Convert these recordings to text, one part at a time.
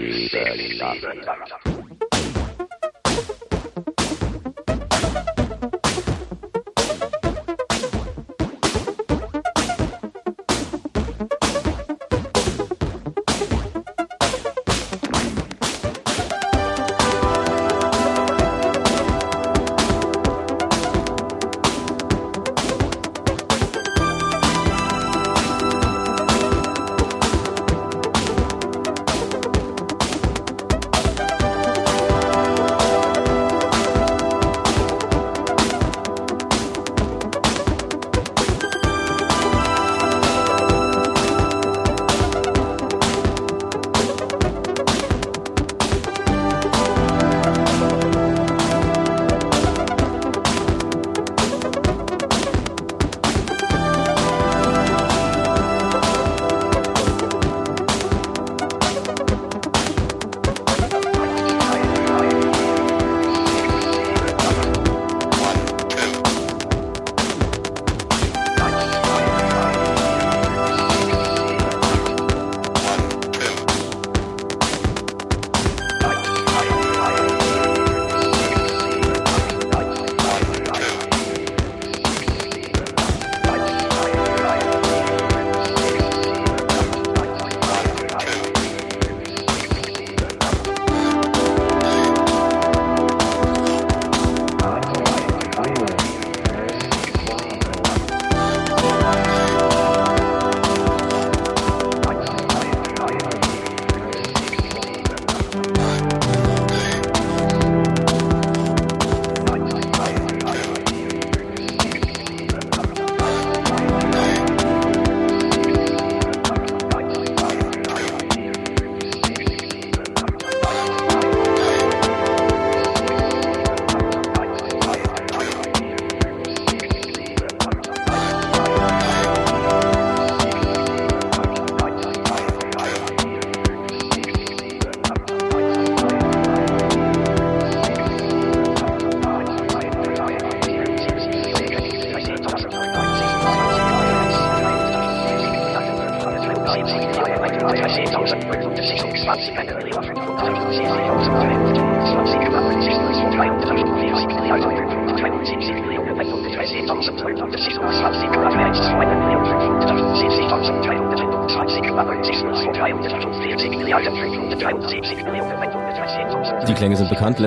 Die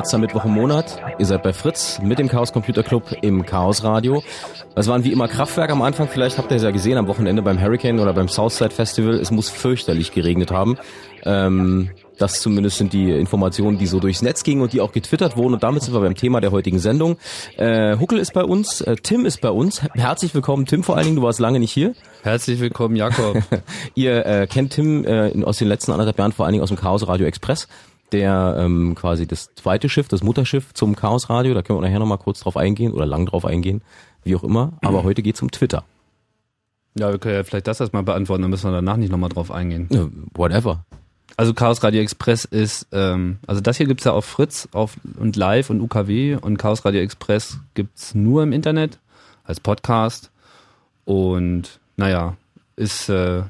letzter Mittwoch im Monat. Ihr seid bei Fritz mit dem Chaos Computer Club im Chaos Radio. Das waren wie immer Kraftwerk am Anfang. Vielleicht habt ihr es ja gesehen am Wochenende beim Hurricane oder beim Southside Festival. Es muss fürchterlich geregnet haben. Ähm, das zumindest sind die Informationen, die so durchs Netz gingen und die auch getwittert wurden. Und damit sind wir beim Thema der heutigen Sendung. Äh, Huckel ist bei uns, äh, Tim ist bei uns. Herzlich willkommen, Tim, vor allen Dingen. Du warst lange nicht hier. Herzlich willkommen, Jakob. Ihr äh, kennt Tim äh, aus den letzten anderthalb Jahren vor allen Dingen aus dem Chaos Radio Express der ähm, quasi das zweite Schiff, das Mutterschiff zum Chaos Radio. Da können wir nachher nochmal kurz drauf eingehen oder lang drauf eingehen, wie auch immer. Aber mhm. heute geht's um Twitter. Ja, wir können ja vielleicht das erstmal beantworten, dann müssen wir danach nicht nochmal drauf eingehen. Ja, whatever. Also Chaos Radio Express ist, ähm, also das hier gibt's ja auf Fritz auf, und Live und UKW und Chaos Radio Express gibt's nur im Internet als Podcast und naja, ist äh,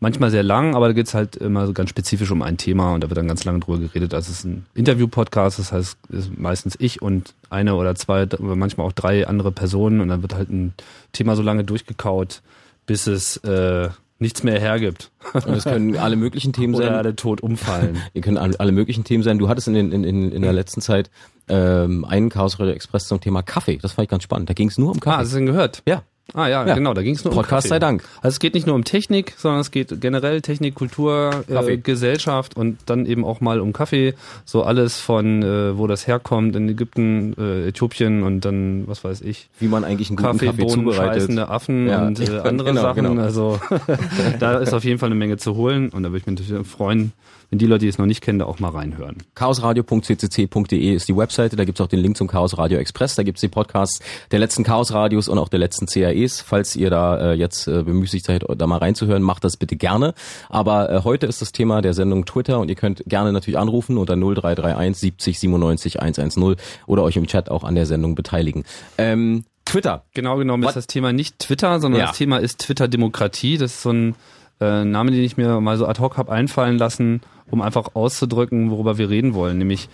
manchmal sehr lang, aber da geht's halt immer so ganz spezifisch um ein Thema und da wird dann ganz lange drüber geredet. Also es ist ein Interview-Podcast, das heißt ist meistens ich und eine oder zwei, oder manchmal auch drei andere Personen und dann wird halt ein Thema so lange durchgekaut, bis es äh, nichts mehr hergibt. Und es können alle möglichen Themen sein. Oder alle tot umfallen. Ihr können alle, alle möglichen Themen sein. Du hattest in, in, in, in der letzten Zeit ähm, einen Chaos Radio Express zum Thema Kaffee. Das fand ich ganz spannend. Da ging es nur um Kaffee. Ah, hast du den gehört? Ja. Ah ja, ja. genau, da ging es nur Podcast um Kaffee. sei Dank. Also es geht nicht nur um Technik, sondern es geht generell Technik, Kultur, äh, Gesellschaft und dann eben auch mal um Kaffee. So alles von, äh, wo das herkommt, in Ägypten, äh, Äthiopien und dann, was weiß ich. Wie man eigentlich einen guten Kaffee, Kaffee zubereitet. Affen ja. und äh, andere genau, Sachen. Genau. Also da ist auf jeden Fall eine Menge zu holen und da würde ich mich natürlich freuen, wenn die Leute, die es noch nicht kennen, da auch mal reinhören. chaosradio.ccc.de ist die Webseite, da gibt's auch den Link zum Chaos Radio Express, da gibt's die Podcasts der letzten Chaos Radios und auch der letzten CAEs. Falls ihr da äh, jetzt äh, bemüßigt seid, da mal reinzuhören, macht das bitte gerne. Aber äh, heute ist das Thema der Sendung Twitter und ihr könnt gerne natürlich anrufen unter 0331 70 97 110 oder euch im Chat auch an der Sendung beteiligen. Ähm, Twitter. Genau genommen What? ist das Thema nicht Twitter, sondern ja. das Thema ist Twitter-Demokratie. Das ist so ein äh, Name, den ich mir mal so ad hoc habe einfallen lassen, um einfach auszudrücken, worüber wir reden wollen, nämlich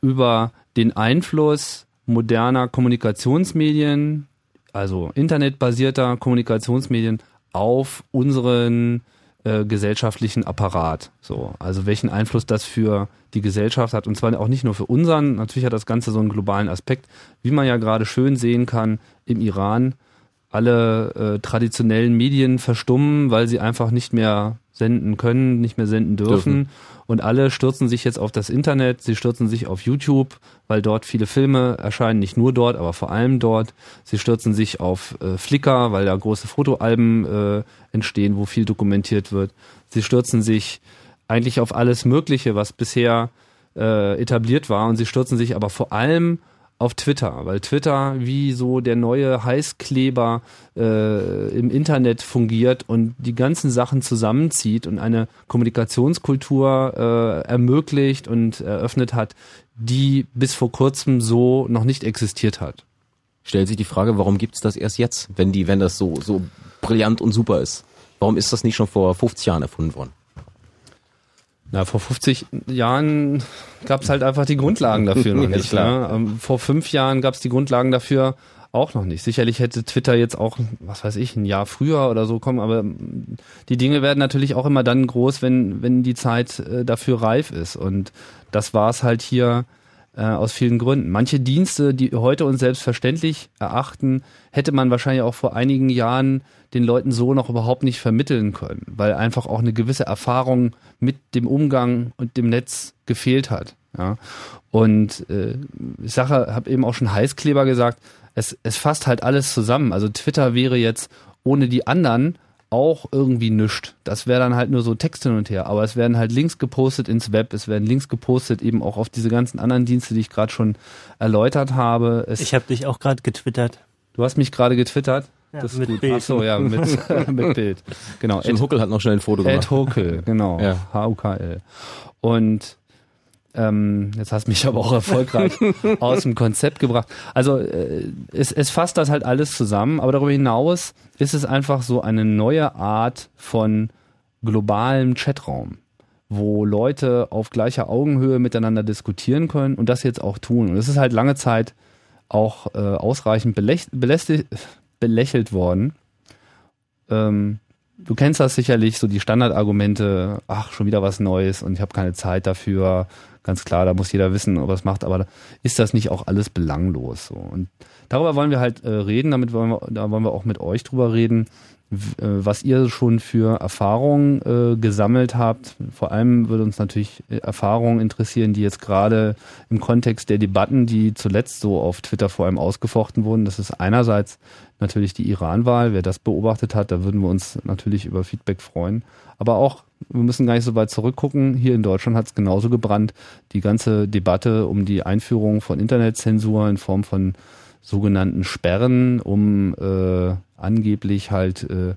über den Einfluss moderner Kommunikationsmedien, also internetbasierter Kommunikationsmedien auf unseren äh, gesellschaftlichen Apparat. So, also welchen Einfluss das für die Gesellschaft hat und zwar auch nicht nur für unseren. Natürlich hat das Ganze so einen globalen Aspekt, wie man ja gerade schön sehen kann im Iran. Alle äh, traditionellen Medien verstummen, weil sie einfach nicht mehr senden können, nicht mehr senden dürfen. dürfen. Und alle stürzen sich jetzt auf das Internet, sie stürzen sich auf YouTube, weil dort viele Filme erscheinen, nicht nur dort, aber vor allem dort. Sie stürzen sich auf äh, Flickr, weil da große Fotoalben äh, entstehen, wo viel dokumentiert wird. Sie stürzen sich eigentlich auf alles Mögliche, was bisher äh, etabliert war. Und sie stürzen sich aber vor allem auf Twitter, weil Twitter wie so der neue Heißkleber äh, im Internet fungiert und die ganzen Sachen zusammenzieht und eine Kommunikationskultur äh, ermöglicht und eröffnet hat, die bis vor kurzem so noch nicht existiert hat. Stellt sich die Frage, warum gibt's das erst jetzt, wenn die, wenn das so so brillant und super ist? Warum ist das nicht schon vor 50 Jahren erfunden worden? Na, vor 50 Jahren gab es halt einfach die Grundlagen dafür noch nicht. Ne? Ähm, vor fünf Jahren gab es die Grundlagen dafür auch noch nicht. Sicherlich hätte Twitter jetzt auch, was weiß ich, ein Jahr früher oder so kommen, aber die Dinge werden natürlich auch immer dann groß, wenn, wenn die Zeit äh, dafür reif ist. Und das war es halt hier äh, aus vielen Gründen. Manche Dienste, die heute uns selbstverständlich erachten, hätte man wahrscheinlich auch vor einigen Jahren den Leuten so noch überhaupt nicht vermitteln können, weil einfach auch eine gewisse Erfahrung mit dem Umgang und dem Netz gefehlt hat. Ja. Und äh, ich habe eben auch schon Heißkleber gesagt, es, es fasst halt alles zusammen. Also Twitter wäre jetzt ohne die anderen auch irgendwie nischt. Das wäre dann halt nur so Text hin und her. Aber es werden halt Links gepostet ins Web, es werden Links gepostet eben auch auf diese ganzen anderen Dienste, die ich gerade schon erläutert habe. Es ich habe dich auch gerade getwittert. Du hast mich gerade getwittert? Ja, das ist mit gut. Bild. Ach so, ja, mit, mit Bild. Genau. Ed Huckel hat noch schnell ein Foto gemacht. Ed Huckel, genau. Ja. H-U-K-L. Und ähm, jetzt hast du mich aber auch erfolgreich aus dem Konzept gebracht. Also äh, es, es fasst das halt alles zusammen, aber darüber hinaus ist es einfach so eine neue Art von globalem Chatraum, wo Leute auf gleicher Augenhöhe miteinander diskutieren können und das jetzt auch tun. Und es ist halt lange Zeit auch äh, ausreichend belächelt worden. Ähm, du kennst das sicherlich, so die Standardargumente, ach, schon wieder was Neues und ich habe keine Zeit dafür. Ganz klar, da muss jeder wissen, ob er es macht, aber ist das nicht auch alles belanglos? So? Und darüber wollen wir halt äh, reden, damit wollen wir, da wollen wir auch mit euch drüber reden, äh, was ihr schon für Erfahrungen äh, gesammelt habt. Vor allem würde uns natürlich äh, Erfahrungen interessieren, die jetzt gerade im Kontext der Debatten, die zuletzt so auf Twitter vor allem ausgefochten wurden. Das ist einerseits natürlich die Iran-Wahl. Wer das beobachtet hat, da würden wir uns natürlich über Feedback freuen. Aber auch, wir müssen gar nicht so weit zurückgucken. Hier in Deutschland hat es genauso gebrannt. Die ganze Debatte um die Einführung von Internetzensur in Form von sogenannten Sperren, um äh, angeblich halt äh,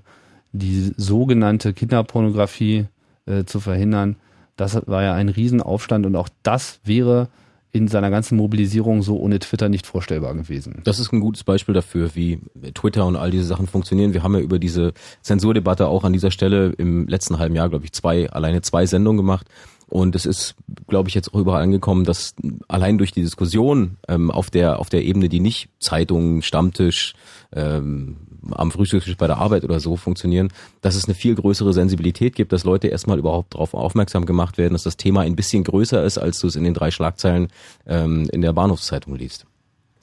die sogenannte Kinderpornografie äh, zu verhindern. Das war ja ein Riesenaufstand und auch das wäre in seiner ganzen Mobilisierung so ohne Twitter nicht vorstellbar gewesen. Das ist ein gutes Beispiel dafür, wie Twitter und all diese Sachen funktionieren. Wir haben ja über diese Zensurdebatte auch an dieser Stelle im letzten halben Jahr, glaube ich, zwei, alleine zwei Sendungen gemacht. Und es ist, glaube ich, jetzt auch überall angekommen, dass allein durch die Diskussion ähm, auf der auf der Ebene, die nicht Zeitung, Stammtisch, ähm, am Frühstückstisch bei der Arbeit oder so funktionieren, dass es eine viel größere Sensibilität gibt, dass Leute erstmal überhaupt darauf aufmerksam gemacht werden, dass das Thema ein bisschen größer ist, als du es in den drei Schlagzeilen ähm, in der Bahnhofszeitung liest.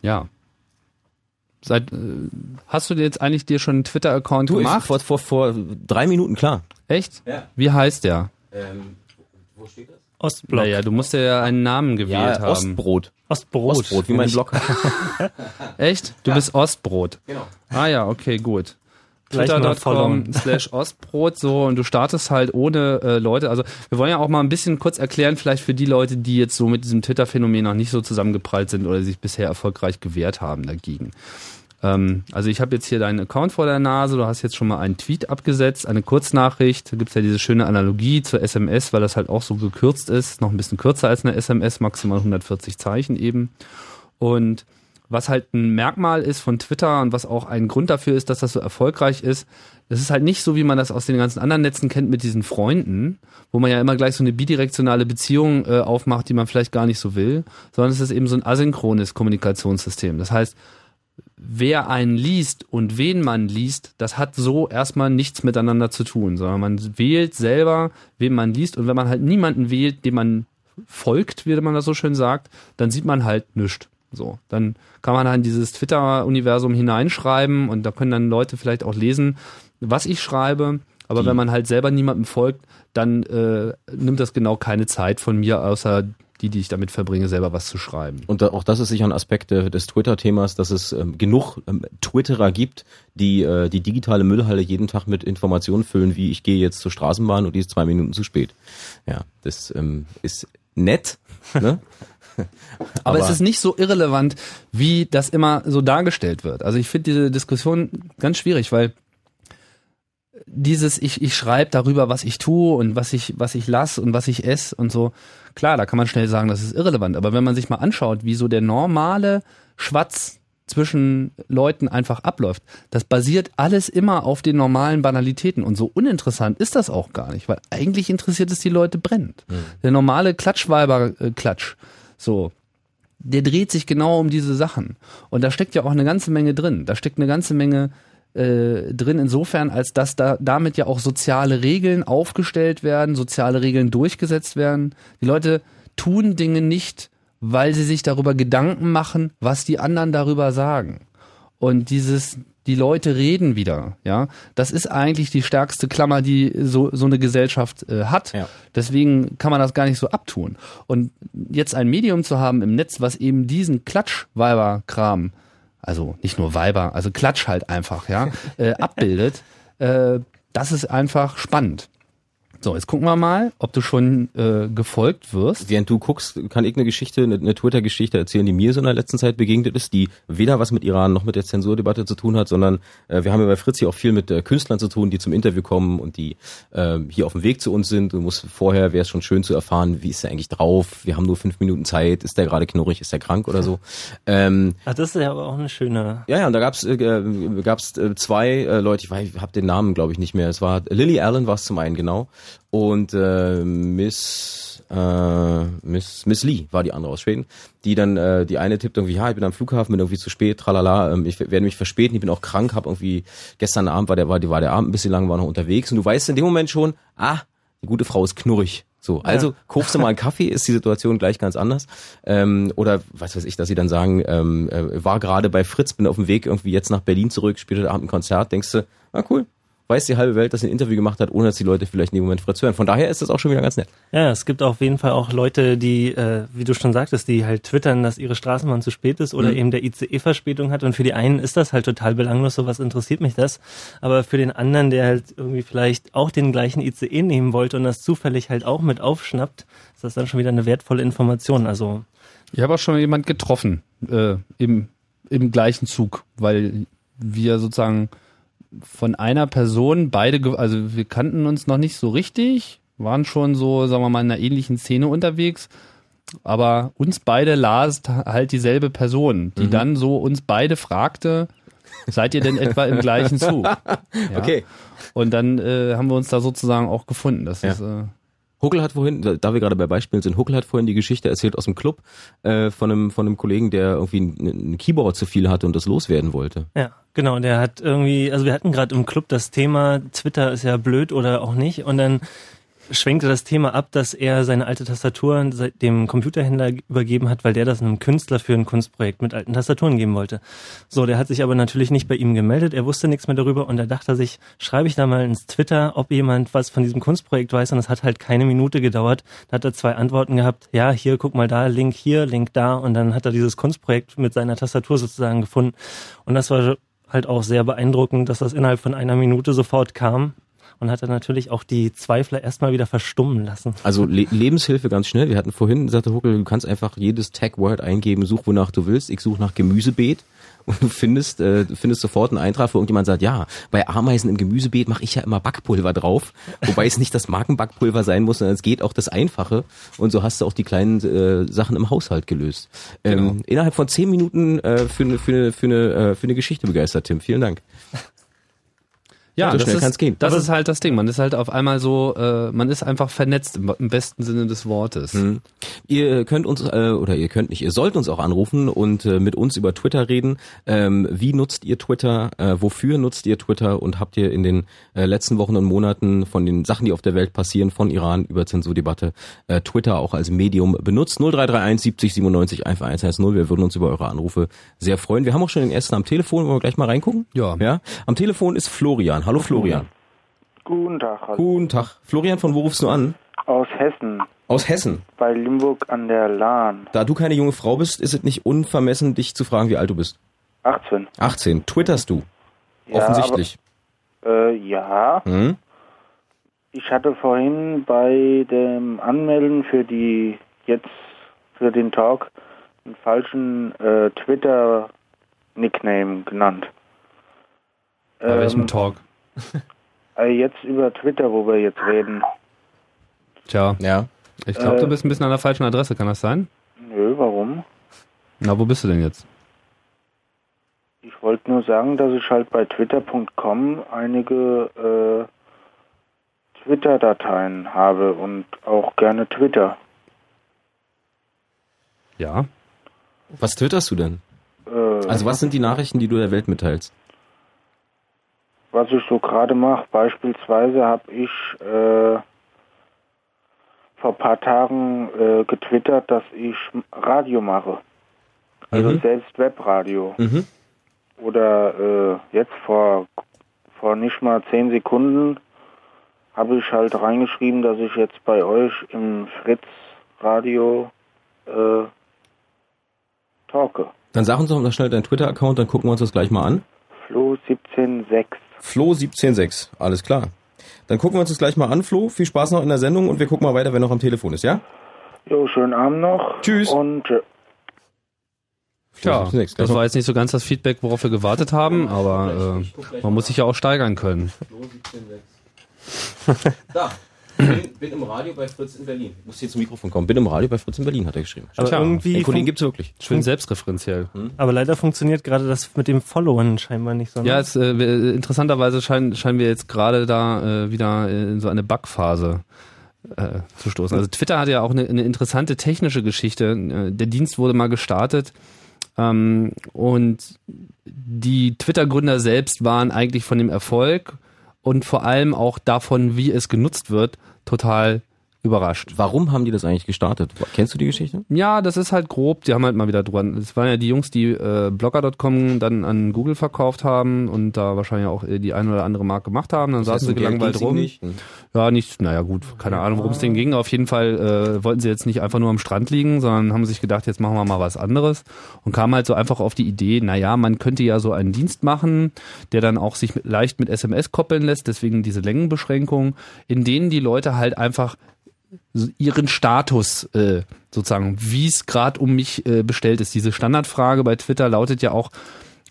Ja, Seit, äh, hast du dir jetzt eigentlich dir schon einen Twitter-Account gemacht? Vor, vor, vor drei Minuten, klar. Echt? Ja. Wie heißt der? Ähm, wo steht das? Ostblock. Naja, du musst ja einen Namen gewählt ja, haben. Ostbrot. Ostbrot. Ostbrot, wie mein Blog. Echt? Du ja. bist Ostbrot. Genau. Ah ja, okay, gut. twitter.com slash ostbrot so und du startest halt ohne äh, Leute. Also wir wollen ja auch mal ein bisschen kurz erklären, vielleicht für die Leute, die jetzt so mit diesem Twitter-Phänomen noch nicht so zusammengeprallt sind oder sich bisher erfolgreich gewehrt haben dagegen. Ähm, also ich habe jetzt hier deinen Account vor der Nase, du hast jetzt schon mal einen Tweet abgesetzt, eine Kurznachricht, da gibt's ja diese schöne Analogie zur SMS, weil das halt auch so gekürzt ist, noch ein bisschen kürzer als eine SMS, maximal 140 Zeichen eben. Und was halt ein Merkmal ist von Twitter und was auch ein Grund dafür ist, dass das so erfolgreich ist, das ist halt nicht so, wie man das aus den ganzen anderen Netzen kennt mit diesen Freunden, wo man ja immer gleich so eine bidirektionale Beziehung äh, aufmacht, die man vielleicht gar nicht so will, sondern es ist eben so ein asynchrones Kommunikationssystem. Das heißt, wer einen liest und wen man liest, das hat so erstmal nichts miteinander zu tun, sondern man wählt selber, wen man liest und wenn man halt niemanden wählt, dem man folgt, wie man das so schön sagt, dann sieht man halt nichts. So, dann kann man halt in dieses Twitter-Universum hineinschreiben und da können dann Leute vielleicht auch lesen, was ich schreibe. Aber Die. wenn man halt selber niemandem folgt, dann äh, nimmt das genau keine Zeit von mir, außer die, die ich damit verbringe, selber was zu schreiben. Und auch das ist sicher ein Aspekt des Twitter-Themas, dass es ähm, genug ähm, Twitterer gibt, die äh, die digitale Müllhalle jeden Tag mit Informationen füllen, wie ich gehe jetzt zur Straßenbahn und die ist zwei Minuten zu spät. Ja, das ähm, ist nett, ne? Aber, Aber, es ist nicht so irrelevant, wie das immer so dargestellt wird. Also ich finde diese Diskussion ganz schwierig, weil dieses ich ich schreibe darüber, was ich tue und was ich was ich lasse und was ich esse und so. Klar, da kann man schnell sagen, das ist irrelevant. Aber wenn man sich mal anschaut, wie so der normale Schwatz zwischen Leuten einfach abläuft. Das basiert alles immer auf den normalen Banalitäten. Und so uninteressant ist das auch gar nicht, weil eigentlich interessiert es die Leute brennend. Mhm. Der normale Klatschweiber-Klatsch, so, der dreht sich genau um diese Sachen. Und da steckt ja auch eine ganze Menge drin. Da steckt eine ganze Menge äh, drin, insofern, als dass da damit ja auch soziale Regeln aufgestellt werden, soziale Regeln durchgesetzt werden. Die Leute tun Dinge nicht, weil sie sich darüber Gedanken machen, was die anderen darüber sagen. Und dieses die Leute reden wieder, ja. Das ist eigentlich die stärkste Klammer, die so, so eine Gesellschaft äh, hat. Ja. Deswegen kann man das gar nicht so abtun. Und jetzt ein Medium zu haben im Netz, was eben diesen Klatsch-Weiber-Kram, also nicht nur Weiber, also Klatsch halt einfach, ja, äh, abbildet, äh, das ist einfach spannend. So, jetzt gucken wir mal, ob du schon äh, gefolgt wirst. Während du guckst, kann ich eine Geschichte, eine, eine Twitter-Geschichte erzählen, die mir so in der letzten Zeit begegnet ist, die weder was mit Iran noch mit der Zensurdebatte zu tun hat, sondern äh, wir haben ja bei Fritz hier auch viel mit äh, Künstlern zu tun, die zum Interview kommen und die äh, hier auf dem Weg zu uns sind. Du musst vorher, wäre es schon schön zu erfahren, wie ist er eigentlich drauf? Wir haben nur fünf Minuten Zeit. Ist der gerade knurrig? Ist der krank oder so? Ähm, Ach, das ist ja aber auch eine schöne. Ja, ja, und da gab's äh, gab's äh, zwei äh, Leute, ich, weiß, ich habe den Namen glaube ich nicht mehr. Es war Lily Allen war es zum einen genau und äh, Miss äh, Miss Miss Lee war die andere aus Schweden, die dann äh, die eine tippt irgendwie, ja, ich bin am Flughafen, bin irgendwie zu spät, tralala, ähm, ich werde mich verspäten, ich bin auch krank, habe irgendwie gestern Abend war der war die war der Abend ein bisschen lang, war noch unterwegs und du weißt in dem Moment schon, ah, die gute Frau ist knurrig. So, also ja. kaufst du mal einen Kaffee, ist die Situation gleich ganz anders. Ähm, oder was weiß ich, dass sie dann sagen, ähm, äh, war gerade bei Fritz, bin auf dem Weg irgendwie jetzt nach Berlin zurück, spielt heute Abend ein Konzert, denkst du, ah cool, weiß die halbe Welt, dass sie ein Interview gemacht hat, ohne dass die Leute vielleicht in dem Moment Fritz hören. Von daher ist das auch schon wieder ganz nett. Ja, es gibt auf jeden Fall auch Leute, die, äh, wie du schon sagtest, die halt twittern, dass ihre Straßenbahn zu spät ist oder mhm. eben der ICE Verspätung hat. Und für die einen ist das halt total belanglos, so was interessiert mich das. Aber für den anderen, der halt irgendwie vielleicht auch den gleichen ICE nehmen wollte und das zufällig halt auch mit aufschnappt, ist das dann schon wieder eine wertvolle Information. Also ich habe auch schon jemand getroffen äh, im, im gleichen Zug, weil wir sozusagen von einer Person beide, also wir kannten uns noch nicht so richtig, waren schon so, sagen wir mal, in einer ähnlichen Szene unterwegs, aber uns beide las halt dieselbe Person, die mhm. dann so uns beide fragte, seid ihr denn etwa im gleichen Zug? Ja. Okay. Und dann äh, haben wir uns da sozusagen auch gefunden. Das ja. ist äh, Huckel hat vorhin, da wir gerade bei Beispielen sind, Huckel hat vorhin die Geschichte erzählt aus dem Club äh, von einem von einem Kollegen, der irgendwie ein, ein Keyboard zu viel hatte und das loswerden wollte. Ja, genau. Der hat irgendwie, also wir hatten gerade im Club das Thema Twitter ist ja blöd oder auch nicht und dann schwenkte das Thema ab, dass er seine alte Tastatur dem Computerhändler übergeben hat, weil der das einem Künstler für ein Kunstprojekt mit alten Tastaturen geben wollte. So, der hat sich aber natürlich nicht bei ihm gemeldet, er wusste nichts mehr darüber und da dachte er sich, schreibe ich da mal ins Twitter, ob jemand was von diesem Kunstprojekt weiß? Und es hat halt keine Minute gedauert. Da hat er zwei Antworten gehabt, ja, hier, guck mal da, Link hier, Link da. Und dann hat er dieses Kunstprojekt mit seiner Tastatur sozusagen gefunden. Und das war halt auch sehr beeindruckend, dass das innerhalb von einer Minute sofort kam und hat dann natürlich auch die Zweifler erstmal wieder verstummen lassen. Also Le Lebenshilfe ganz schnell. Wir hatten vorhin, sagte Huckel, du kannst einfach jedes Tag-Word eingeben, such wonach du willst. Ich suche nach Gemüsebeet und du findest, äh, du findest sofort einen Eintrag, wo irgendjemand sagt, ja, bei Ameisen im Gemüsebeet mache ich ja immer Backpulver drauf, wobei es nicht das Markenbackpulver sein muss, sondern es geht auch das Einfache und so hast du auch die kleinen äh, Sachen im Haushalt gelöst. Ähm, Genau. Innerhalb von zehn Minuten äh, für eine für eine für eine äh, für eine Geschichte begeistert, Tim. Vielen Dank. Ja, So das, schnell kann's ist, gehen. das ist halt das Ding. Man ist halt auf einmal so, äh, man ist einfach vernetzt im, im besten Sinne des Wortes. Mhm. Ihr könnt uns, äh, oder ihr könnt nicht, ihr sollt uns auch anrufen und äh, mit uns über Twitter reden. Ähm, wie nutzt ihr Twitter? Äh, wofür nutzt ihr Twitter? Und habt ihr in den äh, letzten Wochen und Monaten von den Sachen, die auf der Welt passieren, von Iran über Zensurdebatte, äh, Twitter auch als Medium benutzt? 0331 70 97 110. Wir würden uns über eure Anrufe sehr freuen. Wir haben auch schon den ersten am Telefon. Wollen wir gleich mal reingucken? Ja. Ja. Am Telefon ist Florian. Hallo Florian. Guten Tag, hallo. Guten Tag. Florian, von wo rufst du an? aus Hessen, Aus Hessen. bei Limburg an der Lahn. Da du keine junge Frau bist, ist es nicht unvermessen, dich zu fragen, wie alt du bist. 18. 18. Twitterst du? Ja, Offensichtlich. Aber, äh, ja, Hm? ich hatte vorhin bei dem Anmelden für die, jetzt für den Talk, einen falschen äh, Twitter-Nickname genannt. Bei welchem Ähm, Talk? Äh, jetzt über Twitter, wo wir jetzt reden. Tja, Ja. ich glaube, äh, du bist ein bisschen an der falschen Adresse. Kann das sein? Nö, warum? Na, wo bist du denn jetzt? Ich wollte nur sagen, dass ich halt bei twitter.com einige äh, Twitter-Dateien habe und auch gerne Twitter. Ja. Was twitterst du denn? Äh, Also was sind die Nachrichten, die du der Welt mitteilst? Was ich so gerade mache, beispielsweise habe ich äh, vor ein paar Tagen äh, getwittert, dass ich Radio mache. Also Mhm. selbst Webradio. Mhm. Oder äh, jetzt vor, vor nicht mal zehn Sekunden habe ich halt reingeschrieben, dass ich jetzt bei euch im Fritz Radio äh, talke. Dann sag uns doch mal schnell deinen Twitter-Account, dann gucken wir uns das gleich mal an. Flo 176. Flo176, alles klar. Dann gucken wir uns das gleich mal an, Flo. Viel Spaß noch in der Sendung und wir gucken mal weiter, wer noch am Telefon ist, ja? Jo, schönen Abend noch. Tschüss. Und äh, Tja, 176, das war jetzt nicht so ganz das Feedback, worauf wir gewartet haben, aber äh, man muss sich ja auch steigern können. Da. Bin, bin im Radio bei Fritz in Berlin. Ich muss hier zum Mikrofon kommen. Bin im Radio bei Fritz in Berlin, hat er geschrieben. Aber Tja, irgendwie, Den Kollegen fun gibt's wirklich. Schön selbstreferenziell. aber leider funktioniert gerade das mit dem Followen scheinbar nicht so. ne? Ja, es, äh, wir- interessanterweise scheinen, scheinen wir jetzt gerade da äh, wieder in so eine Bugphase äh, zu stoßen. Also Twitter hat ja auch eine, eine interessante technische Geschichte. Äh, Der Dienst wurde mal gestartet ähm, und die Twitter-Gründer selbst waren eigentlich von dem Erfolg und vor allem auch davon, wie es genutzt wird, total überrascht. Warum haben die das eigentlich gestartet? Kennst du die Geschichte? Ja, das ist halt grob. Die haben halt mal wieder dran. Das waren ja die Jungs, die äh, Blogger.com dann an Google verkauft haben und da wahrscheinlich auch äh, die eine oder andere Marke gemacht haben. Dann saßen sie gelangweilt rum. Nicht? Hm. Ja, nicht, naja gut, keine Ahnung, worum es denen ging. Auf jeden Fall äh, wollten sie jetzt nicht einfach nur am Strand liegen, sondern haben sich gedacht, jetzt machen wir mal was anderes und kamen halt so einfach auf die Idee, naja, man könnte ja so einen Dienst machen, der dann auch sich leicht mit SMS koppeln lässt, deswegen diese Längenbeschränkung, in denen die Leute halt einfach ihren Status äh, sozusagen, wie es gerade um mich äh, bestellt ist. Diese Standardfrage bei Twitter lautet ja auch,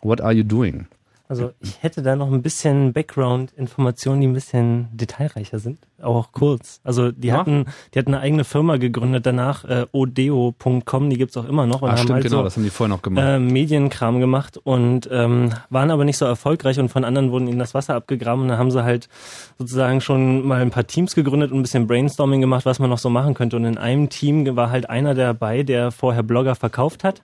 what are you doing? Also ich hätte da noch ein bisschen Background-Informationen, die ein bisschen detailreicher sind, auch kurz. Also die Ja. hatten, die hatten eine eigene Firma gegründet danach, äh, odeo.com, die gibt's auch immer noch und Ah, haben stimmt, halt genau, so das haben die vorher noch gemacht. äh, Medienkram gemacht und ähm, waren aber nicht so erfolgreich und von anderen wurden ihnen das Wasser abgegraben und dann haben sie halt sozusagen schon mal ein paar Teams gegründet und ein bisschen Brainstorming gemacht, was man noch so machen könnte und in einem Team war halt einer dabei, der vorher Blogger verkauft hat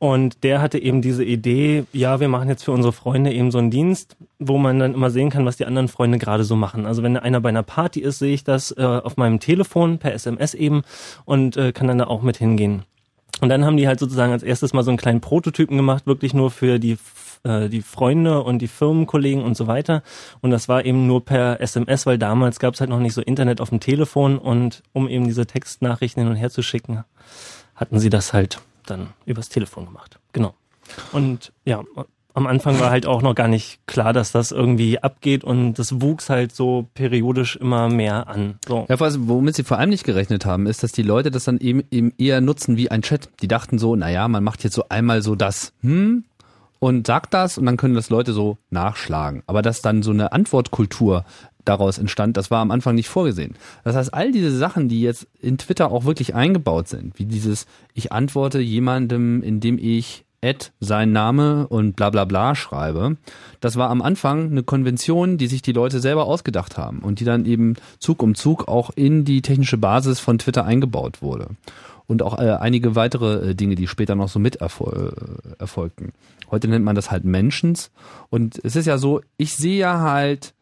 und der hatte eben diese Idee, ja, wir machen jetzt für unsere Freunde eben so einen Dienst, wo man dann immer sehen kann, was die anderen Freunde gerade so machen. Also wenn einer bei einer Party ist, sehe ich das äh, auf meinem Telefon per SMS eben und äh, kann dann da auch mit hingehen. Und dann haben die halt sozusagen als erstes mal so einen kleinen Prototypen gemacht, wirklich nur für die äh, die Freunde und die Firmenkollegen und so weiter. Und das war eben nur per SMS, weil damals gab es halt noch nicht so Internet auf dem Telefon und um eben diese Textnachrichten hin und her zu schicken, hatten sie das halt dann übers Telefon gemacht. Genau. Und ja, am Anfang war halt auch noch gar nicht klar, dass das irgendwie abgeht und das wuchs halt so periodisch immer mehr an. So. Ja, womit sie vor allem nicht gerechnet haben, ist, dass die Leute das dann eben, eben eher nutzen wie ein Chat. Die dachten so, naja, man macht jetzt so einmal so das, hm, und sagt das und dann können das Leute so nachschlagen. Aber dass dann so eine Antwortkultur daraus entstand, das war am Anfang nicht vorgesehen. Das heißt, all diese Sachen, die jetzt in Twitter auch wirklich eingebaut sind, wie dieses, ich antworte jemandem, indem ich Ad sein Name und bla bla bla schreibe. Das war am Anfang eine Konvention, die sich die Leute selber ausgedacht haben und die dann eben Zug um Zug auch in die technische Basis von Twitter eingebaut wurde. Und auch äh, einige weitere äh, Dinge, die später noch so mit erfol äh, erfolgten. Heute nennt man das halt Mentions. Und es ist ja so, ich sehe ja halt,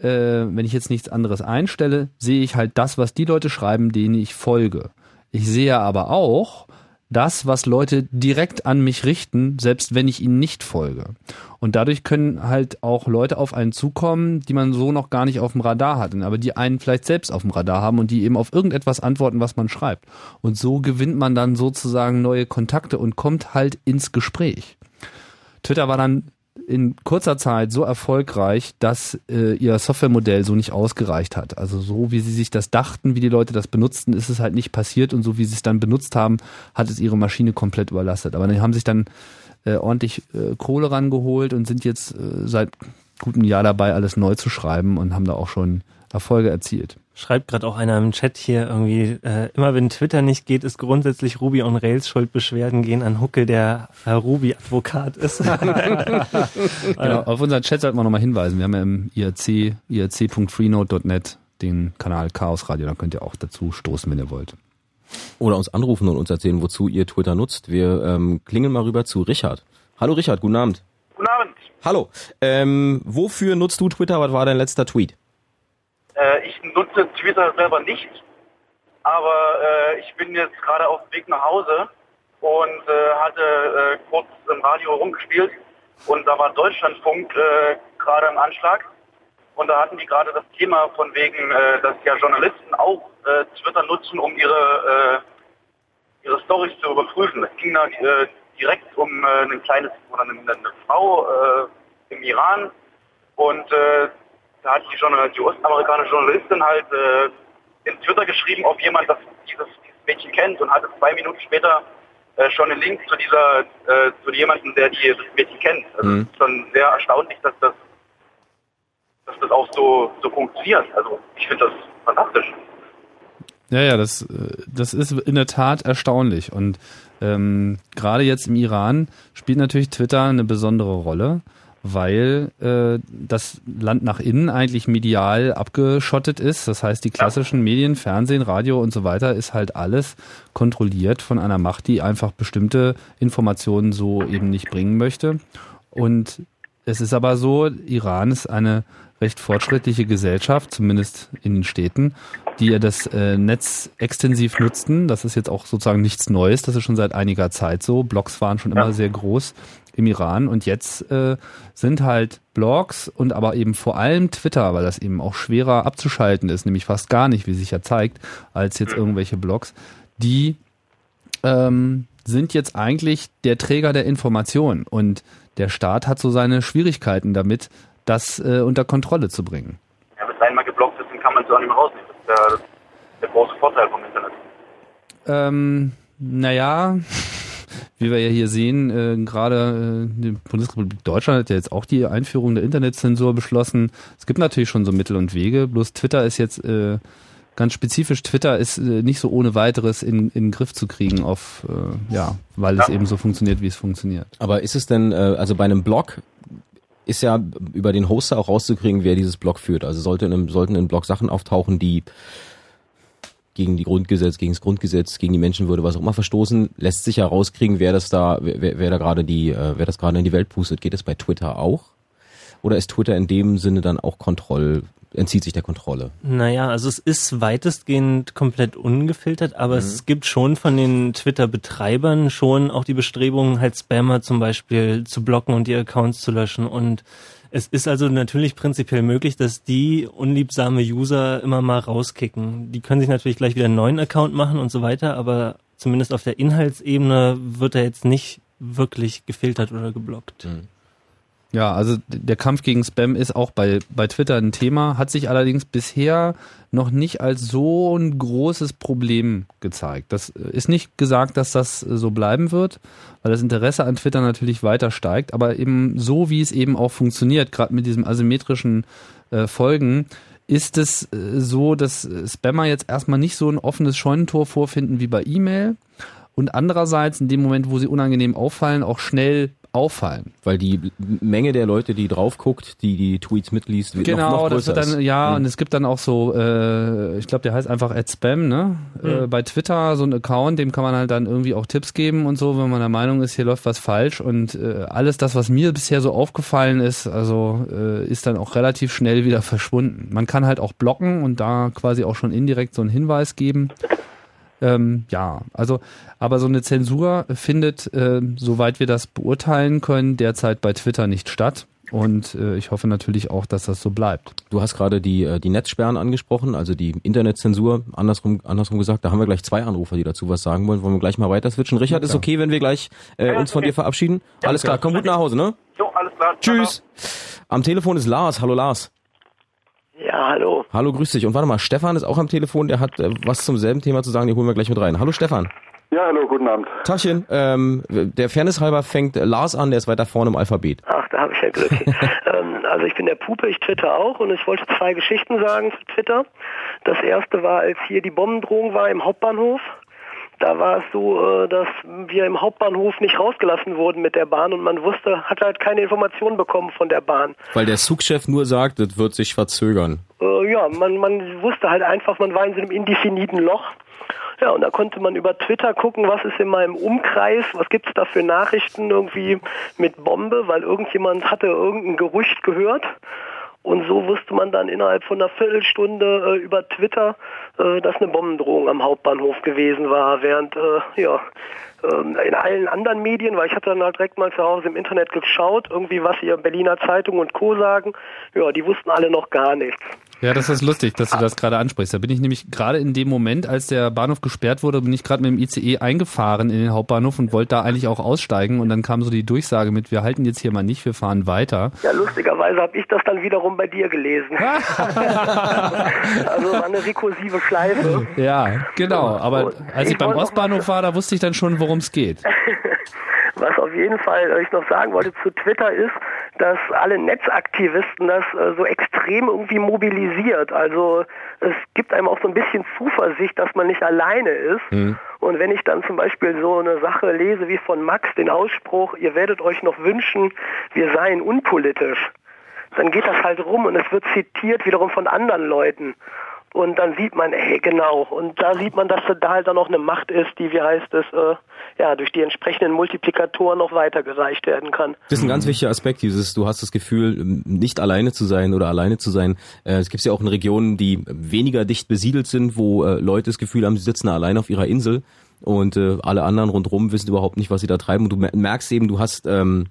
äh, wenn ich jetzt nichts anderes einstelle, sehe ich halt das, was die Leute schreiben, denen ich folge. Ich sehe aber auch, das, was Leute direkt an mich richten, selbst wenn ich ihnen nicht folge. Und dadurch können halt auch Leute auf einen zukommen, die man so noch gar nicht auf dem Radar hat, aber die einen vielleicht selbst auf dem Radar haben und die eben auf irgendetwas antworten, was man schreibt. Und so gewinnt man dann sozusagen neue Kontakte und kommt halt ins Gespräch. Twitter war dann in kurzer Zeit so erfolgreich, dass äh, ihr Softwaremodell so nicht ausgereicht hat. Also so wie sie sich das dachten, wie die Leute das benutzten, ist es halt nicht passiert und so wie sie es dann benutzt haben, hat es ihre Maschine komplett überlastet. Aber die haben sich dann äh, ordentlich äh, Kohle rangeholt und sind jetzt äh, seit gutem Jahr dabei, alles neu zu schreiben und haben da auch schon Erfolge erzielt. Schreibt gerade auch einer im Chat hier irgendwie, äh, immer wenn Twitter nicht geht, ist grundsätzlich Ruby on Rails schuld. Beschwerden gehen an Huckel, der äh, Ruby-Advokat ist. genau, auf unseren Chat sollten wir nochmal hinweisen. Wir haben ja im IRC, irc.freenode.net den Kanal Chaos Radio, da könnt ihr auch dazu stoßen, wenn ihr wollt. Oder uns anrufen und uns erzählen, wozu ihr Twitter nutzt. Wir ähm, klingeln mal rüber zu Richard. Hallo Richard, guten Abend. Guten Abend. Hallo. Ähm, wofür nutzt du Twitter? Was war dein letzter Tweet? Äh, ich nutze Twitter selber nicht, aber äh, ich bin jetzt gerade auf dem Weg nach Hause und äh, hatte äh, kurz im Radio rumgespielt und da war Deutschlandfunk äh, gerade im Anschlag und da hatten die gerade das Thema von wegen, dass ja Journalisten auch Twitter nutzen, um ihre ihre Storys zu überprüfen. Es ging da direkt um ein kleines oder eine Frau im Iran und da hat die, Journal die US-amerikanische Journalistin halt äh, in Twitter geschrieben, ob jemand das, dieses, dieses Mädchen kennt und hatte zwei Minuten später äh, schon einen Link zu dieser, äh, zu jemandem, der die, das Mädchen kennt. Also mhm. es ist schon sehr erstaunlich, dass das, dass das auch so, so funktioniert. Also ich finde das fantastisch. Ja, ja, das, äh, das ist in der Tat erstaunlich. Und ähm, gerade jetzt im Iran spielt natürlich Twitter eine besondere Rolle weil äh, das Land nach innen eigentlich medial abgeschottet ist. Das heißt, die klassischen Medien, Fernsehen, Radio und so weiter ist halt alles kontrolliert von einer Macht, die einfach bestimmte Informationen so eben nicht bringen möchte. Und es ist aber so, Iran ist eine recht fortschrittliche Gesellschaft, zumindest in den Städten, die ja das äh, Netz extensiv nutzten. Das ist jetzt auch sozusagen nichts Neues, das ist schon seit einiger Zeit so. Blogs waren schon immer sehr groß im Iran und jetzt äh, sind halt Blogs und aber eben vor allem Twitter, weil das eben auch schwerer abzuschalten ist, nämlich fast gar nicht, wie sich ja zeigt, als jetzt irgendwelche Blogs, die ähm, sind jetzt eigentlich der Träger der Information und der Staat hat so seine Schwierigkeiten damit, das äh, unter Kontrolle zu bringen. Ja, wenn es einmal geblockt ist, dann kann man es auch nicht mehr rausnehmen. Das ist der, der große Vorteil vom Internet. Ähm, naja, wie wir ja hier sehen, äh, gerade äh, die Bundesrepublik Deutschland hat ja jetzt auch die Einführung der Internetzensur beschlossen. Es gibt natürlich schon so Mittel und Wege, bloß Twitter ist jetzt äh, ganz spezifisch, Twitter ist äh, nicht so ohne weiteres in, in den Griff zu kriegen, auf, äh, ja, weil ja. es eben so funktioniert, wie es funktioniert. Aber ist es denn, äh, also bei einem Blog ist ja über den Hoster auch rauszukriegen, wer dieses Blog führt. Also sollte in einem, sollten in Blog Sachen auftauchen, die gegen die Grundgesetz, gegen das Grundgesetz, gegen die Menschenwürde, was auch immer verstoßen, lässt sich herauskriegen, wer das da, wer, wer da gerade die, äh, wer das gerade in die Welt pustet. Geht es bei Twitter auch? Oder ist Twitter in dem Sinne dann auch Kontroll, entzieht sich der Kontrolle? Naja, also es ist weitestgehend komplett ungefiltert, aber mhm. es gibt schon von den Twitter-Betreibern schon auch die Bestrebungen, halt Spammer zum Beispiel zu blocken und die Accounts zu löschen und es ist also natürlich prinzipiell möglich, dass die unliebsame User immer mal rauskicken. Die können sich natürlich gleich wieder einen neuen Account machen und so weiter, aber zumindest auf der Inhaltsebene wird er jetzt nicht wirklich gefiltert oder geblockt. Mhm. Ja, also der Kampf gegen Spam ist auch bei, bei Twitter ein Thema, hat sich allerdings bisher noch nicht als so ein großes Problem gezeigt. Das ist nicht gesagt, dass das so bleiben wird, weil das Interesse an Twitter natürlich weiter steigt, aber eben so, wie es eben auch funktioniert, gerade mit diesem asymmetrischen äh, Folgen, ist es äh, so, dass Spammer jetzt erstmal nicht so ein offenes Scheunentor vorfinden wie bei E-Mail und andererseits in dem Moment, wo sie unangenehm auffallen, auch schnell auffallen. Weil die Menge der Leute, die drauf guckt, die die Tweets mitliest, wird genau, noch, noch das größer wird dann, ja, Mhm. und es gibt dann auch so, äh, ich glaube, der heißt einfach @spam, ne? Äh, bei Twitter so ein Account, dem kann man halt dann irgendwie auch Tipps geben und so, wenn man der Meinung ist, hier läuft was falsch und äh, alles das, was mir bisher so aufgefallen ist, also äh, ist dann auch relativ schnell wieder verschwunden. Man kann halt auch blocken und da quasi auch schon indirekt so einen Hinweis geben. Ähm, ja, also, aber so eine Zensur findet, äh, soweit wir das beurteilen können, derzeit bei Twitter nicht statt. Und äh, ich hoffe natürlich auch, dass das so bleibt. Du hast gerade die, äh, die Netzsperren angesprochen, also die Internetzensur, andersrum, andersrum gesagt, da haben wir gleich zwei Anrufer, die dazu was sagen wollen. Wollen wir gleich mal weiter switchen? Richard, ist okay, wenn wir gleich äh, uns von dir verabschieden? Alles klar, komm gut nach Hause, ne? Jo, alles klar. Tschüss. Am Telefon ist Lars. Hallo Lars. Ja, hallo. Hallo, grüß dich. Und warte mal, Stefan ist auch am Telefon, der hat äh, was zum selben Thema zu sagen, den holen wir gleich mit rein. Hallo Stefan. Ja, hallo, guten Abend. Tachchen, ähm, der Fairness halber fängt Lars an, der ist weiter vorne im Alphabet. Ach, da habe ich ja Glück. ähm, also ich bin der Pupe, ich twitter auch und ich wollte zwei Geschichten sagen zu Twitter. Das erste war, als hier die Bombendrohung war im Hauptbahnhof. Da war es so, äh, dass wir im Hauptbahnhof nicht rausgelassen wurden mit der Bahn und man wusste, hat halt keine Informationen bekommen von der Bahn. Weil der Zugchef nur sagt, das wird sich verzögern. Äh, ja, man, man wusste halt einfach, man war in so einem indefiniten Loch. Ja, und da konnte man über Twitter gucken, was ist in meinem Umkreis, was gibt's da für Nachrichten irgendwie mit Bombe, weil irgendjemand hatte irgendein Gerücht gehört. Und so wusste man dann innerhalb von einer Viertelstunde äh, über Twitter, äh, dass eine Bombendrohung am Hauptbahnhof gewesen war, während äh, ja ähm, in allen anderen Medien, weil ich hatte dann halt direkt mal zu Hause im Internet geschaut, irgendwie was ihr Berliner Zeitung und Co. sagen, ja, die wussten alle noch gar nichts. Ja, das ist lustig, dass du das gerade ansprichst. Da bin ich nämlich gerade in dem Moment, als der Bahnhof gesperrt wurde, bin ich gerade mit dem ICE eingefahren in den Hauptbahnhof und wollte da eigentlich auch aussteigen und dann kam so die Durchsage mit, wir halten jetzt hier mal nicht, wir fahren weiter. Ja, lustigerweise habe ich das dann wiederum bei dir gelesen. also war eine rekursive Schleife. Ja, genau. Aber als ich ich beim Ostbahnhof war, da wusste ich dann schon, worum es geht. Was auf jeden Fall äh, ich noch sagen wollte zu Twitter ist, dass alle Netzaktivisten das äh, so extrem irgendwie mobilisiert. Also es gibt einem auch so ein bisschen Zuversicht, dass man nicht alleine ist. Und wenn ich dann zum Beispiel so eine Sache lese wie von Max, den Ausspruch, ihr werdet euch noch wünschen, wir seien unpolitisch, dann geht das halt rum und es wird zitiert wiederum von anderen Leuten. Und dann sieht man, ey, genau. Und da sieht man, dass da halt dann noch eine Macht ist, die, wie heißt es, äh, ja, durch die entsprechenden Multiplikatoren noch weitergereicht werden kann. Das ist ein ganz wichtiger Aspekt, dieses, du hast das Gefühl, nicht alleine zu sein oder alleine zu sein. Äh, Es gibt ja auch in Regionen, die weniger dicht besiedelt sind, wo äh, Leute das Gefühl haben, sie sitzen allein auf ihrer Insel und äh, alle anderen rundherum wissen überhaupt nicht, was sie da treiben. Und du mer- merkst eben, du hast ähm,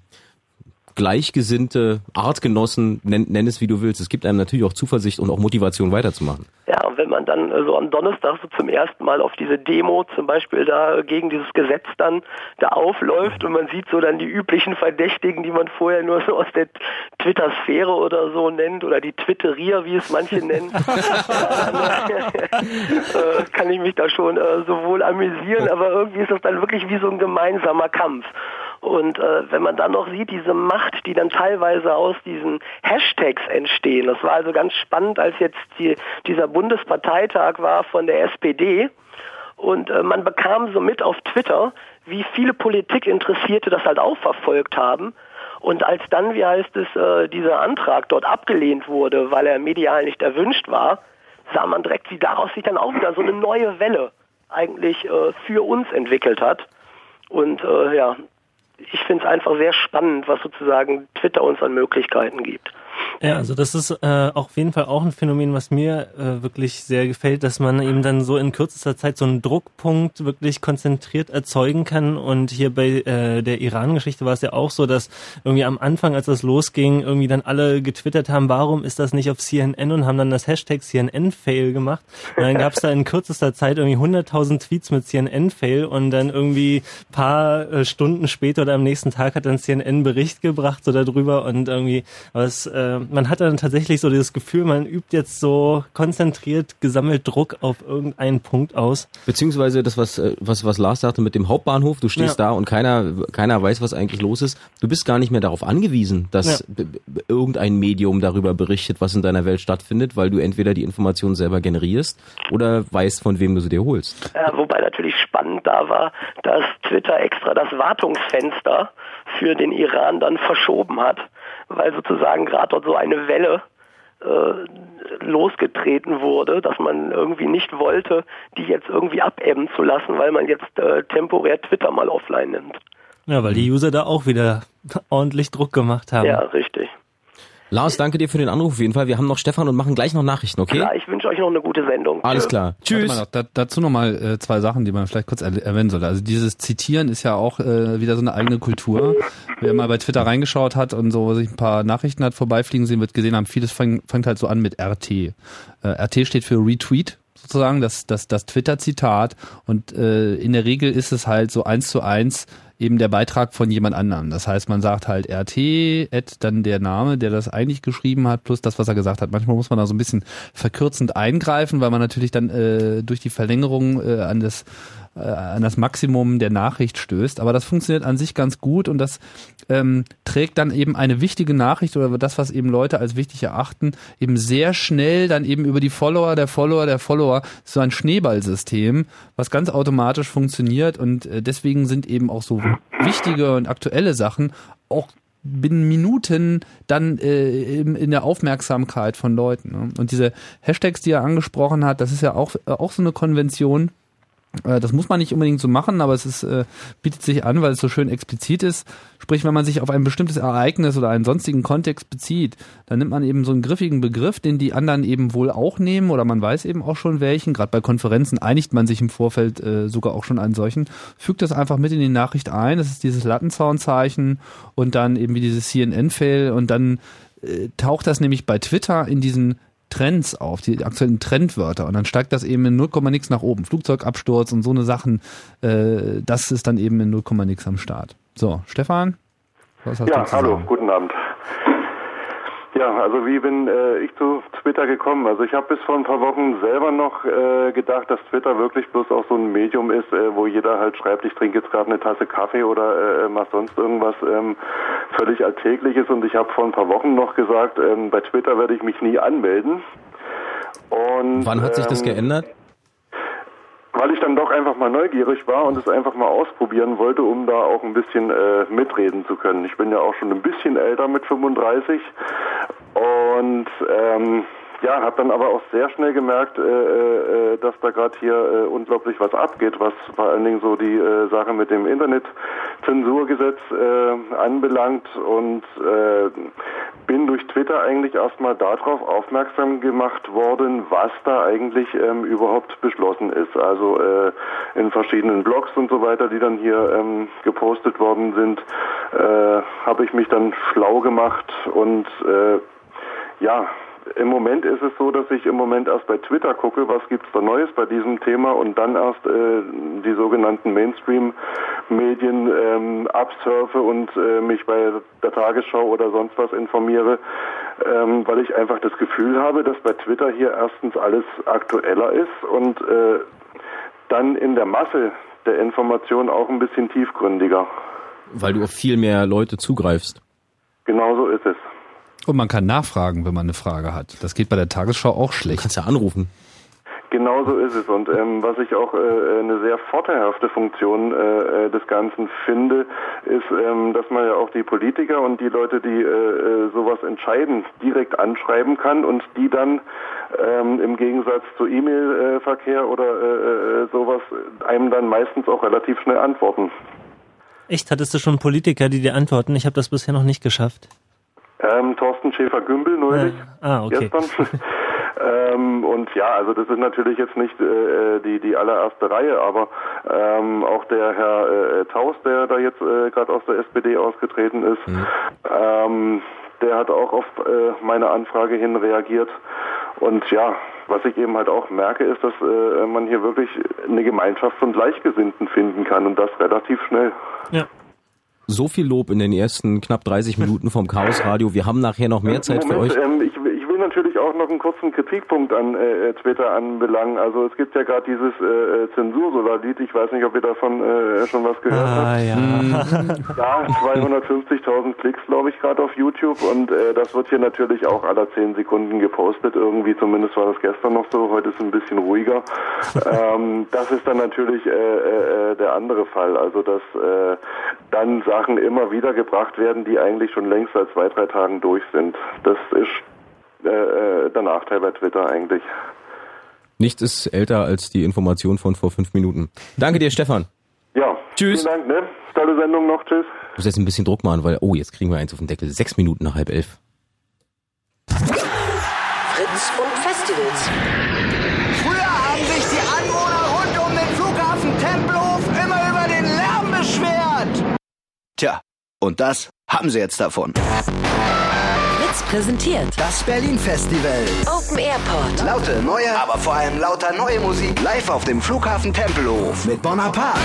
gleichgesinnte Artgenossen, nenn, nenn es wie du willst. Es gibt einem natürlich auch Zuversicht und auch Motivation weiterzumachen. Ja, und wenn man dann äh, so am Donnerstag so zum ersten Mal auf diese Demo zum Beispiel da gegen dieses Gesetz dann da aufläuft und man sieht so dann die üblichen Verdächtigen, die man vorher nur so aus der Twitter-Sphäre oder so nennt oder die Twitterier, wie es manche nennen, äh, kann ich mich da schon äh, sowohl amüsieren, aber irgendwie ist das dann wirklich wie so ein gemeinsamer Kampf. Und äh, wenn man dann noch sieht, diese Macht, die dann teilweise aus diesen Hashtags entstehen, das war also ganz spannend, als jetzt die, dieser Bundesparteitag war von der SPD und äh, man bekam so mit auf Twitter, wie viele Politikinteressierte das halt auch verfolgt haben. Und als dann, wie heißt es, äh, dieser Antrag dort abgelehnt wurde, weil er medial nicht erwünscht war, sah man direkt, wie daraus sich dann auch wieder so eine neue Welle eigentlich äh, für uns entwickelt hat. Und äh, ja, ich finde es einfach sehr spannend, was sozusagen Twitter uns an Möglichkeiten gibt. Ja, also das ist äh, auf jeden Fall auch ein Phänomen, was mir äh, wirklich sehr gefällt, dass man eben dann so in kürzester Zeit so einen Druckpunkt wirklich konzentriert erzeugen kann. Und hier bei äh, der Iran-Geschichte war es ja auch so, dass irgendwie am Anfang, als das losging, irgendwie dann alle getwittert haben, warum ist das nicht auf CNN und haben dann das Hashtag CNN-Fail gemacht. Und dann gab es da in kürzester Zeit irgendwie 100.000 Tweets mit CNN-Fail und dann irgendwie paar äh, Stunden später oder am nächsten Tag hat dann CNN Bericht gebracht so darüber und irgendwie, es, äh, man hat dann tatsächlich so dieses Gefühl, man übt jetzt so konzentriert gesammelt Druck auf irgendeinen Punkt aus. Beziehungsweise das, was, äh, was, was Lars sagte mit dem Hauptbahnhof, du stehst ja. da und keiner, keiner weiß, was eigentlich los ist. Du bist gar nicht mehr darauf angewiesen, dass ja. irgendein Medium darüber berichtet, was in deiner Welt stattfindet, weil du entweder die Informationen selber generierst oder weißt, von wem du sie dir holst. Ja, wobei natürlich spannend da war, dass Twitter extra das Wartungsfenster für den Iran dann verschoben hat, weil sozusagen gerade dort so eine Welle äh, losgetreten wurde, dass man irgendwie nicht wollte, die jetzt irgendwie abebben zu lassen, weil man jetzt äh, temporär Twitter mal offline nimmt. Ja, weil die User da auch wieder ordentlich Druck gemacht haben. Ja, richtig. Lars, danke dir für den Anruf auf jeden Fall. Wir haben noch Stefan und machen gleich noch Nachrichten, okay? Ja, ich wünsche euch noch eine gute Sendung. Alles klar. Tschüss. Noch, da, dazu nochmal äh, zwei Sachen, die man vielleicht kurz erwähnen sollte. Also dieses Zitieren ist ja auch äh, wieder so eine eigene Kultur. Wer mal bei Twitter reingeschaut hat und so sich ein paar Nachrichten hat vorbeifliegen sehen, wird gesehen haben, vieles fängt, fängt halt so an mit RT. Äh, RT steht für Retweet sozusagen, das, das, das Twitter-Zitat und äh, in der Regel ist es halt so eins zu eins eben der Beitrag von jemand anderem. Das heißt, man sagt halt RT, Ad, dann der Name, der das eigentlich geschrieben hat, plus das, was er gesagt hat. Manchmal muss man da so ein bisschen verkürzend eingreifen, weil man natürlich dann äh, durch die Verlängerung äh, an das äh, an das Maximum der Nachricht stößt. Aber das funktioniert an sich ganz gut und das ähm, trägt dann eben eine wichtige Nachricht oder das, was eben Leute als wichtig erachten, eben sehr schnell dann eben über die Follower, der Follower, der Follower, so ein Schneeballsystem, was ganz automatisch funktioniert und äh, deswegen sind eben auch so wichtige und aktuelle Sachen auch binnen Minuten dann äh, in, in der Aufmerksamkeit von Leuten. Ne? Und diese Hashtags, die er angesprochen hat, das ist ja auch, äh, auch so eine Konvention, das muss man nicht unbedingt so machen, aber es ist, äh, bietet sich an, weil es so schön explizit ist. Sprich, wenn man sich auf ein bestimmtes Ereignis oder einen sonstigen Kontext bezieht, dann nimmt man eben so einen griffigen Begriff, den die anderen eben wohl auch nehmen oder man weiß eben auch schon welchen. Gerade bei Konferenzen einigt man sich im Vorfeld äh, sogar auch schon an solchen. Fügt das einfach mit in die Nachricht ein. Das ist dieses Lattenzaunzeichen und dann eben wie dieses CNN-Fail und dann äh, taucht das nämlich bei Twitter in diesen Trends auf, die aktuellen Trendwörter und dann steigt das eben in 0, nix nach oben. Flugzeugabsturz und so eine Sachen, äh, das ist dann eben in 0, nix am Start. So, Stefan? Was hast ja, du hallo, guten Abend. Ja, also wie bin äh, ich zu Twitter gekommen? Also ich habe bis vor ein paar Wochen selber noch äh, gedacht, dass Twitter wirklich bloß auch so ein Medium ist, äh, wo jeder halt schreibt, ich trinke jetzt gerade eine Tasse Kaffee oder äh, mach sonst irgendwas ähm, völlig Alltägliches. Und ich habe vor ein paar Wochen noch gesagt, ähm, bei Twitter werde ich mich nie anmelden. Und, Wann hat sich das ähm, geändert? Weil ich dann doch einfach mal neugierig war und es einfach mal ausprobieren wollte, um da auch ein bisschen äh, mitreden zu können. Ich bin ja auch schon ein bisschen älter mit 35 und ähm, ja, habe dann aber auch sehr schnell gemerkt, äh, äh, dass da gerade hier äh, unglaublich was abgeht, was vor allen Dingen so die äh, Sache mit dem Internetzensurgesetz äh, anbelangt und äh, bin durch Twitter eigentlich erstmal darauf aufmerksam gemacht worden, was da eigentlich ähm, überhaupt beschlossen ist. Also äh, in verschiedenen Blogs und so weiter, die dann hier ähm, gepostet worden sind, äh, habe ich mich dann schlau gemacht und äh, ja, im Moment ist es so, dass ich im Moment erst bei Twitter gucke, was gibt's da Neues bei diesem Thema und dann erst äh, die sogenannten Mainstream-Medien ähm, absurfe und äh, mich bei der Tagesschau oder sonst was informiere, ähm, weil ich einfach das Gefühl habe, dass bei Twitter hier erstens alles aktueller ist und äh, dann in der Masse der Information auch ein bisschen tiefgründiger. Weil du auf viel mehr Leute zugreifst. Genau so ist es. Und man kann nachfragen, wenn man eine Frage hat. Das geht bei der Tagesschau auch schlecht. Du kannst ja anrufen. Genau so ist es. Und ähm, was ich auch äh, eine sehr vorteilhafte Funktion äh, äh, des Ganzen finde, ist, ähm, dass man ja auch die Politiker und die Leute, die äh, äh sowas entscheiden, direkt anschreiben kann und die dann ähm, im Gegensatz zu E-Mail-Verkehr oder äh, äh, sowas einem dann meistens auch relativ schnell antworten. Echt? Hattest du schon Politiker, die dir antworten? Ich habe das bisher noch nicht geschafft. Ähm, Thorsten Schäfer-Gümbel neulich. Ah, okay. Gestern. ähm, und ja, also das ist natürlich jetzt nicht äh, die, die allererste Reihe, aber ähm, auch der Herr äh, Taus, der da jetzt äh, gerade aus der SPD ausgetreten ist, ähm, der hat auch auf äh, meine Anfrage hin reagiert. Und ja, was ich eben halt auch merke, ist, dass äh, man hier wirklich eine Gemeinschaft von Gleichgesinnten finden kann und das relativ schnell. Ja. So viel Lob in den ersten knapp 30 Minuten vom Chaos Radio. Wir haben nachher noch mehr Zeit für Moment, euch. Ähm, ich will natürlich auch noch einen kurzen Kritikpunkt an äh, Twitter anbelangen. Also es gibt ja gerade dieses äh, Zensursolar-Lied. Ich weiß nicht, ob ihr davon äh, schon was gehört habt. Ah, ja. Ja, 250.000 Klicks, glaube ich, gerade auf YouTube und äh, das wird hier natürlich auch alle 10 Sekunden gepostet. Irgendwie, zumindest war das gestern noch so, heute ist es ein bisschen ruhiger. ähm, das ist dann natürlich äh, äh, der andere Fall. Also, dass äh, dann Sachen immer wieder gebracht werden, die eigentlich schon längst seit zwei, drei Tagen durch sind. Das ist äh, äh, der Nachteil bei Twitter eigentlich. Nichts ist älter als die Information von vor fünf Minuten. Danke dir, Stefan. Ja, Tschüss. vielen Dank, ne? Tolle Sendung noch, tschüss. Ich muss jetzt ein bisschen Druck machen, weil, oh, jetzt kriegen wir eins auf den Deckel. Sechs Minuten nach halb elf. Fritz und Festivals. Früher haben sich die Anwohner rund um den Flughafen Tempelhof immer über den Lärm beschwert. Tja, und das haben sie jetzt davon. Präsentiert Das Berlin Festival. Open Airport. Laute, neue, aber vor allem lauter neue Musik live auf dem Flughafen Tempelhof mit Bonaparte.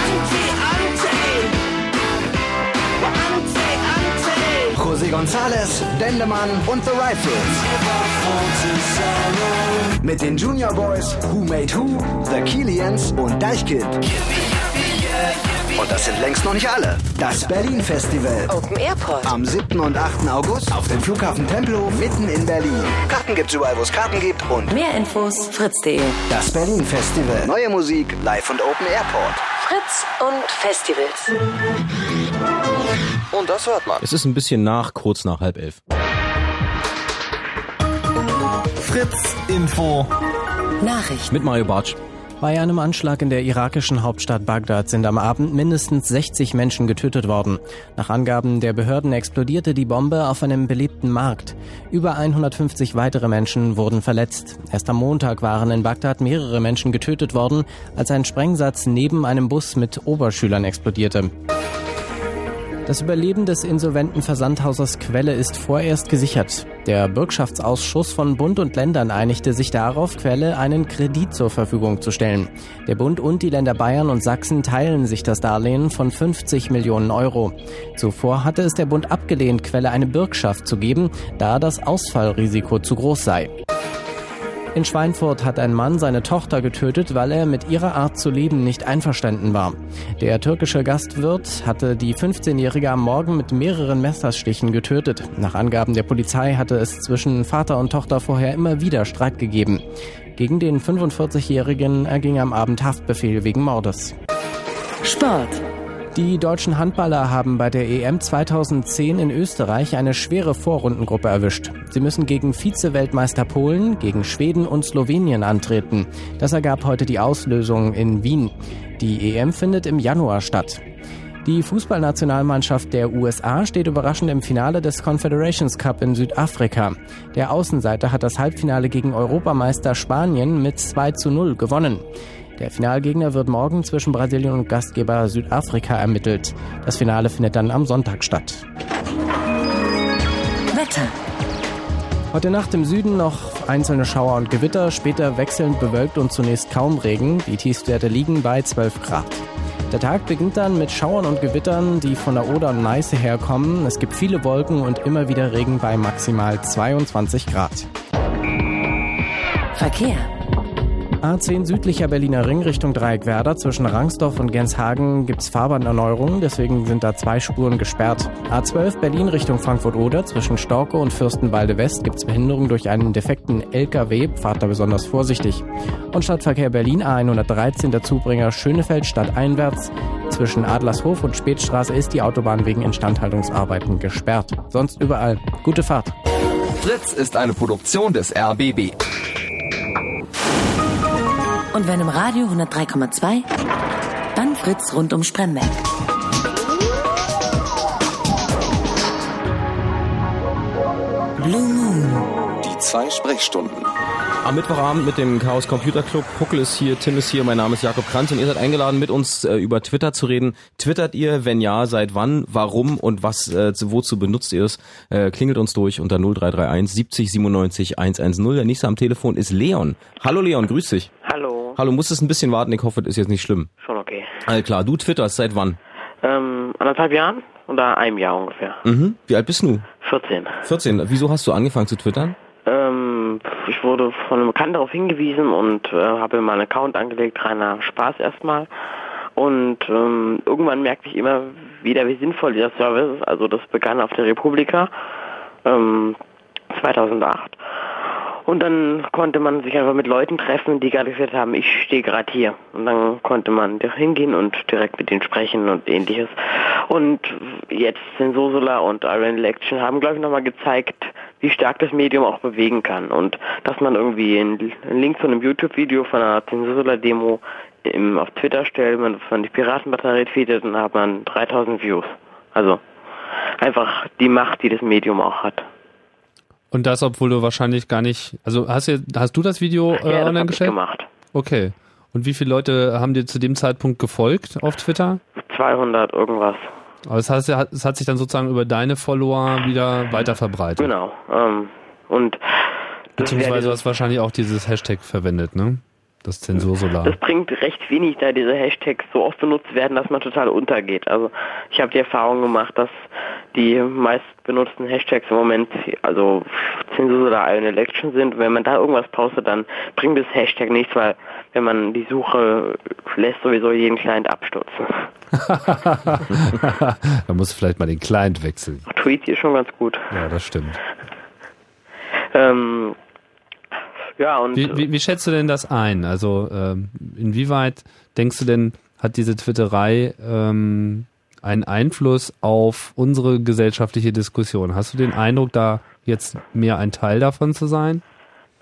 José González, Dendemann und The Rifles. Mit den Junior Boys, Who Made Who, The Killians und Deichkind. Und das sind längst noch nicht alle. Das Berlin Festival. Open Airport. Am 7. und 8. August auf dem Flughafen Tempelhof mitten in Berlin. Karten gibt's überall, wo es Karten gibt und Mehr Infos fritz.de. das Berlin Festival. Neue Musik live und Open Airport. Fritz und Festivals. Und das hört man. Es ist ein bisschen nach, kurz nach halb elf. Fritz Info. Nachrichten. Mit Mario Bartsch. Bei einem Anschlag in der irakischen Hauptstadt Bagdad sind am Abend mindestens 60 Menschen getötet worden. Nach Angaben der Behörden explodierte die Bombe auf einem belebten Markt. Über 150 weitere Menschen wurden verletzt. Erst am Montag waren in Bagdad mehrere Menschen getötet worden, als ein Sprengsatz neben einem Bus mit Oberschülern explodierte. Das Überleben des insolventen Versandhauses Quelle ist vorerst gesichert. Der Bürgschaftsausschuss von Bund und Ländern einigte sich darauf, Quelle einen Kredit zur Verfügung zu stellen. Der Bund und die Länder Bayern und Sachsen teilen sich das Darlehen von 50 Millionen Euro. Zuvor hatte es der Bund abgelehnt, Quelle eine Bürgschaft zu geben, da das Ausfallrisiko zu groß sei. In Schweinfurt hat ein Mann seine Tochter getötet, weil er mit ihrer Art zu leben nicht einverstanden war. Der türkische Gastwirt hatte die 15-Jährige am Morgen mit mehreren Messerstichen getötet. Nach Angaben der Polizei hatte es zwischen Vater und Tochter vorher immer wieder Streit gegeben. Gegen den 45-Jährigen erging am Abend Haftbefehl wegen Mordes. Sport. Die deutschen Handballer haben bei der EM 2010 in Österreich eine schwere Vorrundengruppe erwischt. Sie müssen gegen Vize-Weltmeister Polen, gegen Schweden und Slowenien antreten. Das ergab heute die Auslösung in Wien. Die EM findet im Januar statt. Die Fußballnationalmannschaft der USA steht überraschend im Finale des Confederations Cup in Südafrika. Der Außenseiter hat das Halbfinale gegen Europameister Spanien mit 2 zu 0 gewonnen. Der Finalgegner wird morgen zwischen Brasilien und Gastgeber Südafrika ermittelt. Das Finale findet dann am Sonntag statt. Wetter. Heute Nacht im Süden noch einzelne Schauer und Gewitter, später wechselnd bewölkt und zunächst kaum Regen. Die Tiefstwerte liegen bei 12 Grad. Der Tag beginnt dann mit Schauern und Gewittern, die von der Oder und Neiße herkommen. Es gibt viele Wolken und immer wieder Regen bei maximal 22 Grad. Verkehr. A10 südlicher Berliner Ring Richtung Dreieckwerder zwischen Rangsdorf und Genshagen gibt's Fahrbahnerneuerungen, deswegen sind da zwei Spuren gesperrt. A12 Berlin Richtung Frankfurt-Oder zwischen Storke und Fürstenwalde West gibt's Behinderung durch einen defekten LKW, fahrt da besonders vorsichtig. Und Stadtverkehr Berlin A113 der Zubringer Schönefeld stadteinwärts zwischen Adlershof und Spätstraße ist die Autobahn wegen Instandhaltungsarbeiten gesperrt. Sonst überall. Gute Fahrt. Fritz ist eine Produktion des RBB. Und wenn im Radio 103,2, dann Fritz rund um Spremberg. Blue zwei Sprechstunden. Am Mittwochabend mit dem Chaos Computer Club. Huckel ist hier, Tim ist hier, mein Name ist Jakob Kranz und ihr seid eingeladen, mit uns äh, über Twitter zu reden. Twittert ihr? Wenn ja, seit wann, warum und was, äh, zu, wozu benutzt ihr es? Äh, klingelt uns durch unter 0331 70 97 110. Der nächste am Telefon ist Leon. Hallo Leon, grüß dich. Hallo. Hallo, musstest ein bisschen warten, ich hoffe, das ist jetzt nicht schlimm. Schon okay. All klar, du twitterst seit wann? Ähm, anderthalb Jahren oder einem Jahr ungefähr. Mhm. Wie alt bist du? 14. 14. Wieso hast du angefangen zu twittern? Ähm, ich wurde von einem Bekannten darauf hingewiesen und äh, habe meinen Account angelegt, reiner Spaß erstmal. Und ähm, irgendwann merkte ich immer wieder, wie sinnvoll dieser Service ist. Also das begann auf der Republika ähm, 2008. Und dann konnte man sich einfach mit Leuten treffen, die gerade gesagt haben, ich stehe gerade hier. Und dann konnte man hingehen und direkt mit denen sprechen und ähnliches. Und jetzt sind Sosula und Iron Election haben, glaube ich, nochmal gezeigt, wie stark das Medium auch bewegen kann. Und dass man irgendwie einen Link zu einem YouTube-Video von einer Zensursula-Demo auf Twitter stellt, man von die Piratenbatterie und dann hat man 3000 Views. Also einfach die Macht, die das Medium auch hat. Und das, obwohl du wahrscheinlich gar nicht, also hast du, hast du das Video äh, ja, online das gestellt? Ich gemacht. Okay. Und wie viele Leute haben dir zu dem Zeitpunkt gefolgt auf Twitter? 200 irgendwas. Aber das heißt, es hat sich dann sozusagen über deine Follower wieder weiter verbreitet. Genau. Ähm, und beziehungsweise du hast wahrscheinlich auch dieses Hashtag verwendet, ne? Das Zensursolar. Das bringt recht wenig, da diese Hashtags so oft benutzt werden, dass man total untergeht. Also ich habe die Erfahrung gemacht, dass die meist benutzten Hashtags im Moment also Zensursolar eine Election sind. Wenn man da irgendwas postet, dann bringt das Hashtag nichts, weil wenn man die Suche lässt sowieso jeden Client abstürzen. da muss vielleicht mal den Client wechseln. Tweet ist schon ganz gut. Ja, das stimmt. Ähm, ja, und wie, wie, wie schätzt du denn das ein? Also ähm, inwieweit denkst du denn, hat diese Twitterei ähm, einen Einfluss auf unsere gesellschaftliche Diskussion? Hast du den Eindruck, da jetzt mehr ein Teil davon zu sein?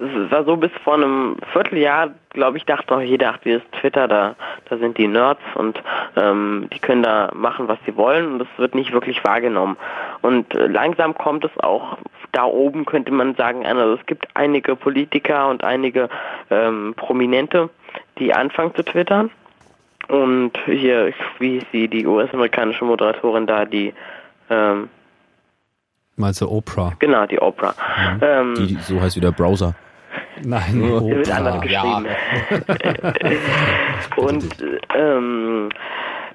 Es war so bis vor einem Vierteljahr, glaube ich, dachte noch jeder, ach, dieses Twitter, da, da sind die Nerds und ähm, die können da machen, was sie wollen und das wird nicht wirklich wahrgenommen. Und äh, langsam kommt es auch da oben, könnte man sagen. Also es gibt einige Politiker und einige ähm, Prominente, die anfangen zu twittern. Und hier, wie hieß sie, die US-amerikanische Moderatorin da, die ähm, Meinst du Oprah? Genau, die Oprah. Mhm. Ähm, die, so heißt wie der Browser. Nein, Oprah. wird anders geschrieben. Ja. Und ähm,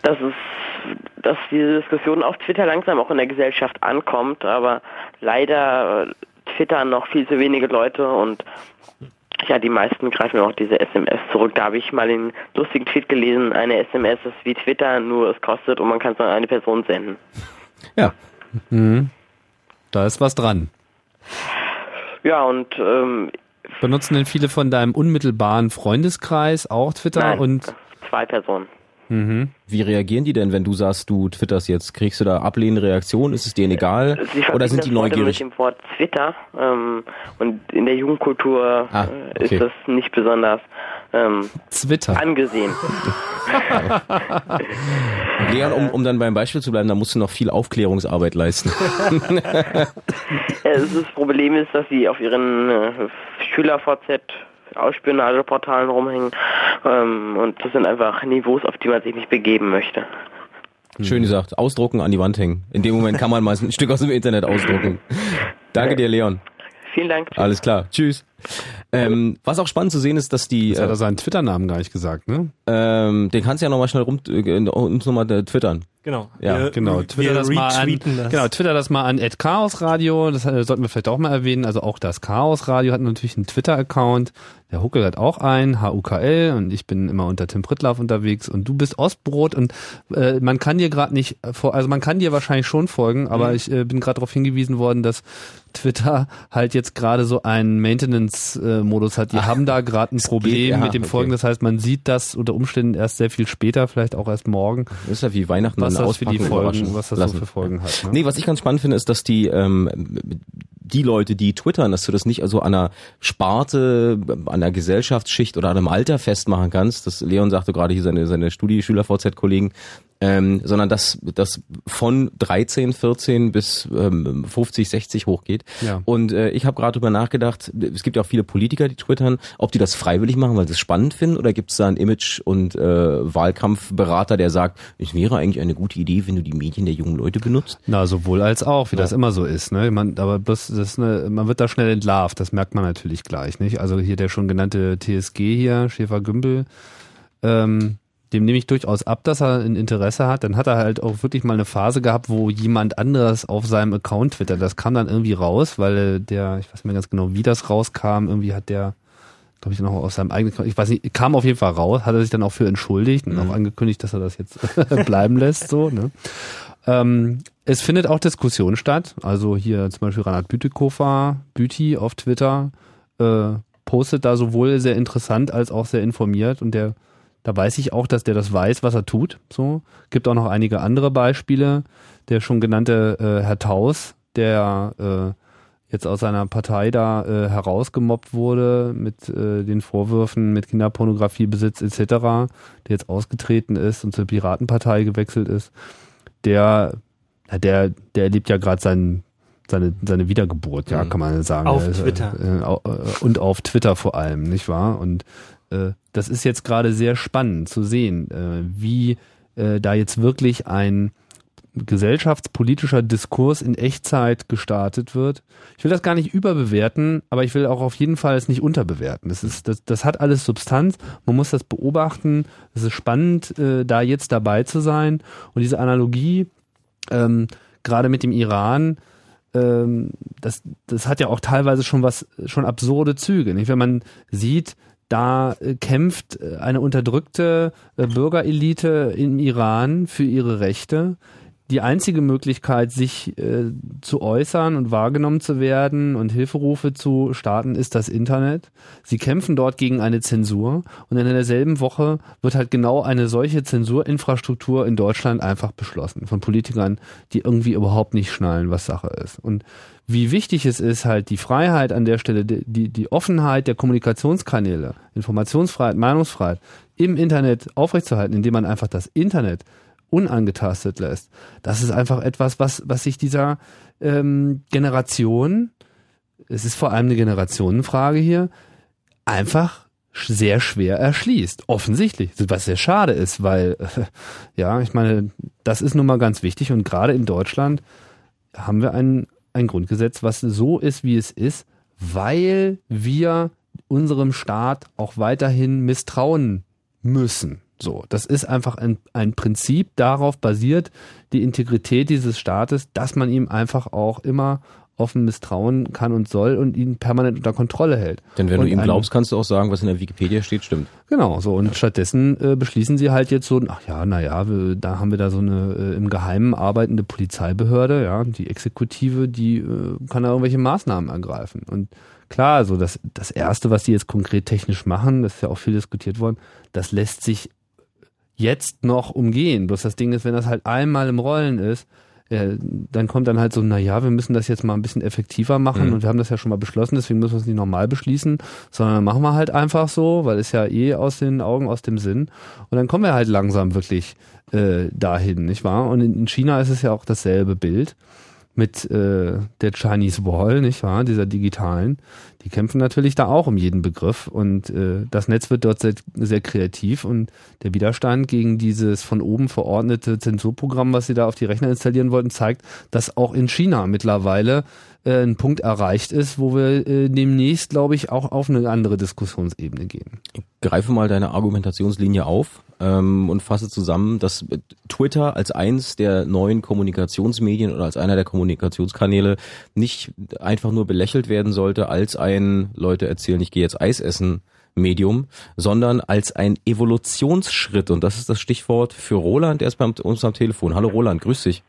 das ist, dass diese Diskussion auf Twitter langsam auch in der Gesellschaft ankommt, aber leider twittern noch viel zu wenige Leute und ja, die meisten greifen auch diese SMS zurück. Da habe ich mal den lustigen Tweet gelesen, eine SMS ist wie Twitter, nur es kostet und man kann es an eine Person senden. Ja. Mhm. Da ist was dran. Ja, und ähm, benutzen denn viele von deinem unmittelbaren Freundeskreis auch Twitter Nein, und zwei Personen. Mhm. Wie reagieren die denn, wenn du sagst, du twitterst jetzt? Kriegst du da ablehnende Reaktionen? Ist es denen egal? Sie Oder sind die neugierig? mit dem Wort Twitter ähm, und in der Jugendkultur ah, okay. ist das nicht besonders ähm, Twitter. angesehen. Leon, um, um dann beim Beispiel zu bleiben, da musst du noch viel Aufklärungsarbeit leisten. ja, das Problem ist, dass sie auf ihren äh, Schüler-VZ Ausspionageportalen rumhängen ähm, und das sind einfach Niveaus, auf die man sich nicht begeben möchte. Schön gesagt, ausdrucken, an die Wand hängen. In dem Moment kann man mal ein Stück aus dem Internet ausdrucken. Danke dir, Leon. Vielen Dank. Tschüss. Alles klar. Tschüss. Ähm, was auch spannend zu sehen ist, dass die. Jetzt hat er seinen Twitter-Namen gar nicht gesagt, ne? Ähm, den kannst du ja nochmal schnell rum, äh, uns nochmal äh, twittern. Genau. Ja, wir, genau. Twitter das mal an, das. genau, Twitter das mal an Chaos Radio. Das äh, sollten wir vielleicht auch mal erwähnen. Also auch das Chaos Radio hat natürlich einen Twitter-Account. Der Huckel hat auch einen, HUKL, und ich bin immer unter Tim Prittlaff unterwegs und du bist Ostbrot und äh, man kann dir gerade nicht vor, also man kann dir wahrscheinlich schon folgen, aber mhm. ich äh, bin gerade darauf hingewiesen worden, dass Twitter halt jetzt gerade so einen Maintenance-Modus hat. Die Ach, haben da gerade ein Problem geht, ja, mit dem okay. Folgen. Das heißt, man sieht das unter Umständen erst sehr viel später, vielleicht auch erst morgen. Das ist ja wie Weihnachten was das für die Folgen, was das lassen. so für Folgen hat. Ne? Nee, was ich ganz spannend finde, ist, dass die ähm, die Leute, die twittern, dass du das nicht also an einer Sparte, an einer Gesellschaftsschicht oder an einem Alter festmachen kannst. Das Leon sagte gerade hier seine, seine Studi-Schüler-VZ-Kollegen, ähm, sondern dass das von 13, 14 bis ähm, 50, 60 hochgeht. Ja. Und äh, ich habe gerade drüber nachgedacht, es gibt ja auch viele Politiker, die twittern, ob die das freiwillig machen, weil sie es spannend finden, oder gibt es da einen Image- und äh, Wahlkampfberater, der sagt, es wäre eigentlich eine gute Idee, wenn du die Medien der jungen Leute benutzt? Na, sowohl als auch, wie Ja. das immer so ist. Ne? Man, aber bloß, das ist eine, man wird da schnell entlarvt, das merkt man natürlich gleich. nicht. Also hier der schon genannte TSG hier, Schäfer-Gümbel, ähm, dem nehme ich durchaus ab, dass er ein Interesse hat. Dann hat er halt auch wirklich mal eine Phase gehabt, wo jemand anderes auf seinem Account twittert. Das kam dann irgendwie raus, weil der, ich weiß nicht mehr ganz genau, wie das rauskam, irgendwie hat der glaube ich, noch aus seinem eigenen, Account- ich weiß nicht, kam auf jeden Fall raus, hat er sich dann auch für entschuldigt und auch angekündigt, dass er das jetzt bleiben lässt, so, ne? Ähm, es findet auch Diskussion statt. Also hier zum Beispiel Ranat Bütikofer, Büti auf Twitter, äh, postet da sowohl sehr interessant als auch sehr informiert und der, da weiß ich auch, dass der das weiß, was er tut. So gibt auch noch einige andere Beispiele. Der schon genannte äh, Herr Taus, der äh, jetzt aus seiner Partei da äh, herausgemobbt wurde mit äh, den Vorwürfen mit Kinderpornografiebesitz etc., der jetzt ausgetreten ist und zur Piratenpartei gewechselt ist, der, der, der erlebt ja gerade seinen seine, seine Wiedergeburt, ja, kann man sagen. Auf Er Twitter. Äh, au- äh, und auf Twitter vor allem, nicht wahr? Und äh, das ist jetzt gerade sehr spannend zu sehen, äh, wie äh, da jetzt wirklich ein gesellschaftspolitischer Diskurs in Echtzeit gestartet wird. Ich will das gar nicht überbewerten, aber ich will auch auf jeden Fall es nicht unterbewerten. Das ist, das, das hat alles Substanz. Man muss das beobachten. Es ist spannend, äh, da jetzt dabei zu sein. Und diese Analogie, ähm, gerade mit dem Iran, ähm, das, das hat ja auch teilweise schon was, schon absurde Züge. Nicht? Wenn man sieht, da äh, kämpft äh, eine unterdrückte äh, Bürgerelite im Iran für ihre Rechte. Die einzige Möglichkeit, sich äh, zu äußern und wahrgenommen zu werden und Hilferufe zu starten, ist das Internet. Sie kämpfen dort gegen eine Zensur und in derselben Woche wird halt genau eine solche Zensurinfrastruktur in Deutschland einfach beschlossen von Politikern, die irgendwie überhaupt nicht schnallen, was Sache ist. Und wie wichtig es ist, halt die Freiheit an der Stelle, die, die, Offenheit der Kommunikationskanäle, Informationsfreiheit, Meinungsfreiheit im Internet aufrechtzuerhalten, indem man einfach das Internet unangetastet lässt. Das ist einfach etwas, was, was sich dieser ähm, Generation, es ist vor allem eine Generationenfrage hier, einfach sehr schwer erschließt. Offensichtlich. Was sehr schade ist, weil, äh, ja, ich meine, das ist nun mal ganz wichtig und gerade in Deutschland haben wir ein, ein Grundgesetz, was so ist, wie es ist, weil wir unserem Staat auch weiterhin misstrauen müssen. So, das ist einfach ein, ein Prinzip, darauf basiert die Integrität dieses Staates, dass man ihm einfach auch immer offen misstrauen kann und soll und ihn permanent unter Kontrolle hält. Denn wenn und du ihm glaubst, kannst du auch sagen, was in der Wikipedia steht, stimmt. Genau, so und stattdessen äh, beschließen sie halt jetzt so, ach ja, naja, da haben wir da so eine äh, im Geheimen arbeitende Polizeibehörde, ja, die Exekutive, die äh, kann da irgendwelche Maßnahmen ergreifen. Und klar, so das, das Erste, was die jetzt konkret technisch machen, das ist ja auch viel diskutiert worden, das lässt sich jetzt noch umgehen. Bloß das Ding ist, wenn das halt einmal im Rollen ist, äh, dann kommt dann halt so, na ja, wir müssen das jetzt mal ein bisschen effektiver machen Mhm. und wir haben das ja schon mal beschlossen, deswegen müssen wir es nicht normal beschließen, sondern machen wir halt einfach so, weil es ja eh aus den Augen, aus dem Sinn. Und dann kommen wir halt langsam wirklich äh, dahin, nicht wahr? Und in China ist es ja auch dasselbe Bild mit äh, der Chinese Wall, nicht wahr, dieser digitalen. Die kämpfen natürlich da auch um jeden Begriff und äh, das Netz wird dort sehr, sehr kreativ und der Widerstand gegen dieses von oben verordnete Zensurprogramm, was sie da auf die Rechner installieren wollten, zeigt, dass auch in China mittlerweile äh, ein Punkt erreicht ist, wo wir äh, demnächst, glaube ich, auch auf eine andere Diskussionsebene gehen. Greife mal deine Argumentationslinie auf ähm, und fasse zusammen, dass äh, Twitter als eins der neuen Kommunikationsmedien oder als einer der Kommunikationskanäle nicht einfach nur belächelt werden sollte als ein, Leute erzählen, ich gehe jetzt Eis essen, Medium, sondern als ein Evolutionsschritt. Und das ist das Stichwort für Roland, der ist bei uns am Telefon. Hallo Roland, grüß dich.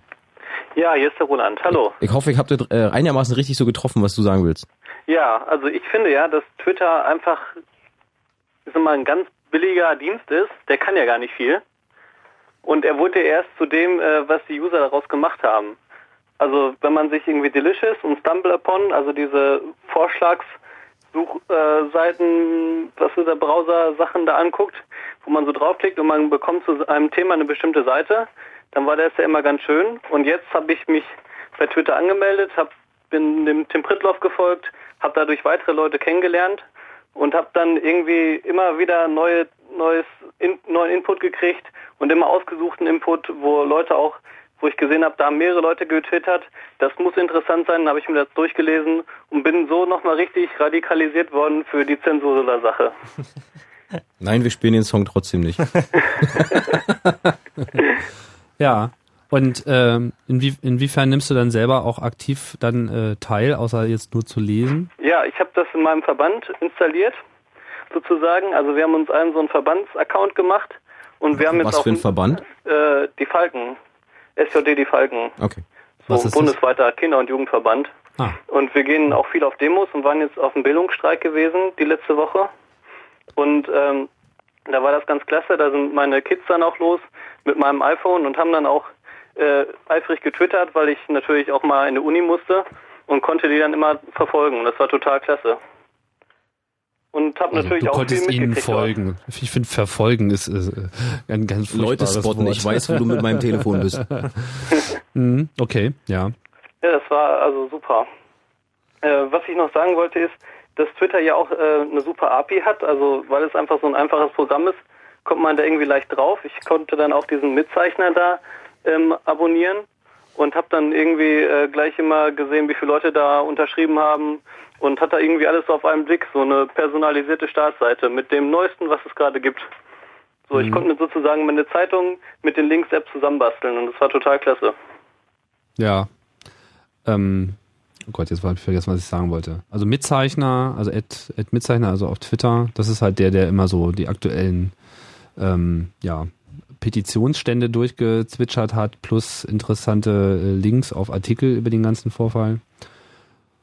Ja, hier ist der Roland. Hallo. Ich hoffe, ich habe dir äh, einigermaßen richtig so getroffen, was du sagen willst. Ja, also ich finde ja, dass Twitter einfach sag mal, ein ganz billiger Dienst ist. Der kann ja gar nicht viel. Und er wurde erst zu dem, äh, was die User daraus gemacht haben. Also wenn man sich irgendwie Delicious und StumbleUpon, also diese Vorschlagssuchmaschinen Suchseiten, was so der Browser Sachen da anguckt, wo man so draufklickt und man bekommt zu einem Thema eine bestimmte Seite, dann war das ja immer ganz schön. Und jetzt habe ich mich bei Twitter angemeldet, hab, bin dem Tim Pritloff gefolgt, habe dadurch weitere Leute kennengelernt und habe dann irgendwie immer wieder neue, neues, in, neuen Input gekriegt und immer ausgesuchten Input, wo Leute auch, wo ich gesehen habe, da haben mehrere Leute getwittert, das muss interessant sein, habe ich mir das durchgelesen und bin so nochmal richtig radikalisiert worden für die Zensur der Sache. Nein, wir spielen den Song trotzdem nicht. Ja. Und ähm, inwie inwiefern nimmst du dann selber auch aktiv dann äh, teil, außer jetzt nur zu lesen? Ja, ich habe das in meinem Verband installiert, sozusagen. Also wir haben uns einen so einen Verbandsaccount gemacht und wir haben jetzt Was auch für ein Verband? Äh, die Falken, SJD die Falken, Okay. so Was ein ist das? bundesweiter Kinder- und Jugendverband. Ah. Und wir gehen auch viel auf Demos und waren jetzt auf dem Bildungsstreik gewesen die letzte Woche. Und ähm, da war das ganz klasse. Da sind meine Kids dann auch los mit meinem iPhone und haben dann auch äh, eifrig getwittert, weil ich natürlich auch mal in die Uni musste und konnte die dann immer verfolgen. Das war total klasse. Und habe Also, natürlich du auch konntest ihnen mitgekriegt. dort. folgen. Ich finde, verfolgen ist äh, ein ganz Leute spotten, Wort. ich weiß, wo du mit meinem Telefon bist. Mhm, okay, ja. Ja, das war also super. Äh, was ich noch sagen wollte ist, dass Twitter ja auch äh, eine super API hat, also weil es einfach so ein einfaches Programm ist, kommt man da irgendwie leicht drauf. Ich konnte dann auch diesen Mitzeichner da ähm, abonnieren und habe dann irgendwie äh, gleich immer gesehen, wie viele Leute da unterschrieben haben und hat da irgendwie alles auf einen Blick, so eine personalisierte Startseite mit dem Neuesten, was es gerade gibt. So, ich Mhm. konnte mir sozusagen meine Zeitung mit den Links-App zusammenbasteln und das war total klasse. Ja. Ähm, oh Gott, jetzt habe ich vergessen, was ich sagen wollte. Also Mitzeichner, also Ed, Ed Mitzeichner, also auf Twitter, das ist halt der, der immer so die aktuellen ähm, ja, Petitionsstände durchgezwitschert hat, plus interessante äh, Links auf Artikel über den ganzen Vorfall.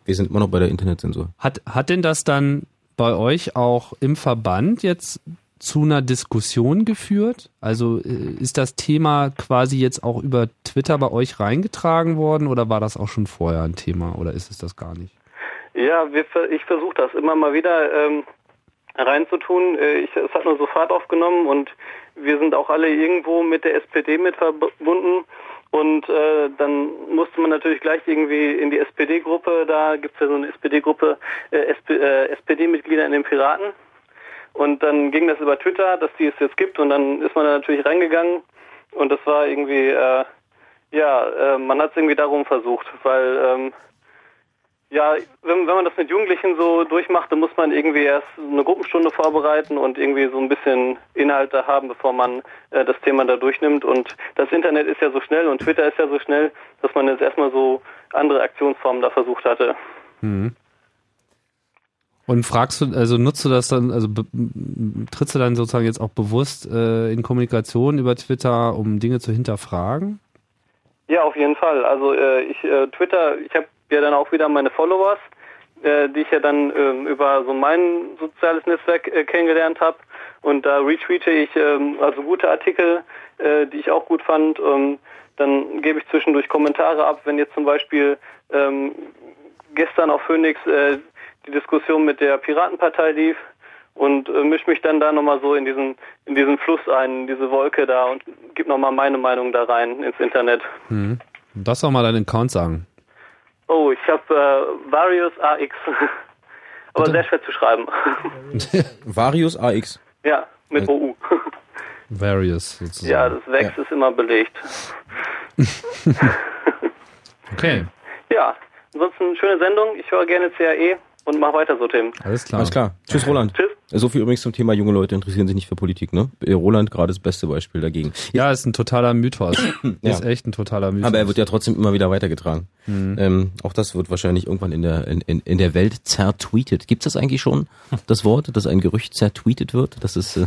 Wir sind immer noch bei der Internetzensur. Hat, hat denn das dann bei euch auch im Verband jetzt zu einer Diskussion geführt? Also äh, ist das Thema quasi jetzt auch über Twitter bei euch reingetragen worden oder war das auch schon vorher ein Thema oder ist es das gar nicht? Ja, wir, ver- ich versuche das immer mal wieder ähm, reinzutun. Äh, ich, es hat nur so Fahrt aufgenommen und wir sind auch alle irgendwo mit der SPD mit verbunden. Und äh, dann musste man natürlich gleich irgendwie in die SPD-Gruppe, da gibt's ja so eine SPD-Gruppe, äh, SP, äh, SPD-Mitglieder in den Piraten. Und dann ging das über Twitter, dass die es jetzt gibt und dann ist man da natürlich reingegangen und das war irgendwie, äh, ja, äh, man hat es irgendwie darum versucht, weil ähm, ja, wenn, wenn man das mit Jugendlichen so durchmacht, dann muss man irgendwie erst eine Gruppenstunde vorbereiten und irgendwie so ein bisschen Inhalte haben, bevor man äh, das Thema da durchnimmt. Und das Internet ist ja so schnell und Twitter ist ja so schnell, dass man jetzt erstmal so andere Aktionsformen da versucht hatte. Mhm. Und fragst du, also nutzt du das dann, also trittst du dann sozusagen jetzt auch bewusst äh, in Kommunikation über Twitter, um Dinge zu hinterfragen? Ja, auf jeden Fall. Also äh, ich äh, Twitter, ich habe ja dann auch wieder meine Followers, äh, die ich ja dann ähm, über so mein soziales Netzwerk äh, kennengelernt habe. Und da retweete ich ähm, also gute Artikel, äh, die ich auch gut fand. Ähm, dann gebe ich zwischendurch Kommentare ab, wenn jetzt zum Beispiel ähm, gestern auf Phoenix äh, die Diskussion mit der Piratenpartei lief und äh, mische mich dann da nochmal so in diesen in diesen Fluss ein, in diese Wolke da und gebe nochmal meine Meinung da rein ins Internet. Mhm. Das doch mal deinen Account sagen. Oh, ich habe äh, Various AX. Aber sehr schwer zu schreiben. Varius AX. ja, mit OU. Various sozusagen. ja, das Wex ist immer belegt. Okay, Ja, ansonsten schöne Sendung. Ich höre gerne CAE und mach weiter so, Tim. alles klar. Alles klar. Tschüss, Roland. Tschüss. So viel übrigens zum Thema junge Leute interessieren sich nicht für Politik, ne? Äh, Roland gerade das beste Beispiel dagegen. Ja, ist ein totaler Mythos. Ja. Ist echt ein totaler Mythos. Aber er wird ja trotzdem immer wieder weitergetragen. Mhm. Ähm, auch das wird wahrscheinlich irgendwann in der in, in, in der Welt zertweetet. Gibt es das eigentlich schon, das Wort, dass ein Gerücht zertweetet wird? Das ist äh,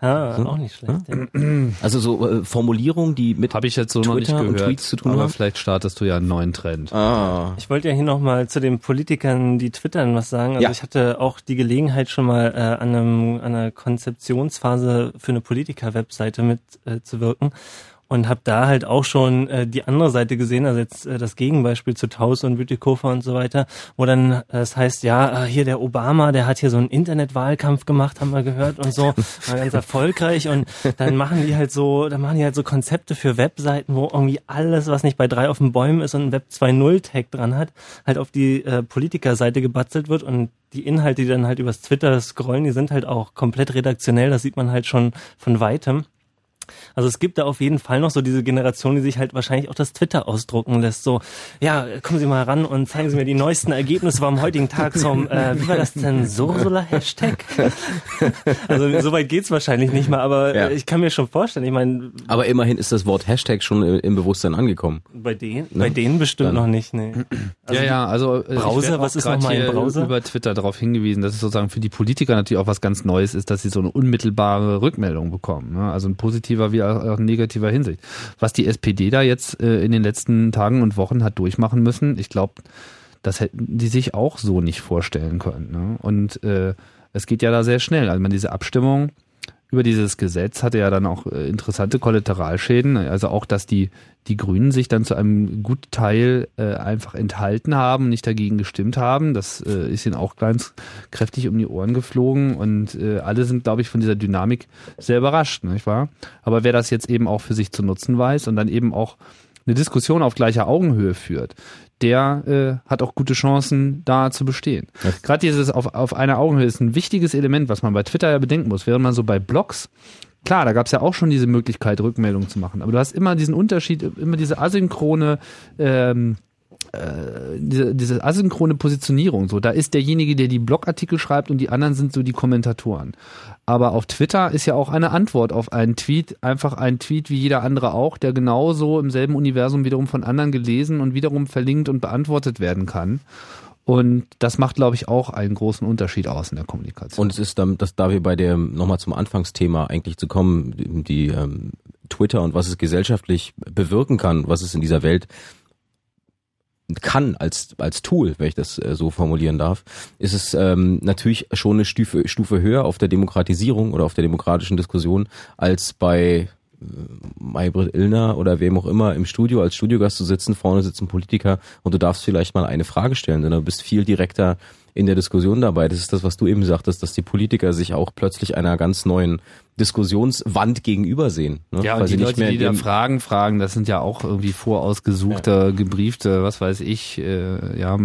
Ah, Hm? auch nicht schlecht. Ja. also so äh, Formulierungen, die mit Habe ich jetzt so noch nicht Twitter und gehört. Tweets zu tun aber haben. vielleicht startest du ja einen neuen Trend. Ah, Ich wollte ja hier nochmal zu den Politikern, die twittern, was sagen. Also Ja. ich hatte auch die Gelegenheit schon mal äh, an, einem, an einer Konzeptionsphase für eine Politiker-Webseite mit äh, zu wirken. Und habe da halt auch schon äh, die andere Seite gesehen, also jetzt äh, das Gegenbeispiel zu Taus und Bütikofer und so weiter, wo dann äh, das heißt, ja, äh, hier der Obama, der hat hier so einen Internetwahlkampf gemacht, haben wir gehört und so, war ganz erfolgreich und dann machen die halt so, dann machen die halt so Konzepte für Webseiten, wo irgendwie alles, was nicht bei drei auf den Bäumen ist und ein Web 2.0 Tag dran hat, halt auf die äh, Politikerseite gebatzelt wird und die Inhalte, die dann halt übers Twitter scrollen, die sind halt auch komplett redaktionell, das sieht man halt schon von weitem. Also es gibt da auf jeden Fall noch so diese Generation, die sich halt wahrscheinlich auch das Twitter ausdrucken lässt. So, ja, kommen Sie mal ran und zeigen Sie mir die neuesten Ergebnisse vom heutigen Tag zum, äh, wie war das denn, Sursula-Hashtag? also so weit geht's wahrscheinlich nicht mal, aber ja. ich kann mir schon vorstellen, ich meine... Aber immerhin ist das Wort Hashtag schon im Bewusstsein angekommen. Bei denen, ne? bei denen bestimmt Dann. noch nicht, nee. Also ja, ja, also äh, Browser, was ist nochmal ein Browser? über Twitter darauf hingewiesen, dass es sozusagen für die Politiker natürlich auch was ganz Neues ist, dass sie so eine unmittelbare Rückmeldung bekommen. Ne? Also ein positiver wie auch in negativer Hinsicht. Was die SPD da jetzt äh, in den letzten Tagen und Wochen hat durchmachen müssen, ich glaube, das hätten die sich auch so nicht vorstellen können. Ne? Und äh, es geht ja da sehr schnell. Also man diese Abstimmung über dieses Gesetz hatte ja dann auch äh, interessante Kollateralschäden. Also auch, dass die, die Grünen sich dann zu einem guten Teil äh, einfach enthalten haben, nicht dagegen gestimmt haben. Das äh, ist ihnen auch ganz kräftig um die Ohren geflogen und äh, alle sind, glaube ich, von dieser Dynamik sehr überrascht, nicht wahr? Aber wer das jetzt eben auch für sich zu nutzen weiß und dann eben auch eine Diskussion auf gleicher Augenhöhe führt, der äh, hat auch gute Chancen, da zu bestehen. Ja. Gerade dieses auf, auf einer Augenhöhe ist ein wichtiges Element, was man bei Twitter ja bedenken muss. Während man so bei Blogs, klar, da gab es ja auch schon diese Möglichkeit, Rückmeldungen zu machen, aber du hast immer diesen Unterschied, immer diese asynchrone ähm, äh, diese, diese asynchrone Positionierung. So, da ist derjenige, der die Blogartikel schreibt und die anderen sind so die Kommentatoren. Aber auf Twitter ist ja auch eine Antwort auf einen Tweet einfach ein Tweet wie jeder andere auch, der genauso im selben Universum wiederum von anderen gelesen und wiederum verlinkt und beantwortet werden kann. Und das macht, glaube ich, auch einen großen Unterschied aus in der Kommunikation. Und es ist dann, dass da wir bei dem, nochmal zum Anfangsthema eigentlich zu kommen, die, die ähm, Twitter und was es gesellschaftlich bewirken kann, was es in dieser Welt kann als als Tool, wenn ich das äh, so formulieren darf, ist es ähm, natürlich schon eine Stufe, Stufe höher auf der Demokratisierung oder auf der demokratischen Diskussion als bei Maybrit Illner oder wem auch immer im Studio als Studiogast zu sitzen, vorne sitzen Politiker und du darfst vielleicht mal eine Frage stellen, denn du bist viel direkter in der Diskussion dabei. Das ist das, was du eben sagtest, dass die Politiker sich auch plötzlich einer ganz neuen Diskussionswand gegenüber sehen. Ne? Ja, und Weil die Leute, die da Fragen fragen, das sind ja auch irgendwie vorausgesuchte, ja. gebriefte, was weiß ich, äh, ja,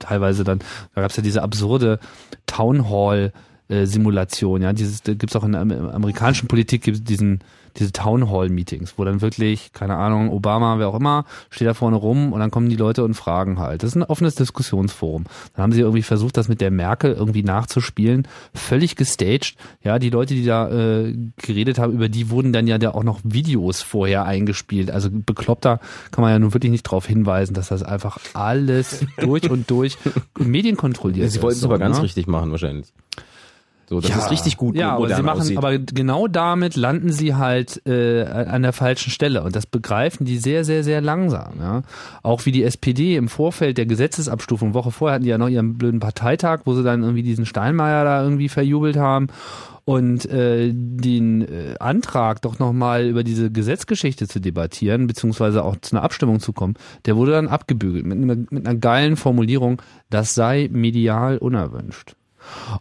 teilweise dann, da gab's ja diese absurde Town Hall äh, Simulation, ja, dieses gibt's auch in der amerikanischen Politik gibt diesen diese Town Hall Meetings, wo dann wirklich, keine Ahnung, Obama, wer auch immer, steht da vorne rum und dann kommen die Leute und fragen halt. Das ist ein offenes Diskussionsforum. Dann haben sie irgendwie versucht, das mit der Merkel irgendwie nachzuspielen, völlig gestaged. Ja, die Leute, die da äh, geredet haben, über die wurden dann ja da auch noch Videos vorher eingespielt. Also bekloppter kann man ja nun wirklich nicht darauf hinweisen, dass das einfach alles durch und durch medienkontrolliert ist. Sie wollten es aber ganz ne? richtig machen wahrscheinlich. So, das ja, ist richtig gut. Ja, aber sie machen, aussieht. aber genau damit landen sie halt äh, an der falschen Stelle und das begreifen die sehr, sehr, sehr langsam. Ja, auch wie die SPD im Vorfeld der Gesetzesabstufung Woche vorher hatten die ja noch ihren blöden Parteitag, wo sie dann irgendwie diesen Steinmeier da irgendwie verjubelt haben und äh, den äh, Antrag doch nochmal über diese Gesetzgeschichte zu debattieren, beziehungsweise auch zu einer Abstimmung zu kommen, der wurde dann abgebügelt mit, mit einer geilen Formulierung, das sei medial unerwünscht.